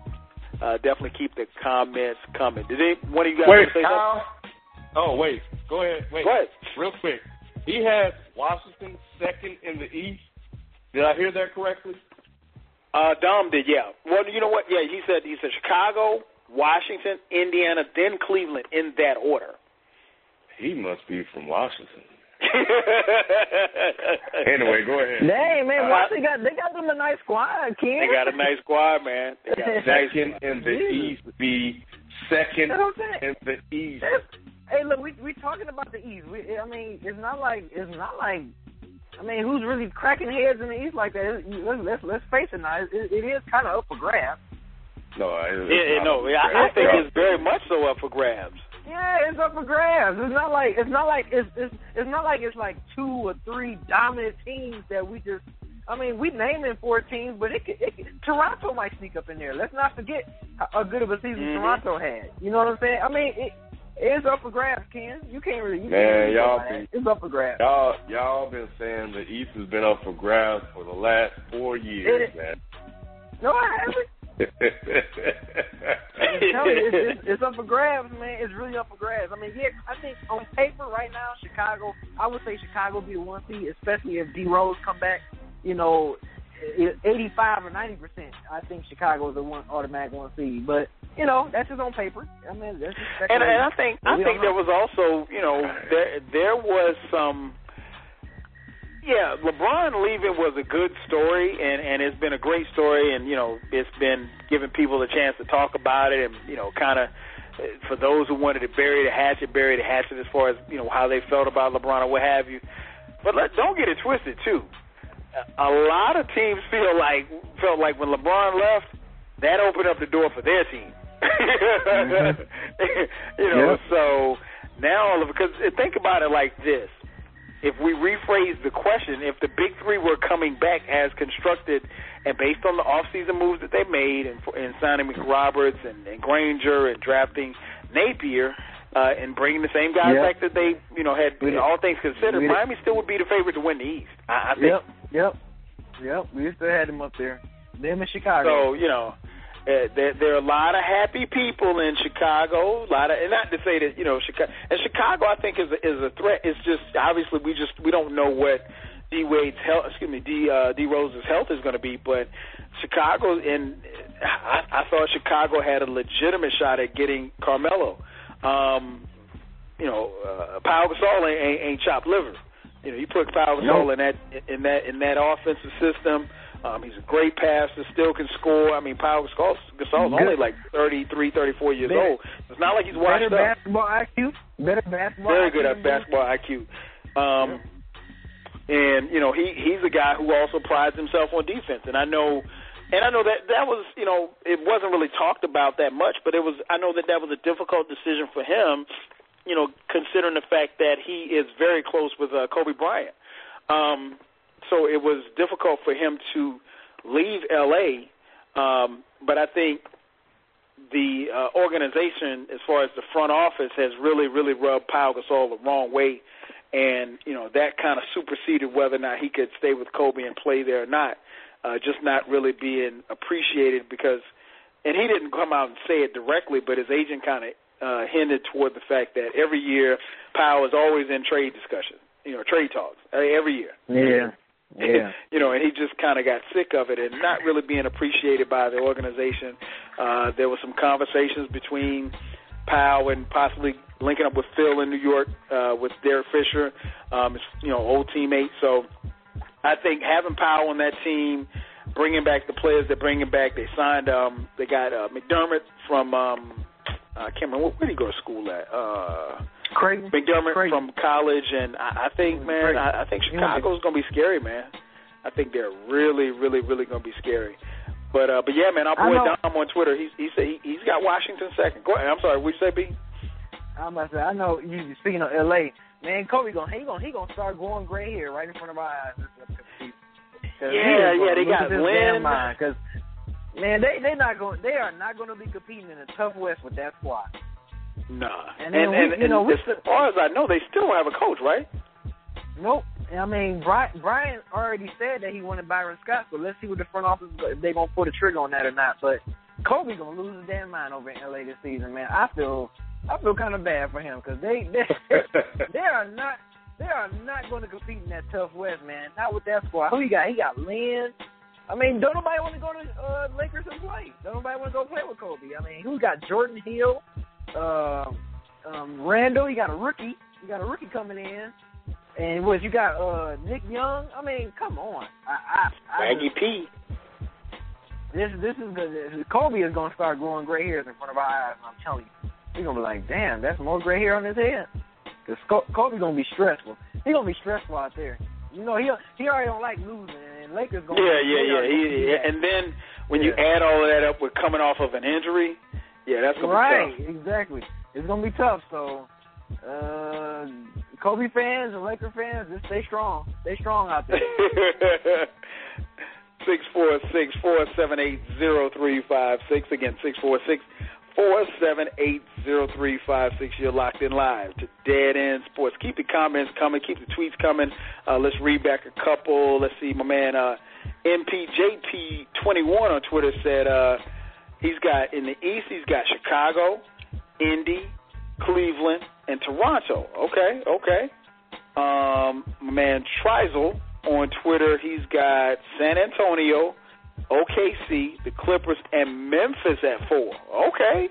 [SPEAKER 4] Uh, definitely keep the comments coming. Did they, one of you guys
[SPEAKER 6] Wait,
[SPEAKER 4] say
[SPEAKER 6] Kyle?
[SPEAKER 4] something?
[SPEAKER 6] Oh, wait. Go ahead. Wait.
[SPEAKER 4] Go ahead.
[SPEAKER 6] Real quick. He has Washington second in the East. Did I hear that correctly?
[SPEAKER 4] Uh, Dom did, yeah. Well, you know what? Yeah, he said he said Chicago, Washington, Indiana, then Cleveland in that order.
[SPEAKER 6] He must be from Washington. anyway, go ahead.
[SPEAKER 5] Dang man, Washington got they got them a nice squad, Ken.
[SPEAKER 4] They got a nice squad, man. They got a nice
[SPEAKER 6] Second in the East, be second
[SPEAKER 5] That's what I'm saying.
[SPEAKER 6] in the East.
[SPEAKER 5] Hey, look, we we talking about the East. We, I mean, it's not like it's not like. I mean, who's really cracking heads in the East like that? Let's let's, let's face it now. It, it is kind of up for grabs.
[SPEAKER 6] No, it's
[SPEAKER 4] Yeah,
[SPEAKER 6] not
[SPEAKER 4] no,
[SPEAKER 6] a
[SPEAKER 4] I, I think
[SPEAKER 6] grab.
[SPEAKER 4] it's very much so up for grabs.
[SPEAKER 5] Yeah, it's up for grabs. It's not like it's not like it's it's it's not like it's like two or three dominant teams that we just. I mean, we naming four teams, but it, could, it could, Toronto might sneak up in there. Let's not forget how, how good of a season
[SPEAKER 4] Mhm.
[SPEAKER 5] Toronto had. You know what I'm saying? I mean, it, It's up for grabs, Ken. You can't really. You
[SPEAKER 6] Man,
[SPEAKER 5] can't really
[SPEAKER 6] y'all
[SPEAKER 5] deny
[SPEAKER 6] be-
[SPEAKER 5] It's up for grabs.
[SPEAKER 6] Y'all, y'all been saying the East has been up for grabs for the last four years,
[SPEAKER 5] It-
[SPEAKER 6] man.
[SPEAKER 5] No, I haven't. I'm telling you, it's, it's, it's up for grabs, man. It's really up for grabs. I mean, yeah, I think on paper right now, Chicago. I would say Chicago be the one seed, especially if D Rose come back. You know, eighty-five or ninety percent. I think Chicago is the one automatic one seed. But you know, that's just on paper. I mean, that's just
[SPEAKER 4] And, and I think I think there was also you know there there was some yeah LeBron leaving was a good story and and it's been a great story and you know it's been giving people a chance to talk about it and you know kind of uh, for those who wanted to bury the hatchet bury the hatchet as far as you know how they felt about LeBron or what have you. But let, don't get it twisted too. A lot of teams feel like felt like when LeBron left that opened up the door for their team. Mm-hmm. You know
[SPEAKER 3] Yep.
[SPEAKER 4] so now all of because think about it like this if we rephrase the question, if the big three were coming back as constructed and based on the off-season moves that they made and, and signing McRoberts and, and Granger and drafting Napier uh, and bringing the same guys
[SPEAKER 5] Yep.
[SPEAKER 4] back that they, you know, had
[SPEAKER 5] We
[SPEAKER 4] all things considered,
[SPEAKER 5] we
[SPEAKER 4] Miami still would be the favorite to win the East. I, I think.
[SPEAKER 5] Yep, yep, yep. We still had them up there. Them in Chicago.
[SPEAKER 4] So you know, uh, there there are a lot of happy people in Chicago. A lot of, and not to say that you know, Chicago and Chicago, I think is a, is a threat. It's just obviously we just we don't know what D Wade's health, excuse me, D uh, D Rose's health is going to be, but Chicago and I, I thought Chicago had a legitimate shot at getting Carmelo. Um, you know, uh, Pau Gasol ain't, ain't, ain't chopped liver. You know, you put Pau Gasol in that in that in that offensive system. Um, he's a great passer, still can score. I mean, Pau Gasol, Gasol's only like thirty three, thirty four years
[SPEAKER 5] Better-
[SPEAKER 4] old. It's not like he's washed
[SPEAKER 5] better
[SPEAKER 4] up.
[SPEAKER 5] basketball IQ. Better basketball.
[SPEAKER 4] Very
[SPEAKER 5] IQ
[SPEAKER 4] good at basketball IQ. Um, and you know, he he's a guy who also prides himself on defense. And I know, and I know that that was you know it wasn't really talked about that much, but it was. I know that that was a difficult decision for him. You know, considering the fact that he is very close with uh, Kobe Bryant. Um, so it was difficult for him to leave LA. Um, but I think the uh, organization, as far as the front office, has really, really rubbed Pau Gasol the wrong way, and you know that kind of superseded whether or not he could stay with Kobe and play there or not. Uh, just not really being appreciated because, and he didn't come out and say it directly, but his agent kind of uh, hinted toward the fact that every year Pau is always in trade discussions, you know, trade talks every year.
[SPEAKER 5] Yeah. Yeah.
[SPEAKER 4] you know, and he just kind of got sick of it and not really being appreciated by the organization. Uh, there were some conversations between Pau and possibly linking up with Phil in New York uh, with Derek Fisher, um, his, you know, old teammate. So I think having Pau on that team, bringing back the players they're bringing back. They signed, um, they got uh, McDermott from, um, I can't remember where did he go to school at. Uh,
[SPEAKER 5] Creighton.
[SPEAKER 4] McDermott
[SPEAKER 5] Creighton.
[SPEAKER 4] from college, and I, I think, man, I, I think Chicago's gonna be scary, man. I think they're really, really, really gonna be scary. But uh, but yeah, man, our boy Dom on Twitter, he's he said he, he's got Washington second. Go ahead. I'm sorry, we say, B?
[SPEAKER 5] I'm about to say, I know you speaking of LA, man, Kobe gonna he gonna he gonna start growing gray hair right in front of our eyes.
[SPEAKER 4] Yeah, yeah, they got Lin.
[SPEAKER 5] Because man, they they not going they are not going to be competing in the tough West with that squad.
[SPEAKER 4] Nah.
[SPEAKER 5] And
[SPEAKER 4] And
[SPEAKER 5] then
[SPEAKER 4] and,
[SPEAKER 5] we- you know,
[SPEAKER 4] and
[SPEAKER 5] we
[SPEAKER 4] as far as I know, they still don't have a coach, right?
[SPEAKER 5] Nope. I mean, Brian, Brian already said that he wanted Byron Scott, so let's see what the front office if they gonna pull the trigger on that or not. But Kobe gonna lose his damn mind over in LA this season, man. I feel I feel kind of bad for him because they they they are not they are not going to compete in that tough West, man. Not with that squad. Who you got? He got Lin. I mean, don't nobody want to go to uh, Lakers and play. Don't nobody want to go play with Kobe. I mean, who got Jordan Hill, uh, um, Randle? You got a rookie. You got a rookie coming in. And what you got? Uh, Nick Young. I mean, come on. I, I, I
[SPEAKER 4] Maggie P.
[SPEAKER 5] this this is the Kobe is gonna start growing gray hairs in front of our eyes. I'm telling you, he's gonna be like, damn, that's more gray hair on his head. Cause Kobe's gonna be stressful. He's gonna be stressful out there. You know, he he already don't like losing, and Lakers gonna.
[SPEAKER 4] Yeah, yeah, yeah. He, yeah. And then when you add all of that up with coming off of an injury, yeah, that's gonna
[SPEAKER 5] right,
[SPEAKER 4] be tough.
[SPEAKER 5] exactly. It's gonna be tough. So, uh, Kobe fans and Laker fans, just stay strong. Stay strong out there.
[SPEAKER 4] Six four six four seven eight zero three five six again six four six four seven eight zero three five six. You're locked in live to Dead End Sports. Keep the comments coming. Keep the tweets coming. Uh, let's read back a couple. Let's see. My man uh, MPJP21 on Twitter said uh, he's got in the East. He's got Chicago, Indy, Cleveland, and Toronto. Okay, okay. Um, my man Trizel on Twitter. He's got San Antonio. OKC, the Clippers, and Memphis at four. Okay,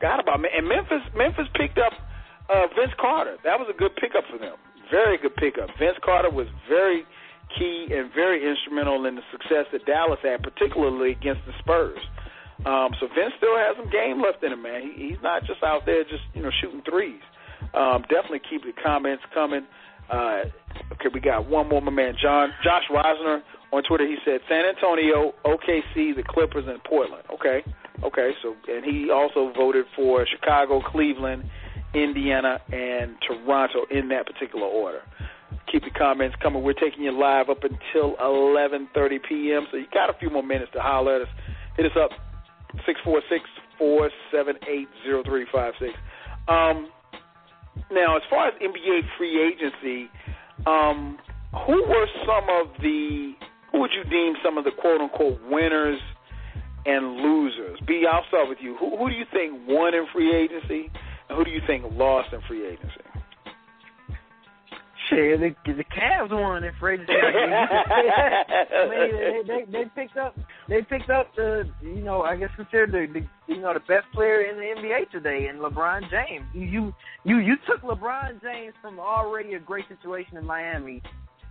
[SPEAKER 4] got about. And Memphis, Memphis picked up uh, Vince Carter. That was a good pickup for them. Very good pickup. Vince Carter was very key and very instrumental in the success that Dallas had, particularly against the Spurs. Um, so Vince still has some game left in him, man. He, he's not just out there just you know shooting threes. Um, definitely keep the comments coming. Uh, okay, we got one more. My man John Josh Rosner on Twitter, he said San Antonio, OKC, the Clippers, and Portland. Okay, okay. So, and he also voted for Chicago, Cleveland, Indiana, and Toronto in that particular order. Keep your comments coming. We're taking you live up until 11:30 p.m. So you got a few more minutes to holler at us. Hit us up six four six four seven eight zero three five six. Um, now, as far as NBA free agency, um, who were some of the who would you deem some of the quote unquote winners and losers? B, I'll start with you. Who, who do you think won in free agency, and who do you think lost in free agency?
[SPEAKER 5] Shit, the the Cavs won free agency. I mean, they, they they picked up they picked up the you know I guess considered the, the you know the best player in the NBA today in LeBron James. You you you you took LeBron James from already a great situation in Miami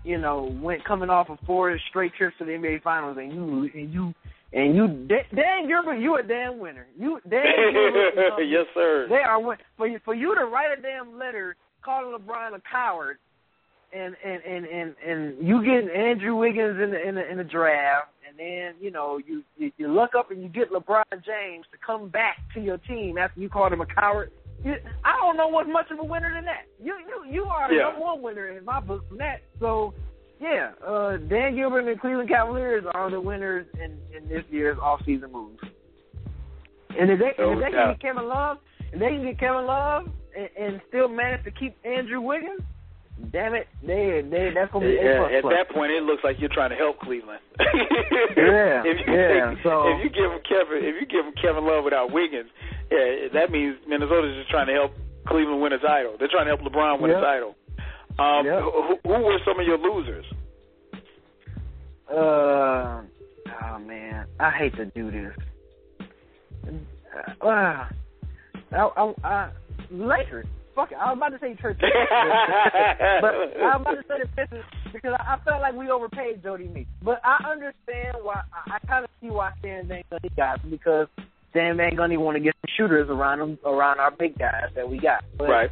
[SPEAKER 5] you know, went coming off of four straight trips to the NBA Finals, and you and you and you Dan Gilbert, you a damn winner. You Dan Gilbert, you know,
[SPEAKER 4] yes sir.
[SPEAKER 5] They are for you for you to write a damn letter calling LeBron a coward, and and and and and you get Andrew Wiggins in the in the in the draft, and then you know you you, you look up and you get LeBron James to come back to your team after you called him a coward. You, I don't know what's much of a winner than that. You you you are the
[SPEAKER 4] yeah.
[SPEAKER 5] number one winner in my book from that. So yeah, uh, Dan Gilbert and the Cleveland Cavaliers are the winners in, in this year's off-season moves. And if they,
[SPEAKER 4] oh,
[SPEAKER 5] if they
[SPEAKER 4] yeah.
[SPEAKER 5] can get Kevin Love, if they can get Kevin Love and, and still manage to keep Andrew Wiggins, damn it, they they that's gonna be
[SPEAKER 4] yeah,
[SPEAKER 5] A
[SPEAKER 4] At
[SPEAKER 5] plus.
[SPEAKER 4] that point, it looks like you're trying to help Cleveland.
[SPEAKER 5] yeah,
[SPEAKER 4] if you,
[SPEAKER 5] yeah.
[SPEAKER 4] If,
[SPEAKER 5] So
[SPEAKER 4] if you give him Kevin, if you give him Kevin Love without Wiggins, yeah, that means Minnesota's just trying to help Cleveland win a title. They're trying to help LeBron win
[SPEAKER 5] Yep.
[SPEAKER 4] a title. Um,
[SPEAKER 5] Yep.
[SPEAKER 4] who, who were some of your losers?
[SPEAKER 5] Uh, oh man, I hate to do this. Uh, uh, I, I, I, Lakers. Fuck it. I was about to say Church, but I was about to say the Pistons because I, I felt like we overpaid Jodi Meeks. But I understand why. I, I kind of see why Stan Van Gundy got him because Stan Van Gundy want to get some shooters around him, around our big guys that we got. But
[SPEAKER 4] right.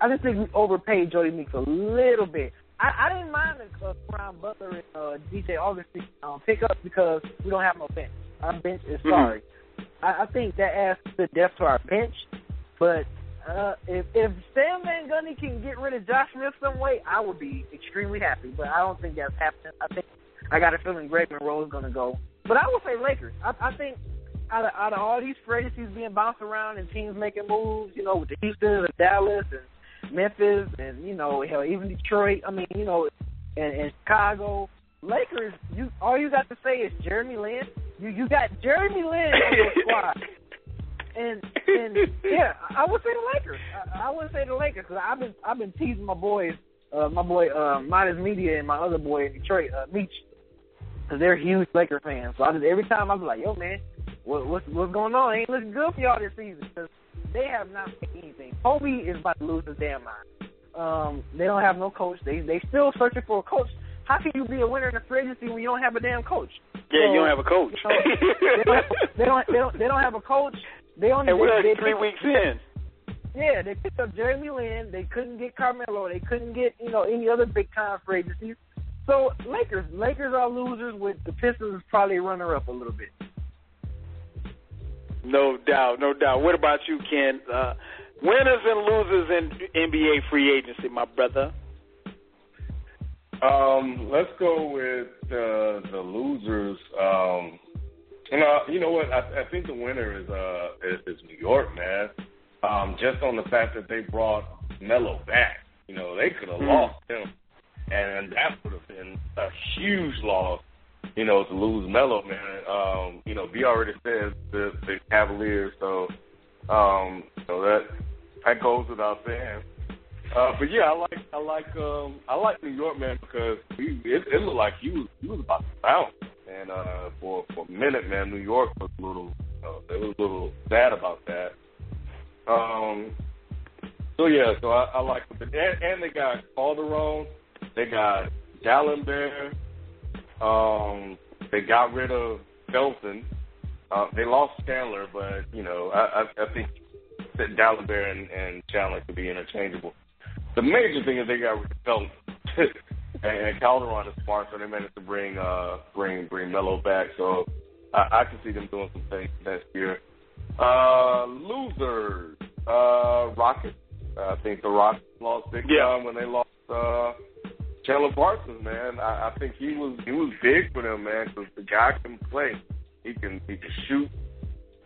[SPEAKER 5] I just think we overpaid Jodi Meeks a little bit. I, I didn't mind the uh, Caron Butler and uh, DJ Augustin um, pickups because we don't have no bench. Our bench is
[SPEAKER 4] Mhm.
[SPEAKER 5] sorry. I, I think that adds the depth to our bench. But uh, if if Stan Van Gundy can get rid of Josh Smith some way, I would be extremely happy. But I don't think that's happening. I think I got a feeling Greg Monroe is going to go. But I will say Lakers. I, I think out of, out of all these free agencies being bounced around and teams making moves, you know, with the Houston and Dallas and Memphis and you know hell even Detroit. I mean you know and, and Chicago. Lakers, you all you got to say is Jeremy Lin. You you got Jeremy Lin on your squad. And and yeah, I would say the Lakers. I, I would say the Lakers because I've been I've been teasing my boys, uh, my boy uh, Midas Media and my other boy in Detroit, uh, Meach, because they're huge Laker fans. So I just every time I was like, yo man, what, what's what's going on? It ain't looking good for y'all this season because they have not made anything. Kobe is about to lose his damn mind. Um, they don't have no coach. They they still searching for a coach. How can you be a winner in a free agency when you don't have a damn coach?
[SPEAKER 4] Yeah,
[SPEAKER 5] So,
[SPEAKER 4] you don't have a coach.
[SPEAKER 5] you know, they, don't, they don't they don't they don't have a coach. They only
[SPEAKER 4] and we're
[SPEAKER 5] they,
[SPEAKER 4] like
[SPEAKER 5] they
[SPEAKER 4] three weeks in.
[SPEAKER 5] Yeah, they picked up Jeremy Lin. They couldn't get Carmelo. They couldn't get you know any other big time free agencies. So Lakers, Lakers are losers with the Pistons probably runner up a little bit.
[SPEAKER 4] No doubt, no doubt. What about you, Ken? Uh, winners and losers in NBA free agency, my brother.
[SPEAKER 6] Um, let's go with uh, the losers. Um, No, you know what? I, I think the winner is uh is, is New York, man. Um, just on the fact that they brought Melo back. You know, they could have mm. lost him, and that would have been a huge loss. You know, to lose Melo, man. Um, you know, B already said the the Cavaliers, so um, so that that goes without saying. Uh, but yeah, I like I like um I like New York man because he, it, it looked like he was he was about to bounce and uh for for a minute man New York was a little uh, they was a little sad about that. Um. So yeah, so I, I like it. And, and they got Calderon, they got Dalembert, um, they got rid of Felton. Uh, they lost Chandler, but you know I I, I think that Dalembert and, and Chandler could be interchangeable. The major thing is they got rid of Felton. and Calderon is smart, so they managed to bring uh bring bring Melo back. So I, I can see them doing some things next year. Uh losers. Uh Rockets. I think the Rockets lost big yeah. time when they lost uh Chandler Parsons, man. I, I think he was he was big for them, man, because the guy can play. He can he can shoot.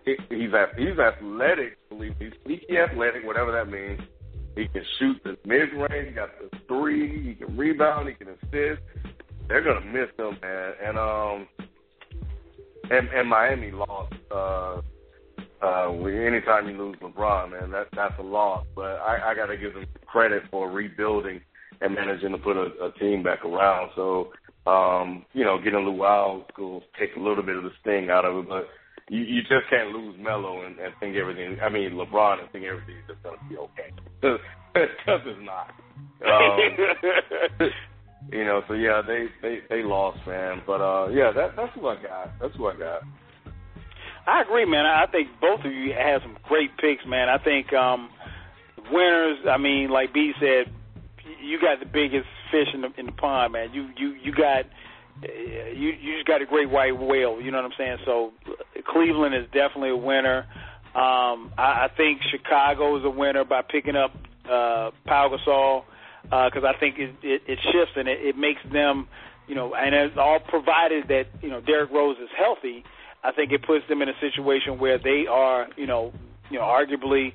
[SPEAKER 6] He, he's he's athletic. Believe me, he's sneaky athletic, whatever that means. He can shoot the mid range. He got the three. He can rebound. He can assist. They're gonna miss him, man. And um, and, and Miami lost. Uh, uh, anytime you lose LeBron, man, that that's a loss. But I, I got to give them credit for rebuilding and managing to put a, a team back around. So, um, you know, getting Luol will take a little bit of the sting out of it, but you, you just can't lose Melo and, and think everything. I mean, LeBron and think everything's just gonna be okay because it's not. Um, you know, so yeah, they they they lost, man. But uh, yeah, that that's who I got. That's who I got.
[SPEAKER 4] I agree, man. I think both of you have some great picks, man. I think um, winners. I mean, like B said, you got the biggest fish in the in the pond, man. You you you got you you just got a great white whale. You know what I'm saying? So Cleveland is definitely a winner. Um, I, I think Chicago is a winner by picking up uh, Pau Gasol because uh, I think it, it, it shifts and it, it makes them, you know, and it's all provided that you know Derrick Rose is healthy. I think it puts them in a situation where they are, you know, you know, arguably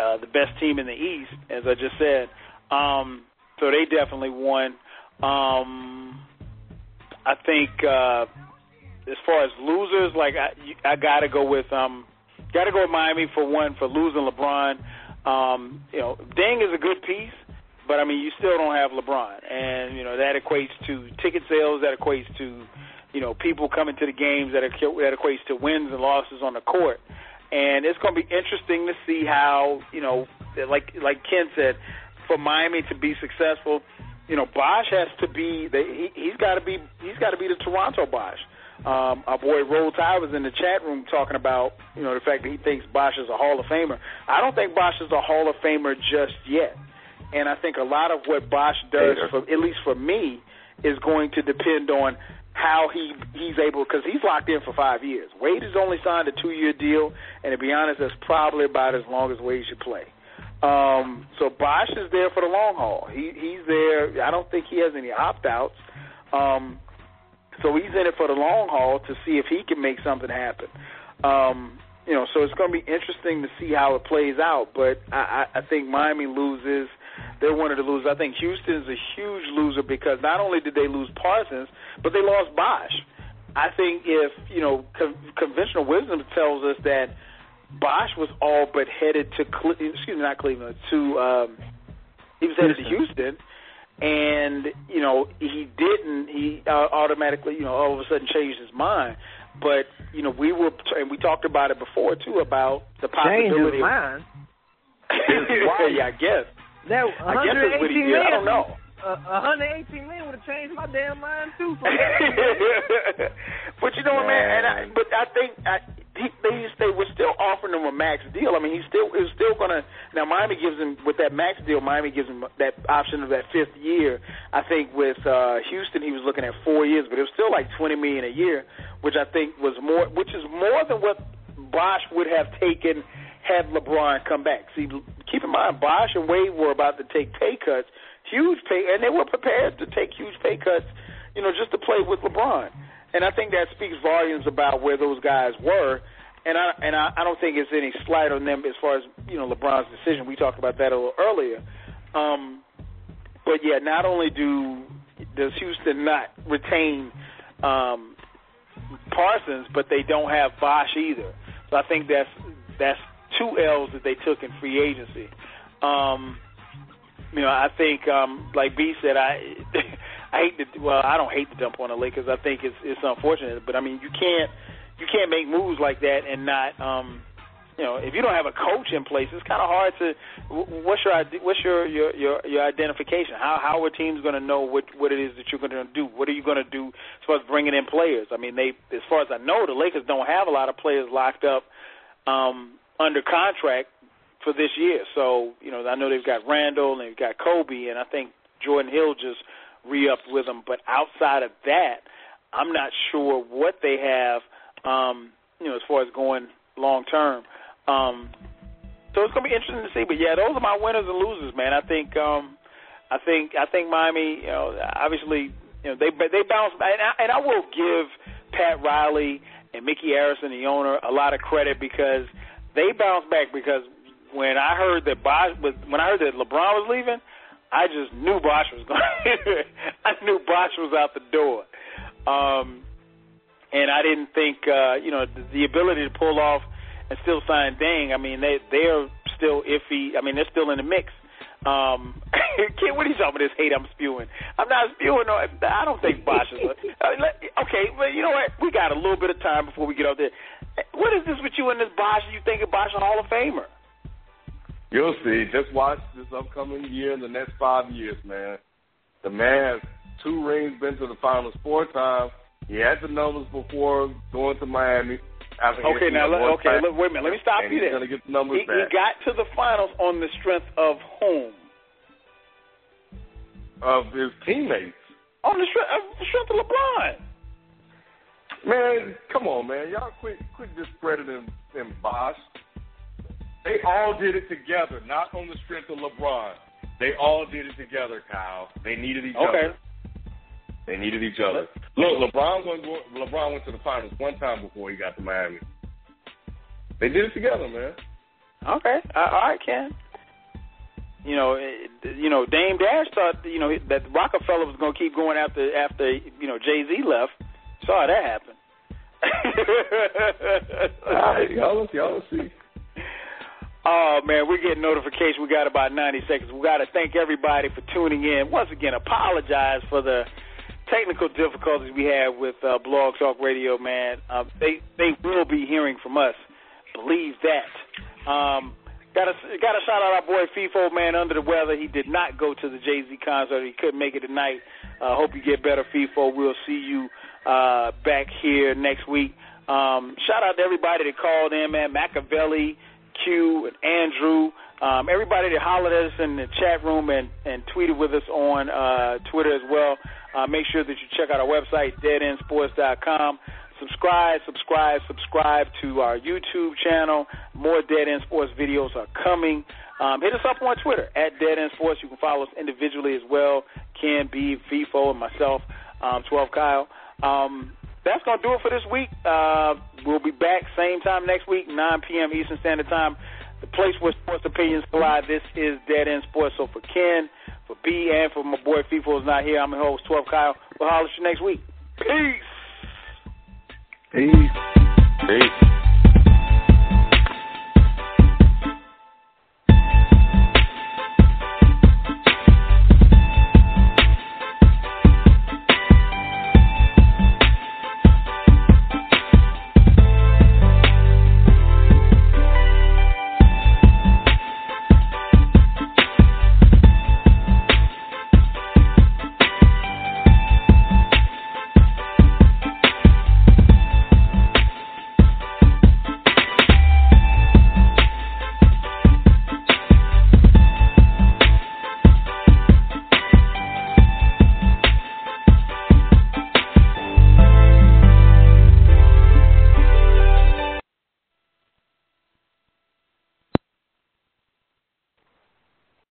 [SPEAKER 4] uh, the best team in the East, as I just said. Um, so they definitely won. Um, I think uh, as far as losers, like I, I got to go with um, got to go with Miami for one for losing LeBron. Um, you know, Deng is a good piece, but I mean, you still don't have LeBron, and you know that equates to ticket sales, that equates to you know people coming to the games, that that equates to wins and losses on the court, and it's going to be interesting to see how you know, like like Ken said, for Miami to be successful you know, Bosh has to be. The, he, he's got to be. He's got to be the Toronto Bosh. Um, our boy Roll Tide was in the chat room talking about you know the fact that he thinks Bosh is a Hall of Famer. I don't think Bosh is a Hall of Famer just yet, and I think a lot of what Bosh does, for, at least for me, is going to depend on how he he's able because he's locked in for five years. Wade has only signed a two year deal, and to be honest, that's probably about as long as Wade should play. Um, so Bosh is there for the long haul. He he's there. I don't think he has any opt outs. Um, so he's in it for the long haul to see if he can make something happen. Um, you know, so it's going to be interesting to see how it plays out. But I, I, I think Miami loses. They're one of the losers. I think Houston is a huge loser because not only did they lose Parsons, but they lost Bosh. I think if you know con- conventional wisdom tells us that Bosh was all but headed to Cle- excuse me, not Cleveland, to um, he was headed to Houston, and you know he didn't. He uh, automatically, you know, all of a sudden changed his mind. But you know, we were and we talked about it before too about the possibility.
[SPEAKER 5] Changed his mind.
[SPEAKER 4] yeah, I guess.
[SPEAKER 5] That
[SPEAKER 4] I guess that's what he did. I don't know
[SPEAKER 5] uh, 118 million would have changed my damn mind too.
[SPEAKER 4] but you know what, man? And I, but I think I, he, they they were still offering him a max deal. I mean, he's still is still gonna. Now Miami gives him with that max deal. Miami gives him that option of that fifth year. I think with uh, Houston, he was looking at four years, but it was still like 20 million a year, which I think was more, which is more than what Bosh would have taken had LeBron come back. See, keep in mind, Bosh and Wade were about to take pay cuts huge pay, and they were prepared to take huge pay cuts, you know, just to play with LeBron. And I think that speaks volumes about where those guys were. And I and I, I don't think it's any slight on them as far as you know LeBron's decision. We talked about that a little earlier. Um, but yeah, not only do does Houston not retain um, Parsons, but they don't have Bosh either. So I think that's that's two L's that they took in free agency. Um, you know, I think um, like B said, I I hate to well, I don't hate to dump on the Lakers. I think it's it's unfortunate, but I mean, you can't you can't make moves like that and not um, you know, if you don't have a coach in place, it's kind of hard to. What's your what's your your your, your identification? How how are teams going to know what what it is that you're going to do? What are you going to do as far as bringing in players? I mean, they as far as I know, the Lakers don't have a lot of players locked up um, under contract for this year. So you know, I know they've got Randle and they've got Kobe, and I think Jordan Hill just re-upped with them. But outside of that, I'm not sure what they have. Um, you know, as far as going long term. Um, so it's gonna be interesting to see. But yeah, those are my winners and losers, man. I think, um, I think, I think Miami. You know, obviously, you know, they they bounce, and I, and I will give Pat Riley and Micky Arison, the owner, a lot of credit because they bounced back because when I heard that Bosh was when I heard that LeBron was leaving, I just knew Bosh was going. I knew Bosh was out the door, um, and I didn't think uh, you know the, the ability to pull off and still sign Deng. I mean they they're still iffy. I mean they're still in the mix. Um, Kid, what are you talking about? This hate I'm spewing. I'm not spewing. No, I don't think Bosh is. A, uh, okay, but you know what? We got a little bit of time before we get out there. What is this with you and this Bosh? You think of Bosh a Hall of Famer?
[SPEAKER 6] You'll see. Just watch this upcoming year and the next five years, man. The man has two rings, been to the finals four times. He had the numbers before going to Miami.
[SPEAKER 4] Okay, now let, okay, look, wait a minute. Let me stop you
[SPEAKER 6] there. Get the numbers
[SPEAKER 4] he,
[SPEAKER 6] back.
[SPEAKER 4] he got to the finals on the strength of whom?
[SPEAKER 6] Of his teammates.
[SPEAKER 4] On the strength, of, the strength of LeBron.
[SPEAKER 6] Man, come on, man. Y'all quit quit discrediting Bosh. They all did it together, not on the strength of LeBron. They all did it together, Kyle. They needed each
[SPEAKER 4] Okay.
[SPEAKER 6] other. They needed each other. Look, LeBron went LeBron went to the finals one time before he got to Miami. They did it together, man.
[SPEAKER 4] Okay, all right, Ken. You know, you know, Dame Dash thought you know that Roc-A-Fella was going to keep going after after you know Jay Z left. Saw that happen.
[SPEAKER 6] All right, y'all, y'all see.
[SPEAKER 4] Oh man, we're getting notification. We got about 90 seconds. We got to thank everybody for tuning in. Once again, apologize for the technical difficulties we had with uh, Blog Talk Radio. Man, uh, they they will be hearing from us. Believe that. Um, got to got to shout out our boy Feefo man under the weather. He did not go to the Jay Z concert. He couldn't make it tonight. Uh, hope you get better, Feefo. We'll see you uh, back here next week. Um, shout out to everybody that called in, man. Machiavelli, Q, and Andrew. Um, everybody that hollered at us in the chat room and, and tweeted with us on uh, Twitter as well. Uh, make sure that you check out our website, deadendsports.com. Subscribe, subscribe, subscribe to our YouTube channel. More Dead End Sports videos are coming. Um, hit us up on Twitter at Dead End Sports. You can follow us individually as well. Ken B, Feefo, and myself, um, 12 Kyle. Um, that's going to do it for this week. Uh, we'll be back same time next week, 9 p.m. Eastern Standard Time. The place where sports opinions collide. This is Dead End Sports. So for Ken, for B, and for my boy Feefo is not here, I'm your host, 12 Kyle. We'll holler at you next week. Peace.
[SPEAKER 6] Peace. Peace.